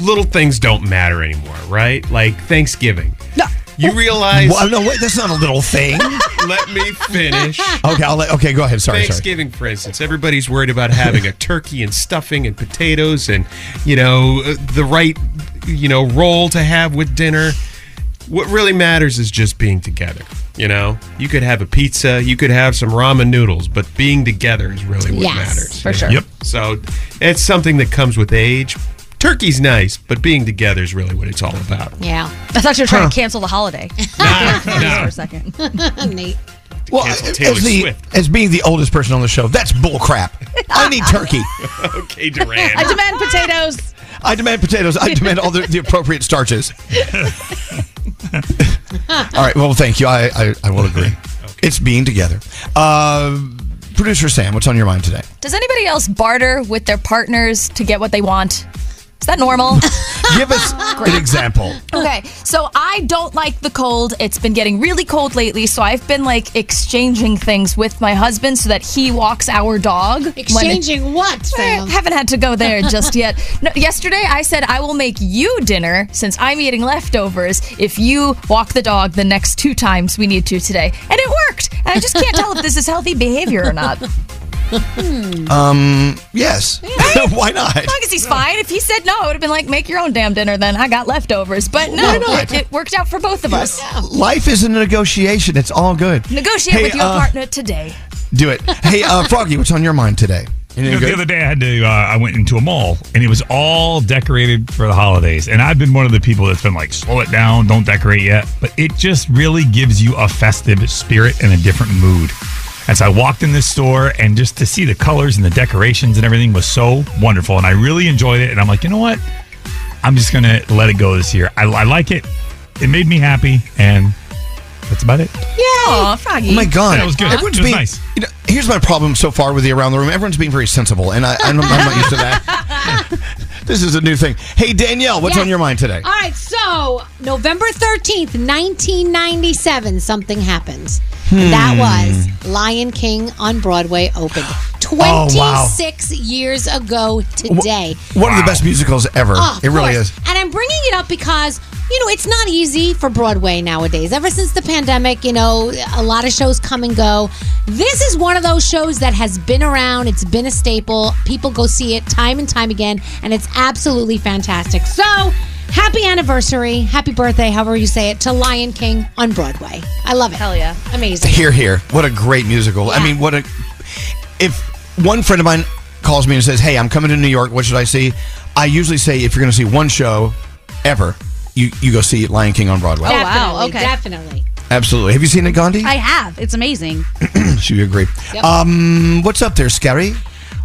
Speaker 7: little things don't matter anymore, right? Like Thanksgiving.
Speaker 10: No.
Speaker 7: You realize.
Speaker 4: Well, no, wait, that's not a little thing.
Speaker 7: Let me finish.
Speaker 4: Okay, I'll let, okay, go ahead. Sorry, sorry.
Speaker 7: Thanksgiving, for instance, everybody's worried about having a turkey and stuffing and potatoes and you know uh, the right you know roll to have with dinner. What really matters is just being together. You know, you could have a pizza, you could have some ramen noodles, but being together is really what
Speaker 10: Yes,
Speaker 7: matters.
Speaker 10: for sure. Yep.
Speaker 7: So it's something that comes with age. Turkey's nice, but being together is really what it's all about.
Speaker 5: Yeah.
Speaker 10: I thought you were trying to cancel the holiday. *laughs*
Speaker 7: Nah,
Speaker 10: for a second. *laughs*
Speaker 5: Nate.
Speaker 4: Well,
Speaker 7: Cancel
Speaker 4: as, the,
Speaker 7: Swift.
Speaker 4: as being the oldest person on the show, that's bull crap. I need turkey. *laughs*
Speaker 7: okay, Duran.
Speaker 10: I demand potatoes.
Speaker 4: I demand potatoes. I demand all the, the appropriate starches. all right. Well, thank you. I, I, I will agree. It's being together. Uh, Producer Sam, what's on your mind today?
Speaker 25: Does anybody else barter with their partners to get what they want? Is that normal? *laughs*
Speaker 4: Give us *laughs* an example.
Speaker 25: Okay, so I don't like the cold. It's been getting really cold lately, so I've been like exchanging things with my husband so that he walks our dog. when it-
Speaker 5: Exchanging what,
Speaker 25: I haven't had to go there *laughs* just yet. No, yesterday, I said I will make you dinner since I'm eating leftovers if you walk the dog the next two times we need to today. And it worked. And I just can't tell if this is healthy behavior or not.
Speaker 4: Um, yes. *laughs* Why not?
Speaker 25: As long as he's fine. If he said no, I would have been like, make your own damn dinner then. I got leftovers. But no,
Speaker 4: Why not?
Speaker 25: It, it worked out for both of us.
Speaker 4: Life is a negotiation. It's all good.
Speaker 25: Negotiate
Speaker 4: Hey,
Speaker 25: with your
Speaker 4: uh,
Speaker 25: partner today.
Speaker 4: Do it. Hey, uh, Froggy, what's on your mind today?
Speaker 24: You know, the other day, I had to. Uh, I went into a mall, and it was all decorated for the holidays. And I've been one of the people that's been like, "Slow it down, don't decorate yet." But it just really gives you a festive spirit and a different mood. As I walked in this store, and just to see the colors and the decorations and everything was so wonderful, and I really enjoyed it. And I'm like, you know what? I'm just gonna let it go this year. I, I like it. It made me happy, and that's about it.
Speaker 25: Yeah, Froggy.
Speaker 4: Oh my god,
Speaker 24: That was good.
Speaker 4: Everyone's
Speaker 24: It was
Speaker 4: being
Speaker 24: nice.
Speaker 4: You know, here's my problem so far with the around the room. Everyone's being very sensible, and I, I'm, I'm not used to that. *laughs* *laughs* this is a new thing. Hey Danielle, what's
Speaker 5: Yes.
Speaker 4: on your mind today?
Speaker 5: All right, so November 13th, 1997, something happens. And that
Speaker 4: Hmm.
Speaker 5: was Lion King on Broadway opened
Speaker 4: Oh, wow.
Speaker 5: 26 years ago today.
Speaker 4: One of the best musicals ever.
Speaker 5: Oh,
Speaker 4: it really
Speaker 5: course.
Speaker 4: is.
Speaker 5: And I'm bringing it up because, you know, it's not easy for Broadway nowadays. Ever since the pandemic, you know, a lot of shows come and go. This is one of those shows that has been around, it's been a staple. People go see it time and time again, and it's absolutely fantastic. So, happy anniversary, happy birthday, however you say it, to Lion King on Broadway. I love it. Hell
Speaker 10: yeah.
Speaker 5: Amazing.
Speaker 4: Here, here. What a great musical. I mean, what a. If one friend of mine calls me and says, "Hey, I'm coming to New York. What should I see?" I usually say, if you're going to see one show ever, you you go see Lion King on Broadway.
Speaker 10: Oh, wow. Okay.
Speaker 5: Definitely.
Speaker 4: Absolutely. Have you seen it, Gandhi?
Speaker 10: I have. It's amazing. *clears throat*
Speaker 4: Should you agree?
Speaker 10: Yep.
Speaker 4: Um, what's up there, Skeery?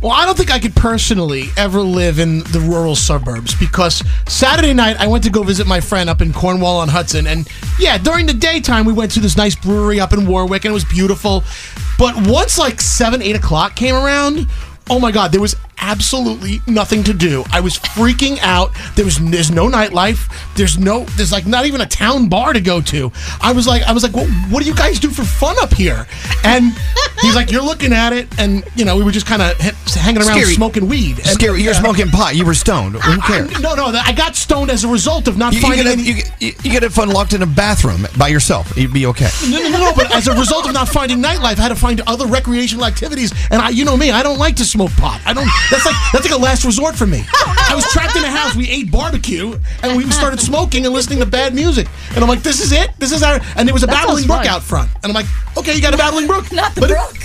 Speaker 9: Well, I don't think I could personally ever live in the rural suburbs because Saturday night I went to go visit my friend up in Cornwall on Hudson. And yeah, during the daytime we went to this nice brewery up in Warwick and it was beautiful. But once like 7, 8 o'clock came around, oh my God, there was absolutely nothing to do. I was freaking out. There was there's no nightlife. There's no there's like not even a town bar to go to. I was like I was like, well, what do you guys do for fun up here? And he's like, you're looking at it, and you know we were just kind of hanging around
Speaker 4: Skeery.
Speaker 9: smoking weed. And,
Speaker 4: Skeery, you're
Speaker 9: uh,
Speaker 4: smoking pot. You were stoned. Who cares?
Speaker 9: No, no, I got stoned as a result of not
Speaker 4: You, you,
Speaker 9: finding
Speaker 4: get
Speaker 9: any.
Speaker 4: you, get- you, you get it fun locked in a bathroom by yourself. You'd be okay.
Speaker 9: No, no, no, no, but as a result of not finding nightlife, I had to find other recreational activities. And I, you know me, I don't like to smoke pot. I don't. That's like that's like a last resort for me. *laughs* Oh, I was trapped in a house. We ate barbecue, and we started *laughs* smoking and listening to bad music. And I'm like, this is it. This is our. And there was a
Speaker 17: That
Speaker 9: babbling brook
Speaker 17: fun.
Speaker 9: out front. And I'm like, okay, you got a *laughs* babbling brook.
Speaker 25: Not the
Speaker 9: but,
Speaker 25: brook.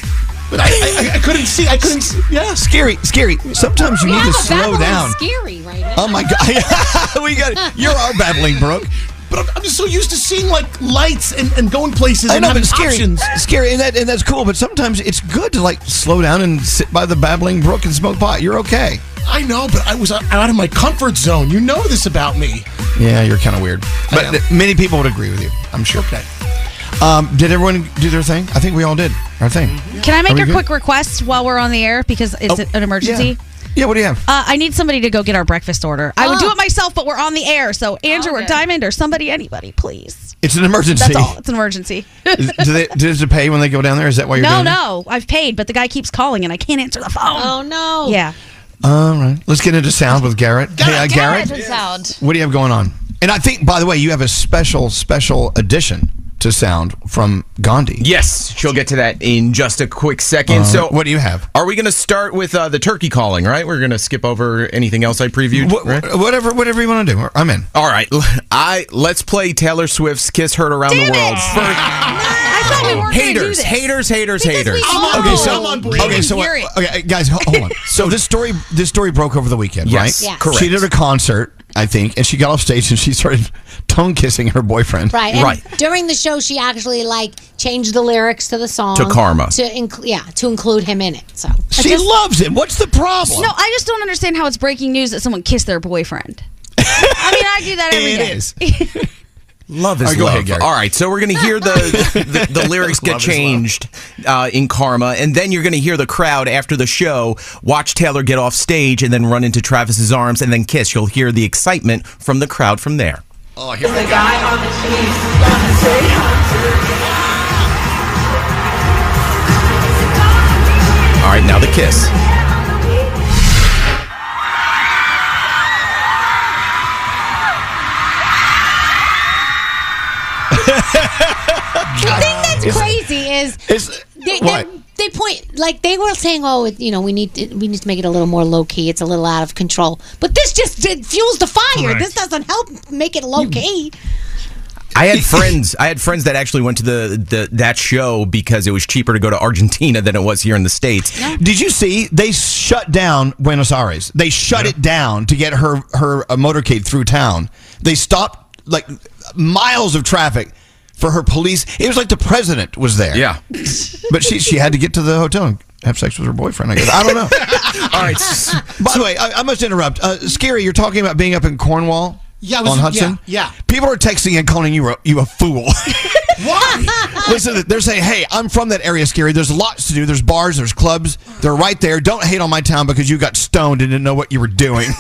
Speaker 9: But I, I, I couldn't see. I couldn't. See, yeah.
Speaker 4: Skeery, Skeery. Sometimes you
Speaker 5: We
Speaker 4: need
Speaker 5: have
Speaker 4: to
Speaker 5: a
Speaker 4: slow down.
Speaker 5: Skeery right oh now.
Speaker 4: Oh my god, we got you're our babbling brook.
Speaker 9: But I'm, I'm just so used to seeing like lights and, and going places
Speaker 4: I
Speaker 9: and
Speaker 4: know,
Speaker 9: having
Speaker 4: but Skeery,
Speaker 9: options.
Speaker 4: Skeery, and that and that's cool. But sometimes it's good to like slow down and sit by the babbling brook and smoke pot. You're okay.
Speaker 9: I know, but I was out of my comfort zone. You know this about me.
Speaker 4: Yeah, you're kind of weird, but th- many people would agree with you. I'm sure.
Speaker 9: Okay.
Speaker 4: Um, did everyone do their thing? I think we all did our thing.
Speaker 8: Can I make a
Speaker 4: good?
Speaker 8: quick request while we're on the air because it's
Speaker 4: Oh,
Speaker 8: an emergency?
Speaker 4: Yeah. Yeah, what do you have?
Speaker 8: Uh, I need somebody to go get our breakfast order. I would
Speaker 5: Oh.
Speaker 8: do it myself, but we're on the air. So Andrew or Diamond or somebody, anybody, please.
Speaker 4: It's an emergency.
Speaker 8: That's all. It's an emergency.
Speaker 4: Is- do they do they pay when they go down there? Is that why you're
Speaker 8: no,
Speaker 4: doing
Speaker 8: no, I've paid, but the guy keeps calling and I can't answer the phone.
Speaker 5: Oh no.
Speaker 8: Yeah.
Speaker 4: All right. Let's get into sound with Garrett. hey, uh, Garrett.
Speaker 25: sound.
Speaker 4: What do you have going on? And I think, by the way, you have a special, special addition to sound from Gandhi.
Speaker 23: Yes, she'll get to that in just a quick second.
Speaker 4: Uh,
Speaker 23: so,
Speaker 4: what do you have?
Speaker 23: Are we going to start with uh, the turkey calling? Right, we're going to skip over anything else I previewed.
Speaker 4: Wh-
Speaker 23: right?
Speaker 4: Whatever, whatever you want to do. I'm in.
Speaker 23: All right, *laughs* I let's play Taylor Swift's "Kiss Heard Around the World."
Speaker 8: I thought we weren't gonna do
Speaker 23: haters, haters, haters, haters.
Speaker 8: we
Speaker 4: Okay, so
Speaker 9: I'm on
Speaker 4: okay, so
Speaker 8: Hear
Speaker 4: what- uh, okay, guys, hold on. So this story, this story broke over the weekend,
Speaker 23: Yes,
Speaker 4: right?
Speaker 5: Yes. correct.
Speaker 4: She did a concert, I think, and she got off stage and she started *laughs* tongue kissing her boyfriend.
Speaker 5: Right. And
Speaker 23: Right.
Speaker 5: During the show, she actually like changed the lyrics to the song
Speaker 23: To Karma.
Speaker 5: To inc- yeah, to include him in it. So
Speaker 4: She
Speaker 8: just-
Speaker 4: loves him. What's the problem?
Speaker 8: No, I just don't understand how it's breaking news that someone kissed their boyfriend. *laughs* I mean, I do that every
Speaker 4: It
Speaker 8: day.
Speaker 4: is. *laughs*
Speaker 23: Love is
Speaker 4: All right,
Speaker 23: love.
Speaker 4: ahead,
Speaker 23: All right, so we're going to hear the the, the *laughs* lyrics get
Speaker 4: Love
Speaker 23: changed uh, in Karma, and then you're going to hear the crowd after the show watch Taylor get off stage and then run into Travis's arms and then kiss. You'll hear the excitement from the crowd from there.
Speaker 4: Oh, here
Speaker 17: The guy on the cheese
Speaker 23: All right, now the kiss.
Speaker 5: Is
Speaker 4: It's,
Speaker 5: they,
Speaker 4: what?
Speaker 5: they, they point like they were saying, oh, it, you know, we need to, we need to make it a little more low key. It's a little out of control. But this just it fuels the fire.
Speaker 24: Correct.
Speaker 5: This doesn't help make it low key.
Speaker 23: I had friends. I had friends that actually went to the, the that show because it was cheaper to go to Argentina than it was here in the states.
Speaker 4: Did you see they shut down Buenos Aires? They shut it down to get her her uh, motorcade through town. They stopped like miles of traffic for her police. It was like the president was there.
Speaker 23: Yeah.
Speaker 4: but she she had to get to the hotel and have sex with her boyfriend. I guess I don't know. *laughs*
Speaker 23: All right.
Speaker 4: By the way, I, I must interrupt. Uh, Skeery, you're talking about being up in Cornwall.
Speaker 9: Yeah, was-
Speaker 4: on Hudson.
Speaker 9: yeah, yeah.
Speaker 4: People are texting and calling you a, you a fool. *laughs*
Speaker 9: Why? *laughs*
Speaker 4: Listen, they're saying, "Hey, I'm from that area, Skeery. There's lots to do. There's bars, there's clubs. They're right there. Don't hate on my town because you got stoned and didn't know what you were doing." *laughs*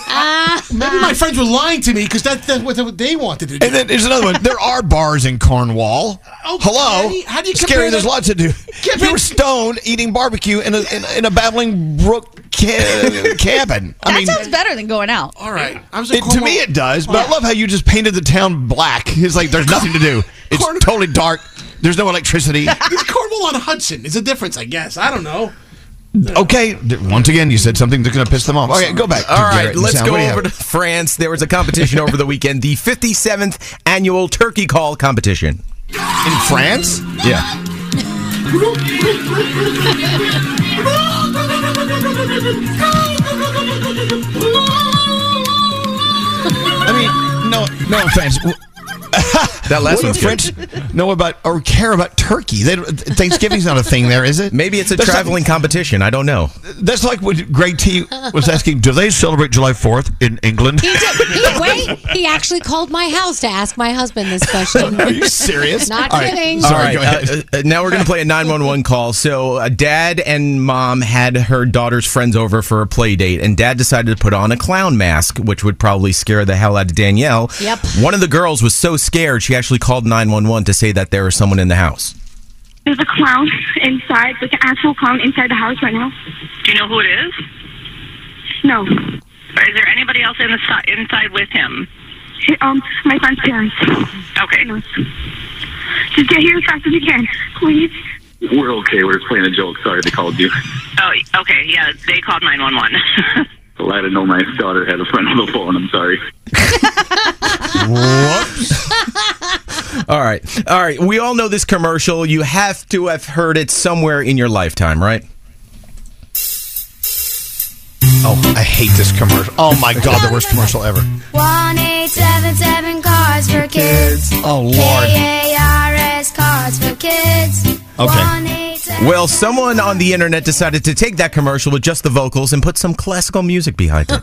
Speaker 4: Uh-huh.
Speaker 9: Maybe my friends were lying to me because that, that's what they wanted to do.
Speaker 4: And then there's another one. There are bars in Cornwall.
Speaker 9: Okay,
Speaker 4: Hello,
Speaker 9: how do you
Speaker 4: Skeery?
Speaker 9: compare
Speaker 4: There's
Speaker 9: that-
Speaker 4: lots to do.
Speaker 9: Compare-
Speaker 4: You were stoned eating barbecue in a in, a- in a babbling brook ca- *laughs* cabin. I
Speaker 8: That
Speaker 4: mean,
Speaker 8: sounds better than going out.
Speaker 9: All right, I was in
Speaker 4: it, to
Speaker 9: Cornwall-
Speaker 4: me it does. But I oh. love how you just painted the town black. It's like there's nothing to do. It's
Speaker 9: Corn-
Speaker 4: totally dark. There's no electricity. *laughs*
Speaker 9: It's Cornwall on Hudson. It's a difference, I guess. I don't know.
Speaker 4: Okay, once again, you said something that's going to piss them off. Okay, go back. to
Speaker 23: All right, let's go
Speaker 4: What do you
Speaker 23: over to? France. There was a competition over the weekend, the 57th annual Turkey Call competition.
Speaker 4: in France.
Speaker 23: Yeah.
Speaker 4: I mean, no, no offense. *laughs* That last
Speaker 23: one's
Speaker 4: one's French know about or care about turkey. They, don't- Thanksgiving's not a thing there, is it?
Speaker 23: Maybe it's a
Speaker 4: That's
Speaker 23: traveling competition. I don't know.
Speaker 4: That's like when Greg T was asking, "Do they celebrate July Fourth in England?"
Speaker 5: He, did, he, wait, he actually called my house to ask my husband this question. *laughs*
Speaker 4: Are you serious?
Speaker 5: Not
Speaker 23: All right.
Speaker 5: kidding.
Speaker 23: All right. uh, uh, now we're going to play a 911 call. So, uh, dad and mom had her daughter's friends over for a play date, and dad decided to put on a clown mask, which would probably scare the hell out of Danielle.
Speaker 5: Yep.
Speaker 23: One of the girls was so scared, she actually called 911 to say that there was someone in the house.
Speaker 20: There's a clown inside, like an actual clown inside the house right now.
Speaker 26: Do you know who it is?
Speaker 20: No.
Speaker 26: Is there anybody else in the si- inside with him?
Speaker 20: Hey, Um, my friend's parents.
Speaker 26: Okay.
Speaker 20: Just get here as fast as you can, please.
Speaker 27: We're okay. We're just playing a joke. Sorry they called you.
Speaker 26: Oh, okay. Yeah, they called 911. *laughs*
Speaker 27: Well, I didn't know my daughter had a friend on the phone. I'm sorry.
Speaker 23: All right. All right. We all know this commercial. You have to have heard it somewhere in your lifetime, right?
Speaker 4: Oh, I hate this commercial. Oh my god, the worst commercial ever.
Speaker 28: One eight seven seven cars for kids.
Speaker 4: Oh lord.
Speaker 28: K A R S cars for kids. One eight seven.
Speaker 23: Well, someone on the internet decided to take that commercial with just the vocals and put some classical music behind it.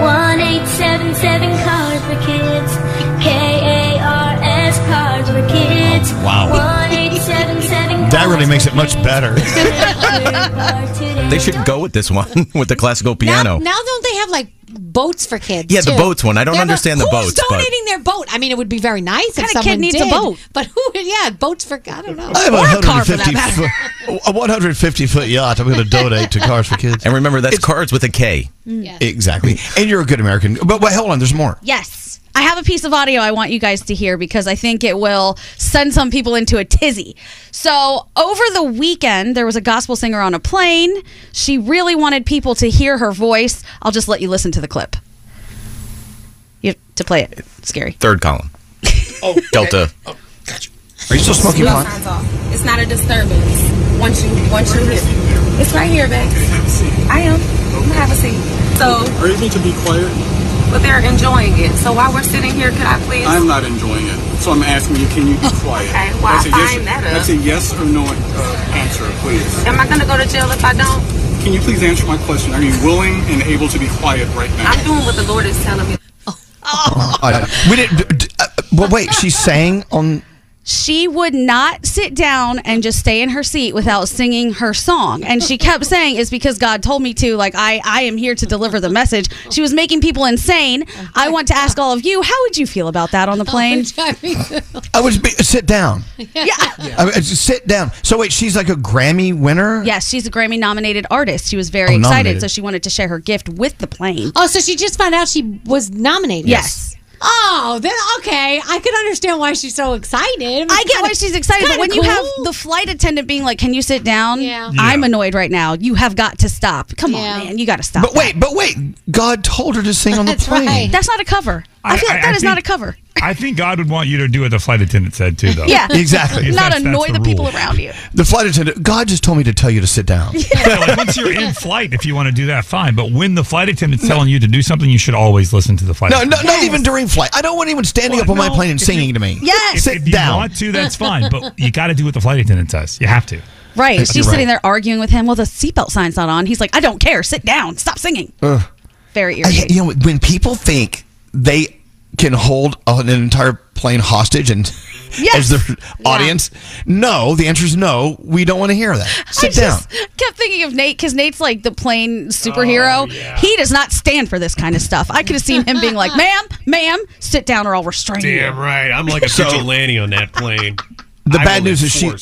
Speaker 28: One eight seven seven cars for kids. K A R S cars for kids.
Speaker 4: Oh, wow.
Speaker 28: One eight seven seven.
Speaker 4: That really makes it much better.
Speaker 23: They should go with this one *laughs* with the classical piano.
Speaker 5: Now, don't they have like boats for kids?
Speaker 23: Yeah, the boats one. I don't
Speaker 5: They have a-
Speaker 23: understand the
Speaker 5: who's
Speaker 23: boats, but-
Speaker 5: donating their boat? I mean, it would be very nice if
Speaker 10: kind of
Speaker 5: someone
Speaker 10: kid needs a boat?
Speaker 5: But who? Yeah, boats for I don't know.
Speaker 4: I have a
Speaker 5: Or a car for
Speaker 4: 150
Speaker 5: that matter.
Speaker 4: foot, a 150 foot yacht. I'm going to donate to Cars for Kids.
Speaker 23: And remember, that's cards with a K. Mm. Yes.
Speaker 4: Exactly. And you're a good American. But wait, hold on. There's more.
Speaker 10: Yes. I have a piece of audio I want you guys to hear because I think it will send some people into a tizzy. So, over the weekend, there was a gospel singer on a plane. She really wanted people to hear her voice. I'll just let you listen to the clip. You have to play it. It's scary.
Speaker 23: Third column. *laughs*
Speaker 4: Oh,
Speaker 23: Delta. Oh, gotcha.
Speaker 4: Are you still smoking pot?
Speaker 29: signs off. It's not a disturbance. Once you once you hit, it's right here, babe. I am. I'm gonna have a seat. So,
Speaker 30: Are you able to be quiet?
Speaker 29: But they're enjoying it. So while we're sitting here, could I please?
Speaker 30: I'm not enjoying it. So I'm asking you, can you be *laughs* quiet?
Speaker 29: Okay, well,
Speaker 30: that's a
Speaker 29: I
Speaker 30: yes,
Speaker 29: find that
Speaker 30: That's
Speaker 29: up.
Speaker 30: a yes or no uh, answer, please.
Speaker 29: Am I gonna go to jail if I don't?
Speaker 30: Can you please answer my question? Are you willing and able to be quiet right now?
Speaker 29: I'm doing what the Lord is telling me. *laughs*
Speaker 4: I- we didn't. Uh, well, wait. She's saying on.
Speaker 10: She would not sit down and just stay in her seat without singing her song and she kept *laughs* saying it's because god told me to like i i am here to deliver the message she was making people insane i want to ask all of you how would you feel about that on the *laughs* oh, plane *laughs*
Speaker 4: I would be, sit down.
Speaker 10: yeah
Speaker 4: I mean, just sit down. So wait, she's like a Grammy winner.
Speaker 10: yes she's a grammy nominated artist she was very
Speaker 4: Oh,
Speaker 10: excited
Speaker 4: nominated.
Speaker 10: so she wanted to share her gift with the plane
Speaker 5: Oh, so she just found out she was nominated.
Speaker 10: Yes.
Speaker 5: Oh, then okay. I can understand why she's so excited.
Speaker 10: I get why she's excited, but when you have the flight attendant being like, "Can you sit down?"
Speaker 5: Yeah.
Speaker 10: I'm annoyed right now. You have got to stop. Come on, man, you got to stop.
Speaker 4: But wait, but wait. God told her to sing on the plane.
Speaker 10: That's not a cover. I,
Speaker 24: I-
Speaker 10: feel like
Speaker 24: I-
Speaker 10: that
Speaker 24: I
Speaker 10: is not a cover.
Speaker 24: I think God would want you to do what the flight attendant said too, though.
Speaker 10: Yeah,
Speaker 4: Exactly.
Speaker 10: Not
Speaker 24: that's- that's
Speaker 10: annoy the, people around you.
Speaker 4: The flight attendant. God just told me to tell you to sit down.
Speaker 24: Yeah, like once you're in flight, if you want to do that, fine. But when the flight attendant's telling you to do something, you should always listen to the flight.
Speaker 4: No,
Speaker 24: attendant.
Speaker 4: no, not even during flight. I don't want anyone standing up on my plane and singing
Speaker 24: you-
Speaker 4: to me.
Speaker 10: Yes.
Speaker 4: sit down.
Speaker 24: if you
Speaker 4: down.
Speaker 24: want to, that's fine. But you got to do what the flight attendant says. You have to.
Speaker 10: Right.
Speaker 4: That's
Speaker 10: She's
Speaker 4: right.
Speaker 10: sitting there arguing with him. Well, the seatbelt sign's not on. He's like, I don't care. Sit down. Stop singing.
Speaker 4: Ugh.
Speaker 10: Very
Speaker 4: I,
Speaker 10: irritating.
Speaker 4: you know, when people think they can hold an entire plane hostage and as their audience, no. The answer is no. We don't want to hear that. Sit
Speaker 10: I
Speaker 4: down.
Speaker 10: just kept thinking of Nate because Nate's like the plane superhero. Oh, he does not stand for this kind of stuff. I could have seen him being like, "Ma'am, ma'am, sit down or I'll restrain you."
Speaker 7: Damn right. I'm like a
Speaker 4: So-
Speaker 7: vigilante on that plane.
Speaker 4: The
Speaker 7: I
Speaker 4: bad
Speaker 7: will
Speaker 4: news is she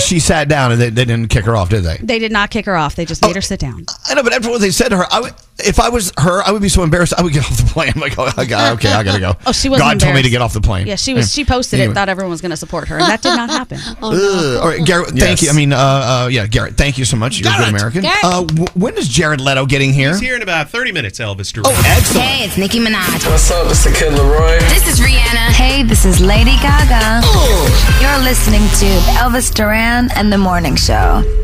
Speaker 4: she sat down and they, they didn't kick her off, did they?
Speaker 10: They did not kick her off. They just
Speaker 4: Oh.
Speaker 10: made her sit down.
Speaker 4: I know, but after what they said to her, I would, if I was her, I would be so embarrassed. I would get off the plane. *laughs* I'm like, oh, I got, okay, I gotta go. *laughs*
Speaker 10: Oh, she wasn't
Speaker 4: God told me to get off the plane.
Speaker 10: Yeah, she was. She posted
Speaker 4: Anyway.
Speaker 10: it. Thought everyone was going to support her, and that did not happen. *laughs*
Speaker 4: Ugh. All right, Garrett. Thank you. I mean, uh, uh, yeah, Garrett. Thank you so much. You're a good American. Uh, w- when is Jared Leto getting here?
Speaker 7: He's here in about 30 minutes, Elvis Duran.
Speaker 4: Oh, excellent.
Speaker 31: Hey, it's Nicki Minaj.
Speaker 3: What's up? It's the Kid LAROI.
Speaker 31: This is Rihanna. Hey, this is Lady Gaga. You're listening to Elvis Duran and the Morning Show.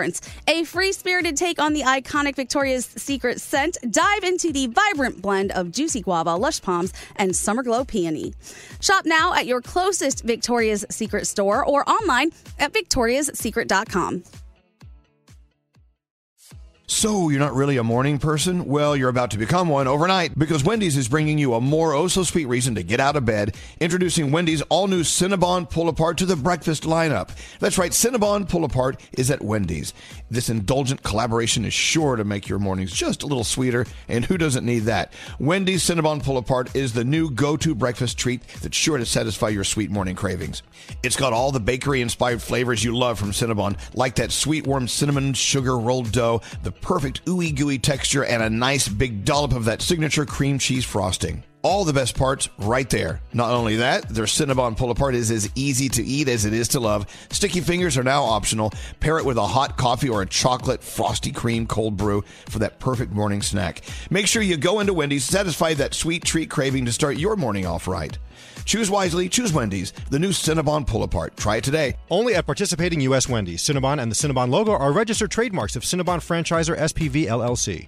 Speaker 10: a free spirited take on the iconic Victoria's Secret scent. Dive into the vibrant blend of juicy guava, lush palms, and summer glow peony. Shop now at your closest Victoria's Secret store or online at victoriassecret.com.
Speaker 4: So, you're not really a morning person? Well, you're about to become one overnight because Wendy's is bringing you a more oh so sweet reason to get out of bed. Introducing Wendy's all new Cinnabon Pull Apart to the breakfast lineup. That's right, Cinnabon Pull Apart is at Wendy's. This indulgent collaboration is sure to make your mornings just a little sweeter, and who doesn't need that? Wendy's Cinnabon Pull Apart is the new go to breakfast treat that's sure to satisfy your sweet morning cravings. It's got all the bakery inspired flavors you love from Cinnabon, like that sweet warm cinnamon sugar rolled dough, the perfect ooey gooey texture, and a nice big dollop of that signature cream cheese frosting. All the best parts right there. Not only that, their Cinnabon pull apart is as easy to eat as it is to love. Sticky fingers are now optional. Pair it with a hot coffee or a chocolate frosty cream cold brew for that perfect morning snack. Make sure you go into Wendy's, satisfy that sweet treat craving to start your morning off right. Choose wisely, choose Wendy's, the new Cinnabon pull apart. Try it today.
Speaker 14: Only at participating U.S. Wendy's. Cinnabon and the Cinnabon logo are registered trademarks of Cinnabon Franchisor SPV LLC.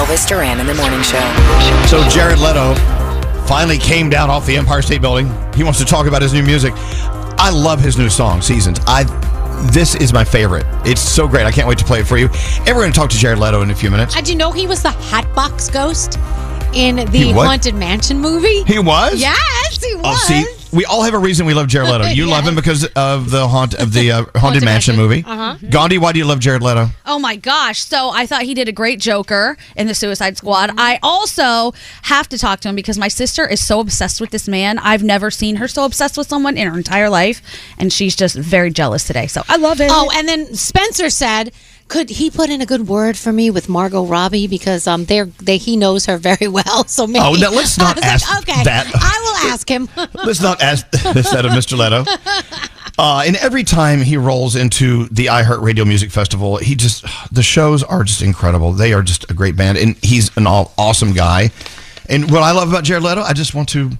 Speaker 1: Elvis Duran in the morning show.
Speaker 4: So Jared Leto finally came down off the Empire State Building. He wants to talk about his new music. I love his new song, Seasons. I this is my favorite. It's so great. I can't wait to play it for you. And we're going to talk to Jared Leto in a few minutes.
Speaker 5: Did you know he was the Hatbox Ghost in the Haunted Mansion movie?
Speaker 4: He was?
Speaker 5: Yes, he was.
Speaker 4: Oh, see, we all have a reason we love Jared Leto. *laughs* You love him because of the haunt of the uh, *laughs* Haunted, Mansion, movie.
Speaker 10: Uh-huh.
Speaker 4: Gandhi, why do you love Jared Leto?
Speaker 10: Oh my gosh. So I thought he did a great Joker in the Suicide Squad. I also have to talk to him because my sister is so obsessed with this man. I've never seen her so obsessed with someone in her entire life. And she's just very jealous today. So I love it.
Speaker 5: Oh, and then Spencer said, "Could he put in a good word for me with Margot Robbie because um they're they he knows her very well. So maybe
Speaker 4: Oh, now let's not ask
Speaker 5: okay,
Speaker 4: that.
Speaker 5: I will ask him. *laughs*
Speaker 4: Let's not ask this out of Mr. Leto. Uh, and every time he rolls into the iHeartRadio Music Festival, he just the shows are just incredible. They are just a great band, and he's an all awesome guy. And what I love about Jared Leto, I just want to,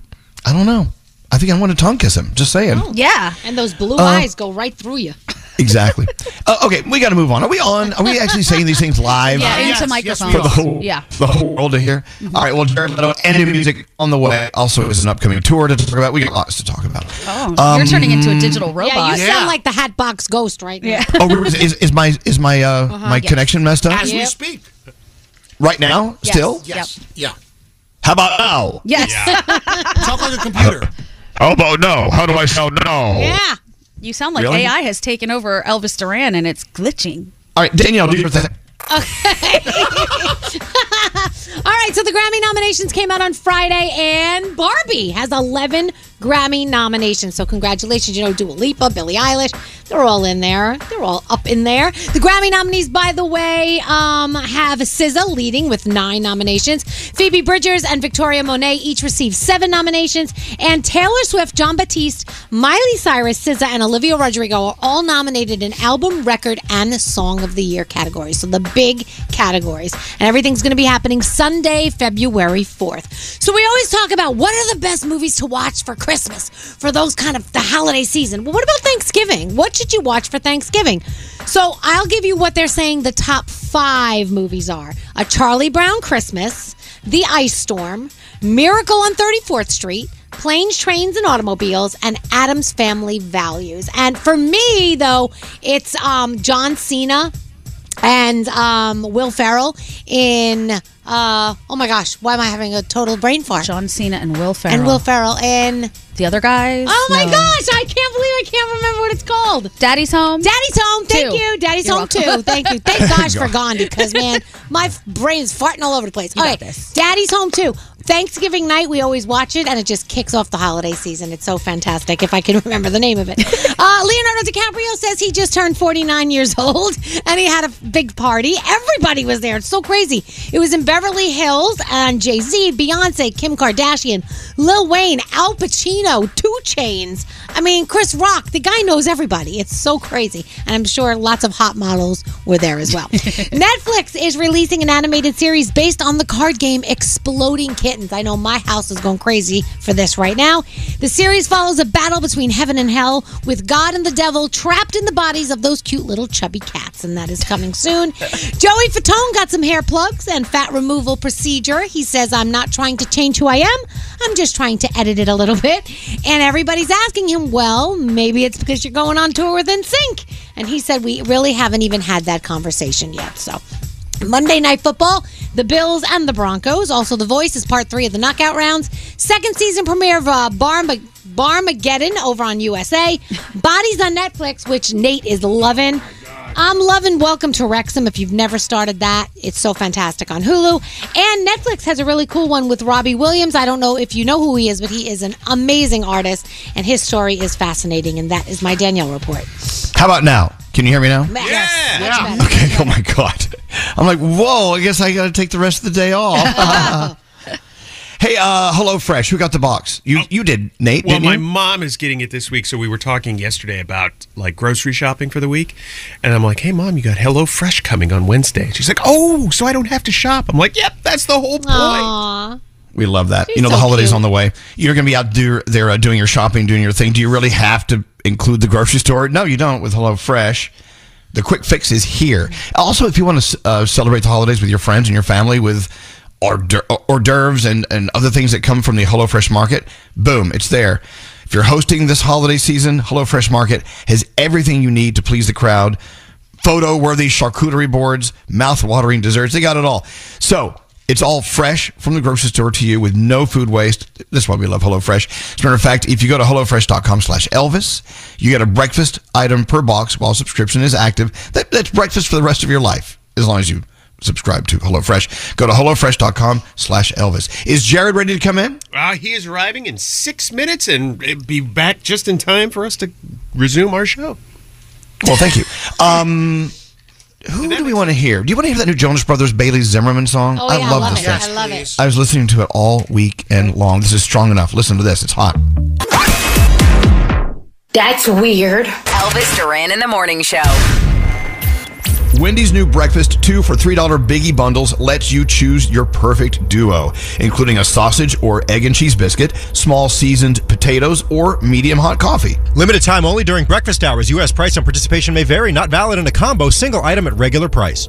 Speaker 4: I don't know, I think I want to tongue kiss him. Just saying.
Speaker 5: yeah, and those blue
Speaker 4: Uh,
Speaker 5: eyes go right through you. *laughs*
Speaker 4: Exactly. uh, okay, we got to move on. Are we on? Are we actually saying these things live?
Speaker 10: Yeah, into Yes, yes, microphones.
Speaker 4: for the whole
Speaker 10: Yeah.
Speaker 4: the whole world to hear. All right. Well, Jared Leto and new music on the way. Also, is an upcoming tour to talk about. We got lots to talk about.
Speaker 10: Oh,
Speaker 4: Um,
Speaker 10: you're turning into a digital robot.
Speaker 5: Yeah, you sound like the Hatbox Ghost right now.
Speaker 4: Oh, is, is, is my is my uh,
Speaker 5: Uh-huh.
Speaker 4: my
Speaker 5: Yes.
Speaker 4: connection messed up?
Speaker 9: As we speak.
Speaker 4: Right now,
Speaker 5: Yes.
Speaker 4: still.
Speaker 9: Yes. Yeah.
Speaker 4: How about now?
Speaker 10: Yes.
Speaker 9: Talk like a computer.
Speaker 4: How about no? How do I sound now?
Speaker 5: Yeah.
Speaker 10: You sound like
Speaker 4: Really?
Speaker 10: AI has taken over Elvis Duran and it's glitching.
Speaker 4: All right, Danielle, do your thing. Okay. *laughs*
Speaker 5: All right, so the Grammy nominations came out on Friday, and Barbie has 11 Grammy nominations. So congratulations, you know, Dua Lipa, Billie Eilish, they're all in there. They're all up in there. The Grammy nominees, by the way, um, have SZA leading with nine nominations. Phoebe Bridgers and Victoria Monet each received seven nominations. And Taylor Swift, Jon Batiste, Miley Cyrus, SZA, and Olivia Rodrigo are all nominated in album, record, and Song of the Year categories. So the big categories. And everything's going to be happening Sunday, February 4th. So we always talk about what are the best movies to watch for Christmas, for those kind of the holiday season. Well, what about Thanksgiving? What should you watch for Thanksgiving? So I'll give you what they're saying the top five movies are A Charlie Brown Christmas, The Ice Storm, Miracle on 34th Street, Planes, Trains, and Automobiles, and Addams Family Values. And for me, though, it's um, John Cena and um, Will Ferrell in. Uh, oh my gosh, why am I having a total brain fart?
Speaker 10: John Cena and Will Ferrell.
Speaker 5: And Will Ferrell in.
Speaker 10: The other guys.
Speaker 5: Oh my
Speaker 10: No.
Speaker 5: gosh, I can't believe I can't remember what it's called.
Speaker 10: Daddy's Home.
Speaker 5: Daddy's Home. Thank
Speaker 10: Two.
Speaker 5: you. Daddy's
Speaker 10: You're
Speaker 5: Home
Speaker 10: welcome.
Speaker 5: too. Thank you. Thank *laughs* gosh for Gandhi because man, my f- brain's farting all over the place.
Speaker 10: You got
Speaker 5: okay,
Speaker 10: this.
Speaker 5: Daddy's Home too. Thanksgiving night, we always watch it, and it just kicks off the holiday season. It's so fantastic. If I can *laughs* remember the name of it, uh, Leonardo DiCaprio says he just turned 49 years old, and he had a big party. Everybody was there. It's so crazy. It was in Beverly Hills, and Jay Z, Beyonce, Kim Kardashian, Lil Wayne, Al Pacino, 2 Chainz. I mean, Chris Rock. The guy knows everybody. It's so crazy, and I'm sure lots of hot models were there as well. *laughs* Netflix is releasing an animated series based on the card game Exploding Kittens. I know my house is going crazy for this right now. The series follows a battle between heaven and hell with God and the devil trapped in the bodies of those cute little chubby cats, and that is coming soon. *laughs* Joey Fatone got some hair plugs and fat removal procedure. He says, I'm not trying to change who I am, I'm just trying to edit it a little bit. And everybody's asking him, well, maybe it's because you're going on tour with NSYNC. And he said, we really haven't even had that conversation yet. So Monday Night Football, the Bills and the Broncos. Also, The Voice is part three of the knockout rounds. Second season premiere of uh, Barm- Barmageddon over on USA. Bodies on Netflix, which Nate is loving. I'm loving Welcome to Wrexham. If you've never started that, it's so fantastic on Hulu. And Netflix has a really cool one with Robbie Williams. I don't know if you know who he is, but he is an amazing artist, and his story is fascinating. And that is my Danielle report.
Speaker 4: How about now? Can you hear me now?
Speaker 5: Yeah.
Speaker 4: Okay. Oh my god. I'm like, whoa. I guess I got to take the rest of the day off. *laughs* hey, uh, hello, Fresh. Who got the box? You you did, Nate.
Speaker 7: Well,
Speaker 4: didn't
Speaker 7: my
Speaker 4: you?
Speaker 7: mom is getting it this week, so we were talking yesterday about like grocery shopping for the week, and I'm like, "Hey, mom, you got Hello Fresh coming on Wednesday." She's like, "Oh, so I don't have to shop." I'm like, "Yep, that's the whole point."
Speaker 5: Aww.
Speaker 4: We love that.
Speaker 5: She's
Speaker 4: you know, the holidays
Speaker 5: cute.
Speaker 4: on the way. You're going to be out do, there uh, doing your shopping, doing your thing. Do you really have to include the grocery store? No, you don't with Hello Fresh. The quick fix is here. Also, if you want to uh, celebrate the holidays with your friends and your family with hors hors d'oeuvres and, and other things that come from the HelloFresh market, boom, it's there. If you're hosting this holiday season, HelloFresh Market has everything you need to please the crowd. Photo worthy charcuterie boards, mouth watering desserts, they got it all. So, it's all fresh from the grocery store to you with no food waste. That's why we love HelloFresh. As a matter of fact, if you go to HelloFresh.com slash Elvis, you get a breakfast item per box while subscription is active. That, that's breakfast for the rest of your life, as long as you subscribe to HelloFresh. Go to HelloFresh.com slash Elvis. Is Jared ready to come in?
Speaker 7: Uh, he is arriving in six minutes and be back just in time for us to resume our show.
Speaker 4: Well, thank you. Um, who do we want to hear? Do you want to hear that new Jonas Brothers Bailey Zimmerman song?
Speaker 5: Oh, yeah, I love
Speaker 4: this
Speaker 5: it.
Speaker 4: thing.
Speaker 5: I love it.
Speaker 4: I was listening to it all week and long. This is strong enough. Listen to this. It's hot.
Speaker 1: That's weird. Elvis Duran in the Morning Show.
Speaker 4: Wendy's new breakfast, two for $3 biggie bundles, lets you choose your perfect duo, including a sausage or egg and cheese biscuit, small seasoned potatoes, or medium hot coffee.
Speaker 14: Limited time only during breakfast hours. U.S. price and participation may vary. Not valid in a combo. Single item at regular price.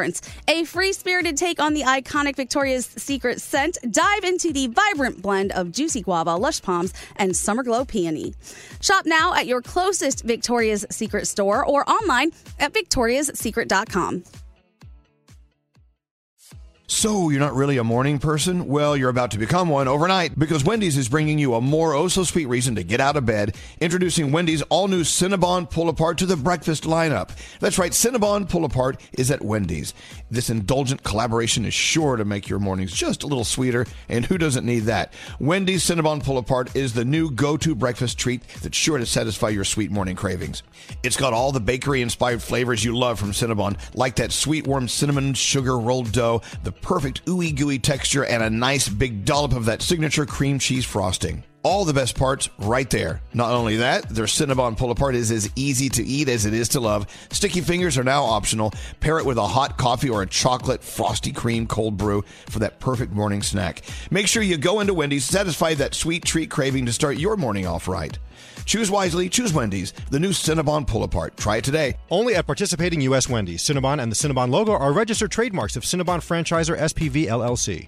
Speaker 10: a free spirited take on the iconic Victoria's Secret scent. Dive into the vibrant blend of juicy guava, lush palms, and summer glow peony. Shop now at your closest Victoria's Secret store or online at victoriassecret.com.
Speaker 4: So, you're not really a morning person? Well, you're about to become one overnight because Wendy's is bringing you a more oh so sweet reason to get out of bed. Introducing Wendy's all new Cinnabon Pull Apart to the breakfast lineup. That's right, Cinnabon Pull Apart is at Wendy's. This indulgent collaboration is sure to make your mornings just a little sweeter, and who doesn't need that? Wendy's Cinnabon Pull Apart is the new go to breakfast treat that's sure to satisfy your sweet morning cravings. It's got all the bakery inspired flavors you love from Cinnabon, like that sweet warm cinnamon sugar rolled dough, the perfect ooey gooey texture, and a nice big dollop of that signature cream cheese frosting. All the best parts right there. Not only that, their Cinnabon pull apart is as easy to eat as it is to love. Sticky fingers are now optional. Pair it with a hot coffee or a chocolate frosty cream cold brew for that perfect morning snack. Make sure you go into Wendy's, to satisfy that sweet treat craving to start your morning off right. Choose wisely, choose Wendy's, the new Cinnabon pull apart. Try it today.
Speaker 14: Only at participating U.S. Wendy's. Cinnabon and the Cinnabon logo are registered trademarks of Cinnabon Franchisor SPV LLC.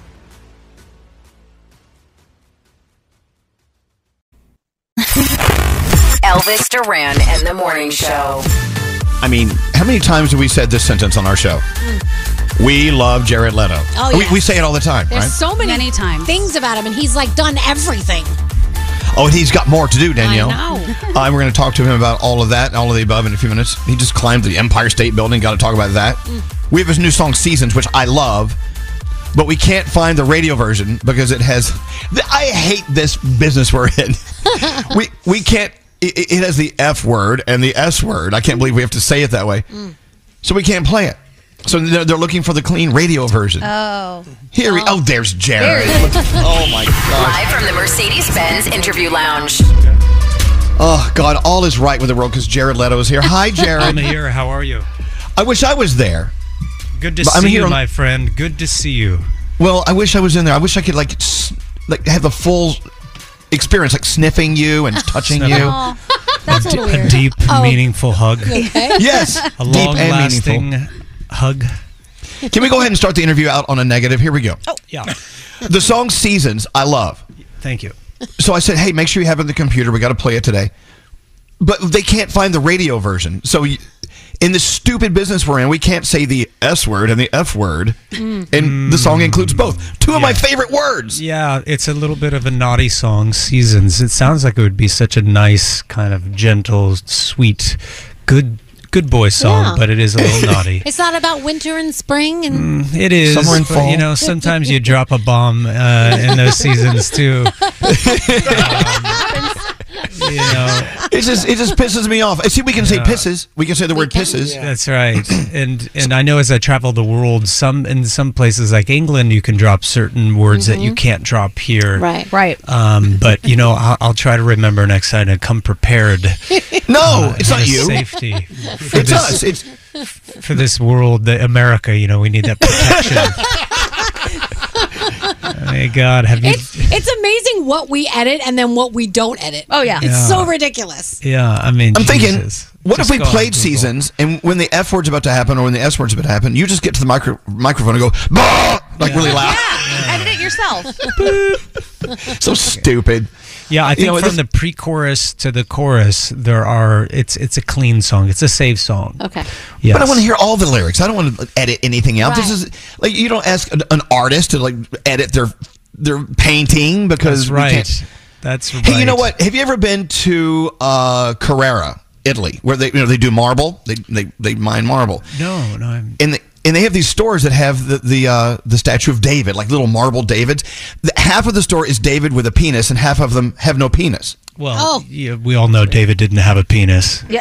Speaker 1: Elvis Duran and the Morning Show.
Speaker 4: I mean, how many times have we said this sentence on our show? We love Jared Leto.
Speaker 5: Oh,
Speaker 4: we,
Speaker 5: yes.
Speaker 4: we say it all the time,
Speaker 5: There's
Speaker 4: right?
Speaker 5: so many,
Speaker 10: times.
Speaker 5: things about him, and he's like done everything.
Speaker 4: Oh, and he's got more to do, Danielle.
Speaker 5: I know.
Speaker 4: Uh, we're going to talk to him about all of that and all of the above in a few minutes. He just climbed the Empire State Building. Got to talk about that.
Speaker 5: Mm.
Speaker 4: We have his new song "Seasons," which I love, but we can't find the radio version because it has. I hate this business we're in. *laughs* we we can't. It, it has the F word and the S word. I can't believe we have to say it that way.
Speaker 5: Mm.
Speaker 4: So we can't play it. So they're, they're looking for the clean radio version.
Speaker 10: Oh.
Speaker 4: Here we. Oh, there's Jared. *laughs* oh my God.
Speaker 1: Live from the Mercedes Benz Interview Lounge.
Speaker 4: Oh God, all is right with the world because Jared Leto is here. Hi, *laughs* Jared.
Speaker 32: I'm here. How are you?
Speaker 4: I wish I was there.
Speaker 32: Good to
Speaker 4: But I'm
Speaker 32: see
Speaker 4: here
Speaker 32: you,
Speaker 4: on-
Speaker 32: my friend. Good to see you.
Speaker 4: Well, I wish I was in there. I wish I could like like have the full experience, like sniffing you and *laughs* touching you.
Speaker 32: Sniffing.
Speaker 5: That's a
Speaker 32: D-
Speaker 5: little
Speaker 32: a
Speaker 5: weird.
Speaker 32: deep,
Speaker 5: Oh.
Speaker 32: meaningful hug. *laughs*
Speaker 5: Okay.
Speaker 4: Yes,
Speaker 32: A
Speaker 4: deep and
Speaker 32: long-lasting
Speaker 4: meaningful.
Speaker 32: hug.
Speaker 4: Can we go ahead and start the interview out on a negative? Here we go.
Speaker 32: Oh, yeah.
Speaker 4: The song "Seasons" I love.
Speaker 32: Thank you.
Speaker 4: So I said, "Hey, make sure you have it on the computer. We got to play it today." But they can't find the radio version. So y- in the stupid business we're in, we can't say the S word and the F word, mm. and the song mm. includes both. Two of my favorite words.
Speaker 32: Yeah, it's a little bit of a naughty song, Seasons. It sounds like it would be such a nice, kind of gentle, sweet, good good boy song,
Speaker 5: Yeah.
Speaker 32: but it is a little *laughs* naughty.
Speaker 5: It's not about winter and spring and mm,
Speaker 32: It is.
Speaker 4: Summer and fall.
Speaker 32: You know, sometimes you drop a bomb uh, in those seasons too. *laughs* Um, you know, *laughs*
Speaker 4: It just it just pisses me off. See, we can say pisses. We can say the word pisses.
Speaker 32: That's right. *clears throat* And and I know as I travel the world, some in some places like England, you can drop certain words that you can't drop here.
Speaker 5: right.
Speaker 10: Right.
Speaker 32: Um, but you know, I'll, I'll try to remember next time to come prepared. *laughs*
Speaker 4: No, it's not you.
Speaker 32: Safety. *laughs* For
Speaker 4: It's
Speaker 32: this,
Speaker 4: us. It's
Speaker 32: for this world, the America. You know, we need that protection. My God, have you?
Speaker 5: It's it's amazing what we edit and then what we don't edit.
Speaker 10: Oh yeah.
Speaker 5: It's
Speaker 32: Yeah.
Speaker 5: so ridiculous.
Speaker 32: Yeah, I mean,
Speaker 4: I'm thinking
Speaker 32: Jesus.
Speaker 4: What
Speaker 32: Just
Speaker 4: if we
Speaker 32: go on
Speaker 4: played
Speaker 32: Google.
Speaker 4: seasons and when the F word's about to happen or when the S word's about to happen, you just get to the micro- microphone and go, "Bah!" like really loud.
Speaker 8: Edit it yourself. *laughs*
Speaker 4: So stupid.
Speaker 32: Yeah, I
Speaker 4: You
Speaker 32: think
Speaker 4: know,
Speaker 32: from the pre-chorus to the chorus, there are it's it's a clean song. It's a safe song.
Speaker 5: Okay.
Speaker 32: Yes.
Speaker 4: But I want to hear all the lyrics. I don't want to edit anything out. This is like you don't ask an, an artist to like edit their their painting because
Speaker 32: That's
Speaker 4: we
Speaker 32: right.
Speaker 4: can't-
Speaker 32: That's
Speaker 4: Hey, you know what? Have you ever been to uh, Carrara, Italy, where they you know they do marble? They they they mine marble.
Speaker 32: No, no. I'm,
Speaker 4: And the, and they have these stores that have the the uh, the statue of David, like little marble Davids. Half of the store is David with a penis, and half of them have no penis.
Speaker 32: Well,
Speaker 5: Oh.
Speaker 32: yeah, we all know David didn't have a penis. *laughs*
Speaker 4: Wait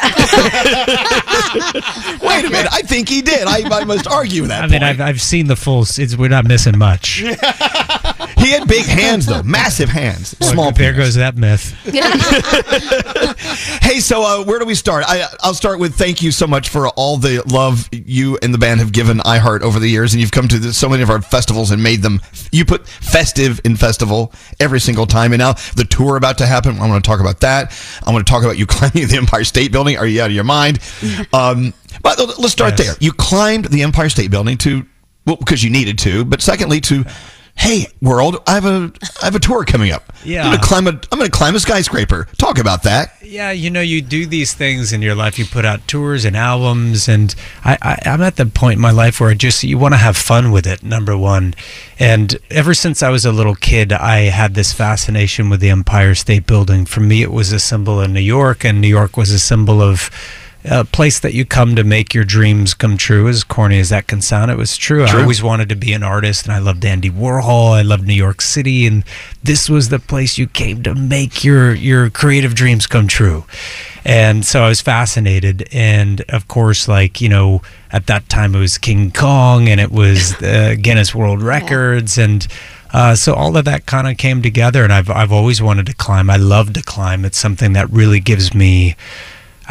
Speaker 4: a minute, I think he did. I, I must argue that.
Speaker 32: I mean,
Speaker 4: point.
Speaker 32: I've, I've seen the full. It's, we're not missing much. *laughs*
Speaker 4: he had big hands though, massive hands, small.
Speaker 32: There goes that myth. *laughs*
Speaker 4: Hey, so uh, where do we start? I, I'll start with thank you so much for all the love you and the band have given iHeart over the years, and you've come to the, so many of our festivals and made them. You put festive in festival every single time, and now the tour about to happen. I want to talk about that. I want to talk about you *laughs* climbing the Empire State Building. Are you out of your mind? *laughs* Um, but let's start
Speaker 32: Yes.
Speaker 4: there. You climbed the Empire State Building to well because you needed to, but secondly to. Hey, world! I have a I have a tour coming up.
Speaker 32: Yeah.
Speaker 4: I'm gonna climb a I'm gonna climb a skyscraper. Talk about that.
Speaker 32: Yeah, you know, you do these things in your life. You put out tours and albums, and I, I, I'm at the point in my life where I just you want to have fun with it. Number one, and ever since I was a little kid, I had this fascination with the Empire State Building. For me, it was a symbol of New York, and New York was a symbol of a place that you come to make your dreams come true. As corny as that can sound, it was true. I always wanted to be an artist, and I loved Andy Warhol. I loved New York City, and this was the place you came to make your your creative dreams come true. And so I was fascinated, and of course, like you know, at that time it was King Kong, and it was *laughs* uh, Guinness World Records, and. Uh, so all of that kind of came together, and I've I've always wanted to climb. I love to climb. It's something that really gives me,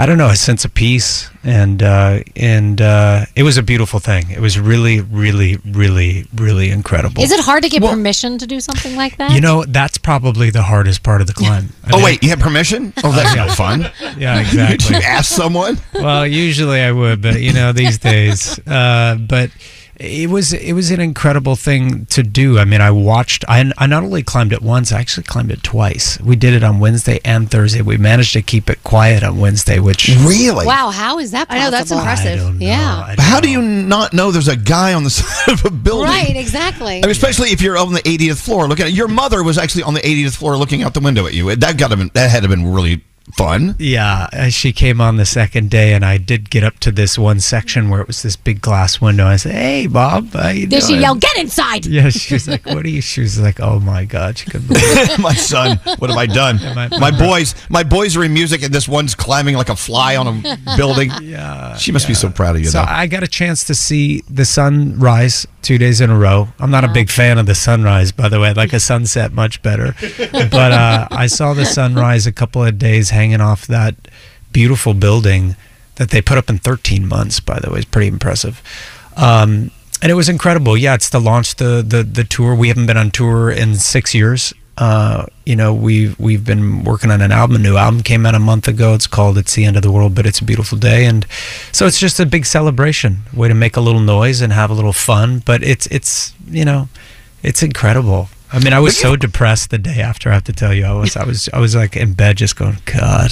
Speaker 32: I don't know, a sense of peace, and uh, and uh, it was a beautiful thing. It was really, really, really, really incredible.
Speaker 5: Is it hard to get permission to do something like that?
Speaker 32: You know, that's probably the hardest part of the climb. I
Speaker 4: Oh
Speaker 32: mean-
Speaker 4: wait, you have permission? Oh, that's *laughs*
Speaker 32: Yeah.
Speaker 4: no fun.
Speaker 32: Yeah, *laughs* exactly.
Speaker 4: you ask someone.
Speaker 32: well, usually I would, but you know, these days. Uh, but it was it was an incredible thing to do. I mean, I watched. I, I not only climbed it once, I actually climbed it twice. We did it on Wednesday and Thursday. We managed to keep it quiet on Wednesday, which
Speaker 4: Really?
Speaker 5: Wow, how is that possible?
Speaker 8: I know, that's impressive.
Speaker 32: I don't know.
Speaker 5: Yeah.
Speaker 32: I don't
Speaker 4: How do you not know there's a guy on the *laughs* side of a building?
Speaker 5: Right, exactly.
Speaker 4: I mean, especially if you're on the 80th floor looking at your mother was actually on the 80th floor looking out the window at you. That got to been that had to been really fun.
Speaker 32: Yeah, she came on the second day, and I did get up to this one section where it was this big glass window. I said, "Hey, Bob, how you
Speaker 5: Did she yell, "Get inside"?
Speaker 32: Yeah, she was like, "What are you?" She was like, "Oh my god!" She couldn't believe *laughs*
Speaker 4: my son, what have I done? *laughs*
Speaker 32: my-
Speaker 4: My boys, my boys are in music, and this one's climbing like a fly on a building. *laughs*
Speaker 32: Yeah,
Speaker 4: she must be so proud of you.
Speaker 32: So
Speaker 4: though.
Speaker 32: I got a chance to see the sun rise two days in a row. I'm not a big fan of the sunrise, by the way. I like a *laughs* sunset much better. *laughs* But uh, I saw the sunrise a couple of days hanging off that beautiful building that they put up in 13 months. By the way, it's pretty impressive. Um, and it was incredible. Yeah, it's to launch the, the the tour. We haven't been on tour in six years. Uh, you know, we've we've been working on an album. A new album came out a month ago. It's called "It's the End of the World, but It's a Beautiful Day," and so it's just a big celebration, way to make a little noise and have a little fun. But it's it's you know, it's incredible. I mean, I was so depressed the day after. I have to tell you, I was I was I was like in bed, just going, God,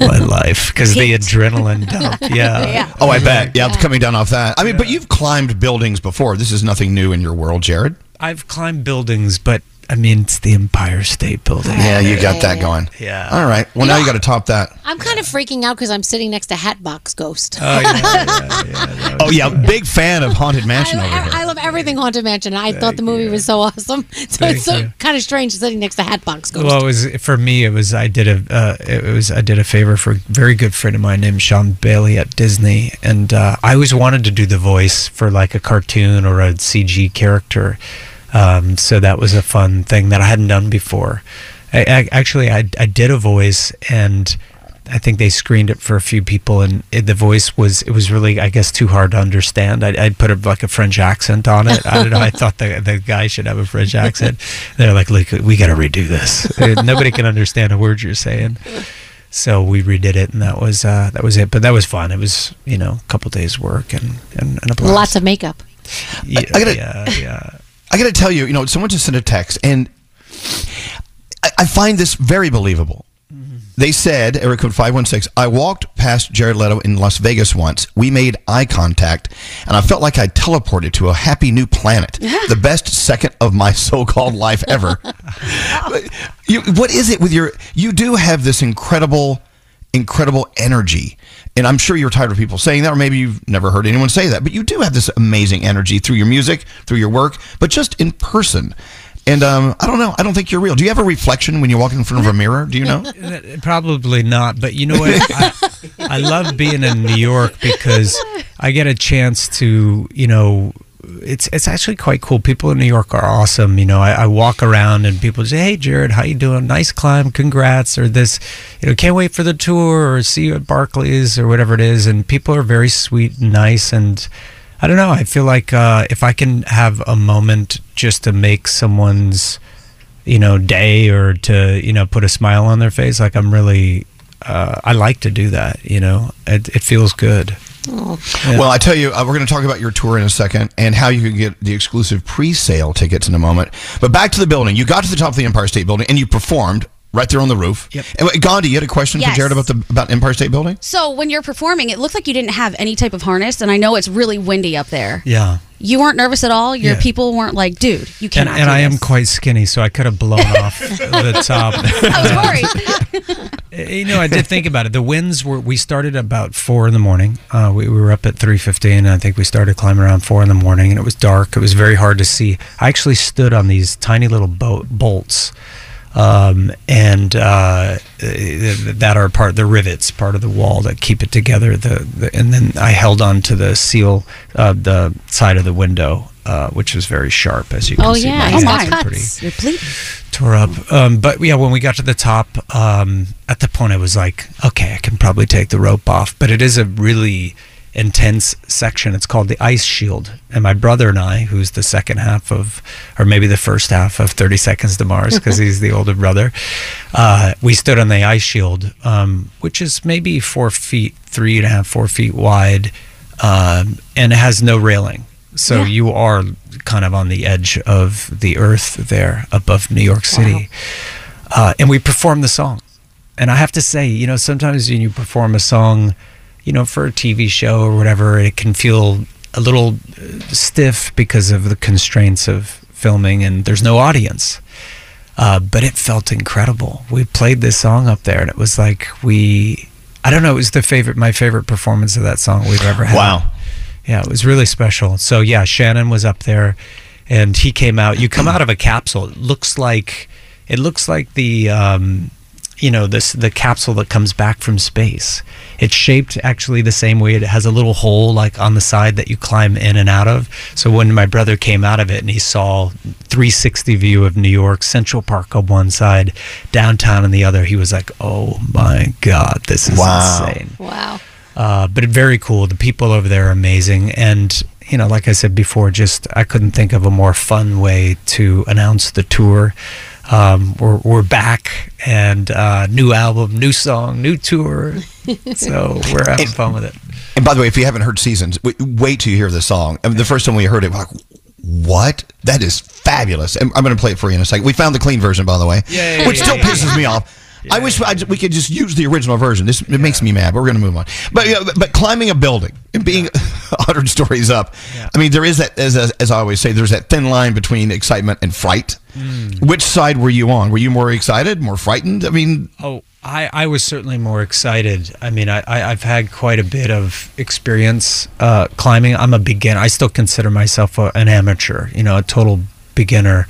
Speaker 32: my *laughs* life, because the adrenaline dump. *laughs* Yeah.
Speaker 4: Oh, I bet. Yeah, it's coming down off that. I mean, but you've climbed buildings before. This is nothing new in your world, Jared.
Speaker 32: I've climbed buildings, but I mean, it's the Empire State Building.
Speaker 4: Yeah, you got that going.
Speaker 32: Yeah.
Speaker 4: All right. Well, now you got to top that.
Speaker 5: I'm kind of freaking out because I'm sitting next to Hatbox Ghost.
Speaker 32: Oh yeah, *laughs*
Speaker 4: Oh yeah, big fan of Haunted Mansion over here.
Speaker 5: I love everything Haunted Mansion. I thought the movie was so awesome. *laughs* So
Speaker 32: Thank
Speaker 5: it's so
Speaker 32: you.
Speaker 5: kind of strange sitting next to Hatbox Ghost.
Speaker 32: Well, it was for me. It was I did a uh, it was I did a favor for a very good friend of mine named Sean Bailey at Disney, and uh, I always wanted to do the voice for like a cartoon or a CG character. Um, so that was a fun thing that I hadn't done before. I, I, actually, I, I did a voice, and I think they screened it for a few people, and it, the voice was it was really I guess too hard to understand. I, I'd put a, like a French accent on it. I don't know. I *laughs* thought the the guy should have a French accent. They're like, "Look, we got to redo this. Uh, Nobody can understand a word you're saying." So we redid it, and that was uh, that was it. But that was fun. It was you know a couple days work and and, and a blast.
Speaker 5: Lots of makeup.
Speaker 32: Yeah,
Speaker 4: I gotta-
Speaker 32: yeah, yeah.
Speaker 4: I got to tell you, you know, someone just sent a text, and I, I find this very believable. Mm-hmm. They said, Eric Code 516, I walked past Jared Leto in Las Vegas once. We made eye contact, and I felt like I teleported to a happy new planet. *laughs* the best second of my so called life ever. *laughs* you, what is it with your. You do have this incredible, incredible energy. And I'm sure you're tired of people saying that, or maybe you've never heard anyone say that, but you do have this amazing energy through your music, through your work, but just in person. And um, I don't know. I don't think you're real. Do you have a reflection when you walk in front of a mirror? Do you know? *laughs*
Speaker 32: Probably not, but you know what? *laughs* I, I love being in New York because I get a chance to, you know, it's it's actually quite cool. People in New York are awesome. You know, I, I walk around and people say, "Hey, Jared, how you doing? Nice climb, congrats!" Or this, you know, can't wait for the tour, or see you at Barclays, or whatever it is. And people are very sweet and nice. And I don't know. I feel like uh, if I can have a moment just to make someone's you know day or to you know put a smile on their face like i'm really uh, i like to do that you know it, it feels good Yeah.
Speaker 4: Well, I tell you, uh, we're going to talk about your tour in a second and how you can get the exclusive pre-sale tickets in a moment. But back to the building. You got to the top of the Empire State Building and you performed right there on the roof. Yep. And Gandhi, you had a question
Speaker 10: Yes.
Speaker 4: for Jared about the about Empire State Building?
Speaker 10: So when you're performing, it looked like you didn't have any type of harness, and I know it's really windy up there.
Speaker 32: yeah
Speaker 10: You weren't nervous at all. Your
Speaker 32: Yeah.
Speaker 10: people weren't like, "Dude, you
Speaker 32: and,
Speaker 10: cannot."
Speaker 32: and
Speaker 10: do
Speaker 32: i am quite skinny so i could have blown *laughs* off the top
Speaker 10: I was worried. *laughs*
Speaker 32: you know i did think about it the winds were we started about four in the morning uh, we, we were up at 3.15 and i think we started climbing around four in the morning and it was dark it was very hard to see i actually stood on these tiny little boat bolts um, and uh, that are part the rivets part of the wall that keep it together the, the and then i held on to the seal uh, the side of the window uh, which was very sharp as you can see.
Speaker 5: Oh,
Speaker 32: see
Speaker 5: yeah,
Speaker 32: My hands
Speaker 5: got
Speaker 32: are
Speaker 5: cuts.
Speaker 10: Bleeding.
Speaker 32: tore up. Um, but yeah, when we got to the top, um, at the point I was like, okay, I can probably take the rope off. But it is a really intense section. It's called the ice shield. And my brother and I, who's the second half of, or maybe the first half of 30 Seconds to Mars, *laughs* because he's the older brother, uh, we stood on the ice shield, um, which is maybe four feet, three and a half, four feet wide, um, and it has no railing. So
Speaker 33: Yeah.
Speaker 32: you are kind of on the edge of the earth there above New York City. Uh, and we performed the song. And I have to say, you know, sometimes when you perform a song, you know, for a TV show or whatever, it can feel a little uh, stiff because of the constraints of filming and there's no audience. Uh, but it felt incredible. We played this song up there and it was like we, I don't know, it was the favorite, my favorite performance of that song we've ever had.
Speaker 4: Wow.
Speaker 32: Yeah, it was really special. So yeah, Shannon was up there, and he came out. You come out of a capsule. It looks like it looks like the um, you know this the capsule that comes back from space. It's shaped actually the same way. It has a little hole like on the side that you climb in and out of. So when my brother came out of it and he saw 360 view of New York, Central Park on one side, downtown on the other, he was like, "Oh my God, this is
Speaker 4: Wow.
Speaker 32: insane."
Speaker 5: Wow.
Speaker 32: uh, but very cool. The people over there are amazing, and you know, like I said before, just I couldn't think of a more fun way to announce the tour. Um, we're we're back, and uh, new album, new song, new tour. *laughs* so we're having fun with it.
Speaker 4: And by the way, if you haven't heard Seasons, wait, wait till you hear the song. I mean, the first time we heard it, we're like, what? That is fabulous. And I'm going to play it for you in a second. We found the clean version, by the way,
Speaker 32: Yay.
Speaker 4: which still pisses me off. *laughs* I wish I, we could just use the original version. This it makes me mad, but we're going to move on. But yeah, but climbing a building and being *laughs* 100 stories up, I mean, there is that as, as as I always say, there's that thin line between excitement and fright. Which side were you on? Were you more excited, more frightened? I mean,
Speaker 32: Oh, I, I was certainly more excited. I mean, I, I, I've had quite a bit of experience uh, climbing. I'm a beginner. I still consider myself a, an amateur, you know, a total beginner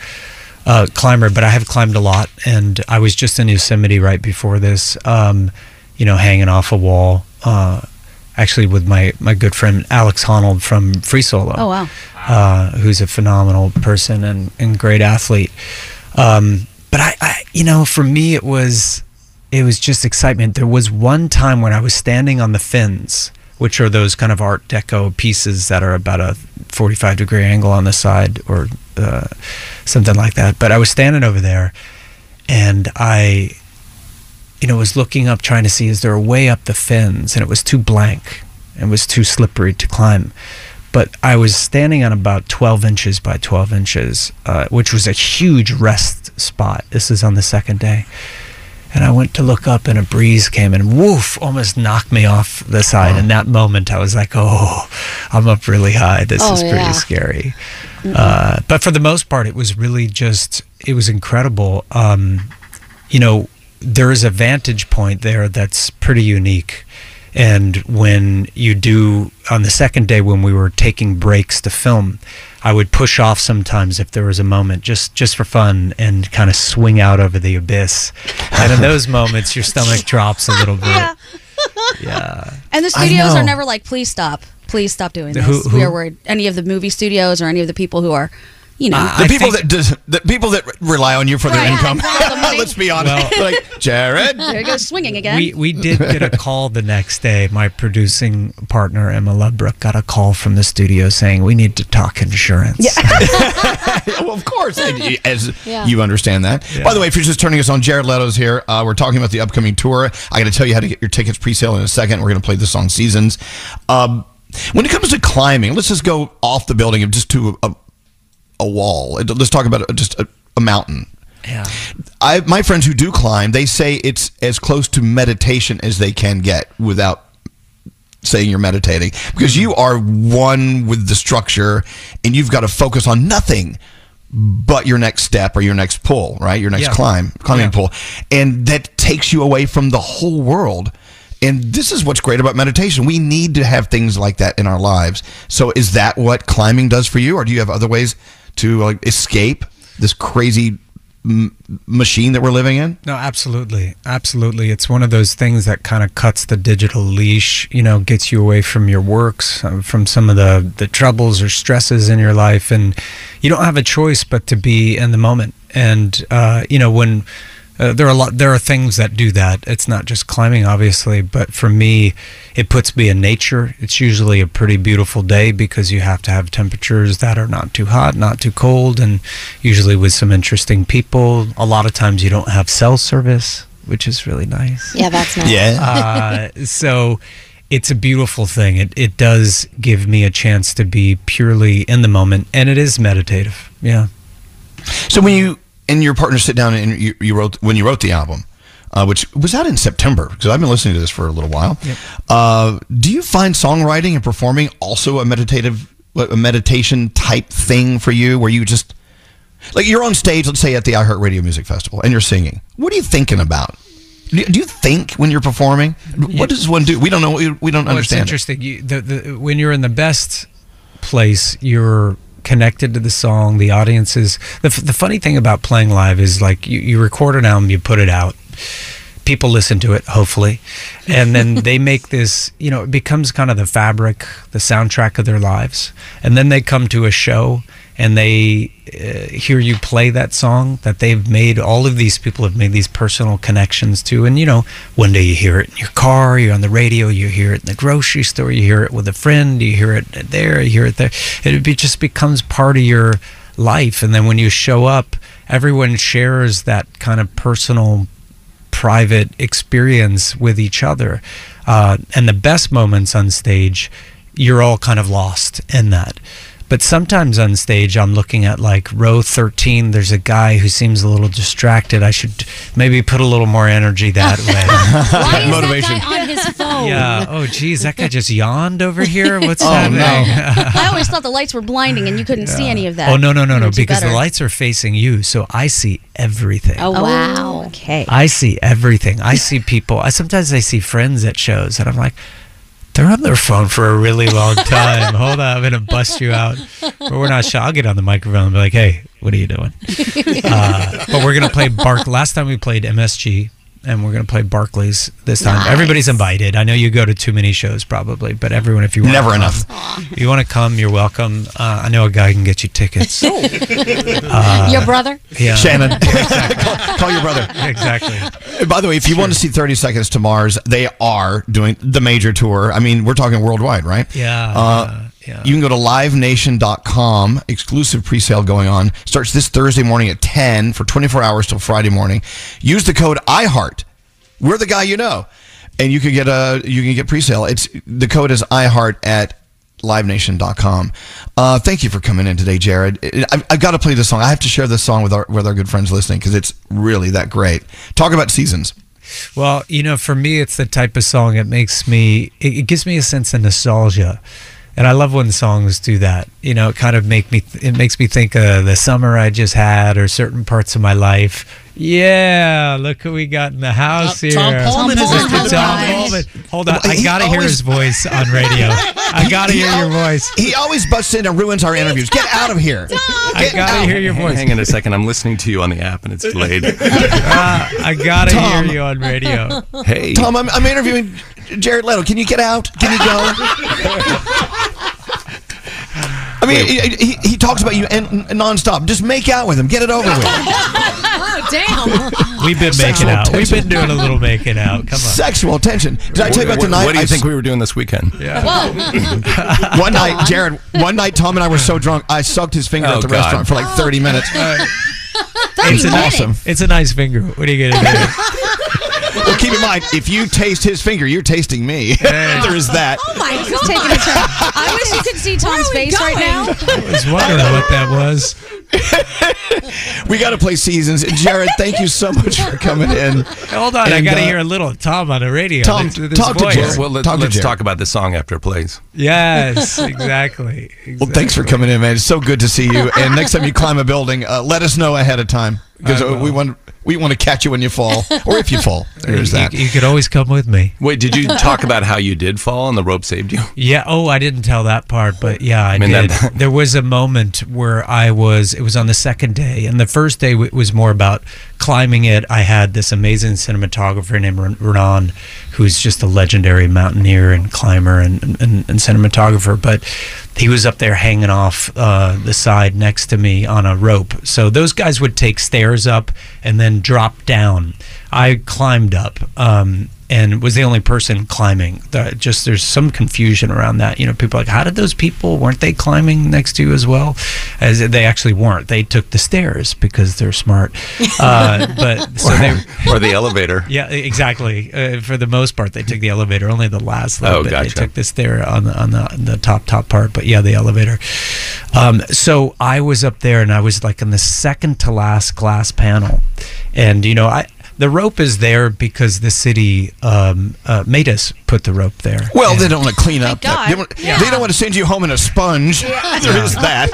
Speaker 32: uh, climber, but I have climbed a lot. And I was just in Yosemite right before this, um, you know, hanging off a wall. Uh, actually, with my, my good friend Alex Honnold from Free Solo
Speaker 10: Oh wow.
Speaker 32: uh, who's a phenomenal person and, and great athlete. Um, but I, I, you know, for me, it was, it was just excitement. There was one time when I was standing on the fins, which are those kind of Art Deco pieces that are about a 45 degree angle on the side or uh, something like that. But I was standing over there and I, you know, was looking up trying to see is there a way up the fins, and it was too blank. It was too slippery to climb. But I was standing on about 12 inches by 12 inches, uh, which was a huge rest spot. This is on the second day. And I went to look up, and a breeze came and woof, almost knocked me off the side. In that moment, I was like, oh, I'm up really high. This
Speaker 33: Oh,
Speaker 32: is pretty
Speaker 33: yeah.
Speaker 32: scary. Uh, but for the most part, it was really just, it was incredible. Um, you know, there is a vantage point there that's pretty unique. And when you do, on the second day when we were taking breaks to film, I would push off sometimes if there was a moment, just just for fun, and kind of swing out over the abyss. And in those *laughs* moments, your stomach drops a little bit. Yeah.
Speaker 10: And the studios are never like, please stop. Please stop doing this.
Speaker 32: who-
Speaker 10: we are worried. Any of the movie studios or any of the people who are, you know.
Speaker 4: the people that does, the people that rely on you for their
Speaker 10: Right,
Speaker 4: income.
Speaker 10: and for the money.
Speaker 4: Let's be honest. *laughs* like Jared.
Speaker 10: there you go, swinging again.
Speaker 32: We we did get a call the next day. My producing partner Emma Ludbrook got a call from the studio saying we need to talk insurance. *laughs* *laughs*
Speaker 4: well, of course, as
Speaker 32: Yeah.
Speaker 4: you understand that. By the way, if you're just turning us on, Jared Leto's here. Uh, we're talking about the upcoming tour. I got to tell you how to get your tickets pre-sale in a second. We're going to play the song "Seasons." Um, when it comes to climbing, let's just go off the building and just to a, a wall. Let's talk about just a, a mountain.
Speaker 32: Yeah.
Speaker 4: I my friends who do climb, they say it's as close to meditation as they can get without saying you're meditating because hmm. you are one with the structure and you've got to focus on nothing but your next step or your next pull, right? Your next
Speaker 32: Yeah.
Speaker 4: climb, climbing
Speaker 32: Yeah.
Speaker 4: pull. And that takes you away from the whole world. And this is what's great about meditation. We need to have things like that in our lives. So is that what climbing does for you or do you have other ways to like escape this crazy m- machine that we're living in?
Speaker 32: No, absolutely. Absolutely. It's one of those things that kind of cuts the digital leash, you know, gets you away from your works, uh, from some of the, the troubles or stresses in your life. And you don't have a choice but to be in the moment. And, uh, you know, when uh, there are a lot, there are things that do that. It's not just climbing, obviously, but for me, it puts me in nature. It's usually a pretty beautiful day because you have to have temperatures that are not too hot, not too cold, and usually with some interesting people. A lot of times you don't have cell service, which is really nice.
Speaker 5: Yeah, that's nice. *laughs*
Speaker 32: uh, so it's a beautiful thing. It it does give me a chance to be purely in the moment, and it is meditative. Yeah.
Speaker 4: So when you and your partner sit down and you, you wrote when you wrote the album, uh, which was out in September because I've been listening to this for a little while. Uh, do you find songwriting and performing also a meditative, a meditation type thing for you, where you just like you're on stage, let's say at the iHeartRadio Music Festival, and you're singing. What are you thinking about? Do you think when you're performing? What does one do? We don't know. We, don't
Speaker 32: Well,
Speaker 4: understand.
Speaker 32: It's
Speaker 4: it.
Speaker 32: interesting. You, the, the, when you're in the best place, you're connected to the song. The audience is the, f- the funny thing about playing live is like you, you record an album, you put it out. People listen to it, hopefully, and then *laughs* they make this. You know, it becomes kind of the fabric, the soundtrack of their lives. And then they come to a show and they uh, hear you play that song that they've made. All of these people have made these personal connections to. And you know, one day you hear it in your car, you're on the radio, you hear it in the grocery store, you hear it with a friend, you hear it there, you hear it there. It be, just becomes part of your life. And then when you show up, everyone shares that kind of personal private experience with each other. Uh, and the best moments on stage, you're all kind of lost in that. But sometimes on stage, I'm looking at like row 13. There's a guy who seems a little distracted. I should maybe put a little more energy that way. *laughs*
Speaker 5: Why is *laughs*
Speaker 4: Motivation.
Speaker 5: that guy on his phone?
Speaker 32: yeah. Oh, geez, that guy just yawned over here. What's
Speaker 4: Oh,
Speaker 32: happening? *laughs*
Speaker 10: I always thought the lights were blinding and you couldn't see any of that.
Speaker 32: Oh no no no no!
Speaker 10: would do
Speaker 32: Because the lights are facing you, so I see everything.
Speaker 5: Oh, wow.
Speaker 10: Oh, okay.
Speaker 32: I see everything. I see people. I sometimes I see friends at shows, and I'm like, they're on their phone for a really long time. Hold on, I'm gonna bust you out. But we're not shy. I'll get on the microphone and be like, hey, what are you doing? Uh, but we're gonna play Bark. Last time we played MSG. And we're gonna play Barclays this time.
Speaker 4: Nice.
Speaker 32: Everybody's invited. I know you go to too many shows, probably, but everyone, if you want
Speaker 4: Never
Speaker 32: come,
Speaker 4: enough.
Speaker 32: If you want to come, you're welcome. Uh, I know a guy can get you tickets. Uh,
Speaker 5: Your brother?
Speaker 32: Yeah.
Speaker 4: Shannon, *laughs* call, call your brother.
Speaker 32: Exactly.
Speaker 4: By the way, if you want to see 30 Seconds to Mars, they are doing the major tour. I mean, we're talking worldwide, right?
Speaker 32: Yeah,
Speaker 4: Uh, You can go to livenation.com, exclusive pre-sale going on. Starts this Thursday morning at 10 for 24 hours till Friday morning. Use the code IHEART we're the guy you know, and you can get a you can get pre-sale. It's the code is iHeart at livenation.com. Uh, thank you for coming in today, Jared. I've, I've got to play this song. I have to share this song with our with our good friends listening because it's really that great. Talk about seasons.
Speaker 32: Well, you know, for me, it's the type of song it makes me. It, it gives me a sense of nostalgia, and I love when songs do that. You know, it kind of make me. It makes me think of the summer I just had, or certain parts of my life. Yeah, look who we got in the house here.
Speaker 9: Tom Poleman is
Speaker 32: Mr. Tom
Speaker 9: house.
Speaker 32: Poleman. Hold on, I gotta hear
Speaker 4: always-
Speaker 32: his voice on radio. I gotta
Speaker 4: He
Speaker 32: hear your
Speaker 4: al-
Speaker 32: voice.
Speaker 4: He always busts in and ruins our interviews. Get out of here.
Speaker 32: I gotta
Speaker 4: out.
Speaker 32: hear your voice.
Speaker 33: Hang on a second. I'm listening to you on the app and it's *laughs* delayed.
Speaker 32: Uh, I gotta
Speaker 4: Tom.
Speaker 32: hear you on radio.
Speaker 33: hey.
Speaker 4: Tom, I'm, I'm interviewing Jared Leto. Can you get out? Can you go? *laughs* I mean, he, he, he talks about you and, and nonstop. Just make out with him. Get it over with.
Speaker 5: Oh, damn.
Speaker 32: We've been making
Speaker 4: Sexual
Speaker 32: out. We've been doing a little making out. Come on.
Speaker 4: Sexual tension. Did I tell you about
Speaker 33: What-
Speaker 4: the night?
Speaker 33: What do you
Speaker 4: I
Speaker 33: think
Speaker 4: s-
Speaker 33: we were doing this weekend? Yeah. *laughs*
Speaker 4: One night, Jared. One night, Tom and I were so drunk, I sucked his finger
Speaker 33: Oh,
Speaker 4: at the oh,
Speaker 33: God.
Speaker 4: restaurant for like 30 minutes. *laughs*
Speaker 32: It's a
Speaker 4: awesome.
Speaker 32: it's a nice finger. What are you gonna do? *laughs*
Speaker 4: Well, keep in mind, if you taste his finger, you're tasting me. *laughs* there is that.
Speaker 5: Oh my
Speaker 8: He's taking a turn. I wish you could see Tom's face right now.
Speaker 32: I was wondering what that was. *laughs*
Speaker 4: We got to play seasons. Jared, thank you so much for coming in.
Speaker 32: Hold on, I gotta
Speaker 4: uh,
Speaker 32: hear a little Tom on the radio.
Speaker 4: Tom,
Speaker 32: With his
Speaker 4: talk to. Jared.
Speaker 33: Well, let,
Speaker 4: Talk to
Speaker 33: us
Speaker 4: Jared.
Speaker 33: talk about the song after it plays.
Speaker 32: Yes, *laughs* exactly.
Speaker 4: Well, thanks for coming in, man. It's so good to see you. And next time you climb a building, uh, let us know ahead of time because we want we want to catch you when you fall, or if you fall. *laughs* There's
Speaker 32: you,
Speaker 4: that.
Speaker 32: you could always come with me.
Speaker 33: Wait, did you talk about how you did fall and the rope saved you?
Speaker 32: Yeah. Oh, I didn't tell that part, but yeah, I,
Speaker 33: mean,
Speaker 32: did.
Speaker 33: that- *laughs*
Speaker 32: there was a moment where I was. It was on the second day, and the first day w- was more about climbing it. I had this amazing cinematographer named Renan, who's just a legendary mountaineer and climber and, and, and cinematographer. But he was up there hanging off uh, the side next to me on a rope. So those guys would take stairs up and then drop down. I climbed up. Um, and was the only person climbing. The, just there's some confusion around that. You know, people are like, how did those people weren't they climbing next to you as well? As they actually weren't. They took the stairs because they're smart. *laughs* Uh, but so they
Speaker 33: or the elevator. *laughs*
Speaker 32: yeah, exactly. Uh, for the most part, they took the elevator. Only the last little
Speaker 33: Oh,
Speaker 32: bit
Speaker 33: gotcha.
Speaker 32: they took the stair on the on the, on the top top part. But yeah, the elevator. Um, so I was up there, and I was like in the second to last glass panel, and you know I. The rope is there because the city um, uh, made us put the rope there.
Speaker 4: Well,
Speaker 32: And-
Speaker 4: they don't want to clean up. that-
Speaker 8: God.
Speaker 4: They, want, they don't want to send you home in a sponge. *laughs* there is that.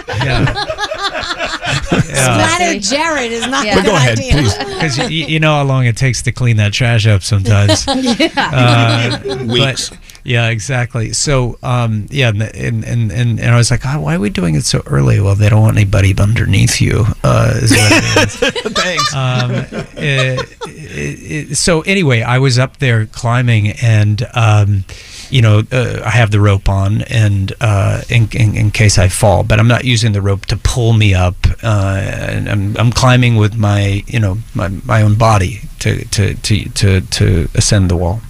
Speaker 5: Splatter *laughs* Jared is not
Speaker 8: Yeah. But
Speaker 4: go ahead,
Speaker 5: idea.
Speaker 4: please. *laughs*
Speaker 32: because you, you know how long it takes to clean that trash up sometimes. Uh,
Speaker 4: Weeks.
Speaker 32: But, yeah, exactly. So, um, yeah, and, and and and and I was like, oh, why are we doing it so early? Well, they don't want anybody underneath you. Uh, is what it is.
Speaker 4: Thanks.
Speaker 32: um, it- it- it- so anyway, I was up there climbing, and um, you know, uh, I have the rope on, and uh, in, in in case I fall, but I'm not using the rope to pull me up. Uh, I'm I'm climbing with my you know my my own body to to to to, to ascend the wall.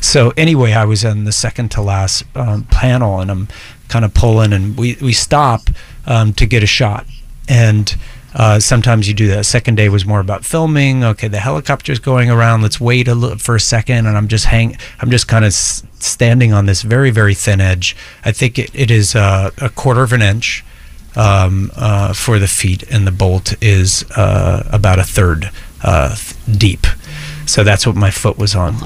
Speaker 32: So anyway, I was on the second to last um, panel, and I'm kind of pulling, and we we stop um, to get a shot, and uh, sometimes you do that. Second day was more about filming. Okay, the helicopter's going around. Let's wait a little for a second, and I'm just hang. I'm just kind of s- standing on this very very thin edge. I think it, it is uh, a quarter of an inch um, uh, for the feet, and the bolt is uh, about a third uh, th- deep. So that's what my foot was on.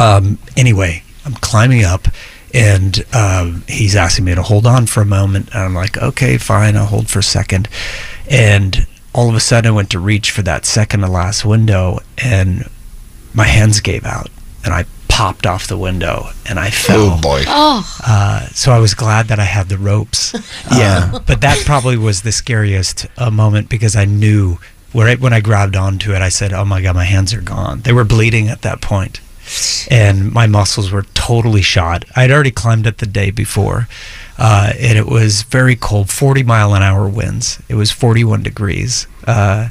Speaker 32: Um, anyway, I'm climbing up, and um, he's asking me to hold on for a moment. And I'm like, okay, fine, I'll hold for a second. And all of a sudden, I went to reach for that second to last window, and my hands gave out, and I popped off the window, and I fell.
Speaker 4: Oh boy.
Speaker 5: Oh,
Speaker 32: Uh, so I was glad that I had the ropes. *laughs*
Speaker 4: Yeah.
Speaker 32: Uh, but that probably was the scariest uh, moment because I knew right when I grabbed onto it, I said, "Oh my god, my hands are gone." They were bleeding at that point, and my muscles were totally shot. I'd already climbed it the day before, uh, and it was very cold, forty mile an hour winds. It was forty-one degrees, uh,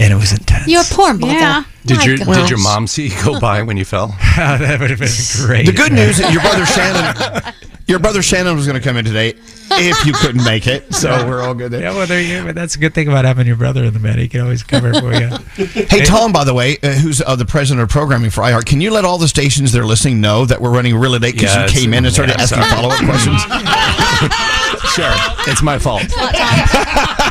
Speaker 32: and it was intense.
Speaker 5: your poor mother.
Speaker 8: Yeah.
Speaker 33: Did
Speaker 5: My
Speaker 33: your
Speaker 5: gosh.
Speaker 33: did your mom see you go by when you fell? *laughs*
Speaker 32: that would have been great.
Speaker 4: The good news is your brother Shannon. Your brother Shannon was going to come in today if you couldn't make it, so we're all good there.
Speaker 32: Yeah, well, there you. But that's a good thing about having your brother in the bed. He can always cover for you.
Speaker 4: Hey, Tom, by the way, uh, who's uh, the president of programming for iHeart, can you let all the stations that are listening know that we're running really late because
Speaker 33: Yes.
Speaker 4: you came in and started
Speaker 33: Yeah,
Speaker 4: asking follow up questions? *laughs*
Speaker 33: sure, it's my fault. *laughs*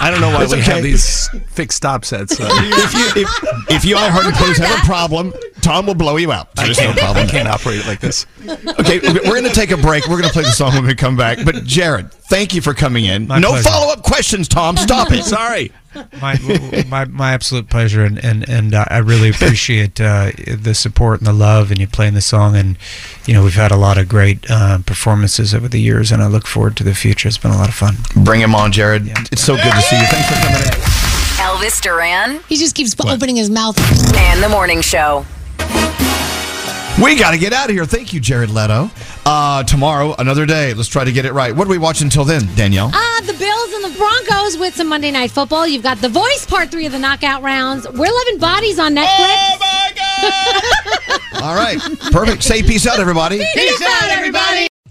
Speaker 33: I don't know why we
Speaker 4: okay.
Speaker 33: have these fixed stop sets. So.
Speaker 4: if you if, if you iHeart employees have a problem, Tom will blow you out. There's no problem.
Speaker 33: I can't operate it like this.
Speaker 4: Okay, we're going to take a break. We're going to play the song when we come back. But Jared, thank you for coming in.
Speaker 32: My
Speaker 4: no follow up questions, Tom. Stop it.
Speaker 33: Sorry.
Speaker 32: My, my my absolute pleasure, and and and uh, I really appreciate uh, the support and the love, and you playing the song, and you know we've had a lot of great uh, performances over the years, and I look forward to the future. It's been a lot of fun.
Speaker 4: Bring him on, Jared. it's so good to see you. Thanks for coming in.
Speaker 1: Elvis Duran
Speaker 5: He just keeps opening his mouth.
Speaker 1: and the morning show.
Speaker 4: We got to get out of here. Thank you, Jared Leto. Uh, tomorrow, another day. Let's try to get it right. What do we watch until then, Danielle?
Speaker 5: Uh, the Bills and the Broncos with some Monday Night Football. You've got The Voice Part 3 of the knockout rounds. We're Loving Bodies on Netflix. Oh, my God! *laughs*
Speaker 4: All right. Perfect. Say peace out, everybody.
Speaker 5: Peace out, everybody!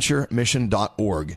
Speaker 4: stbonaventuremission.org.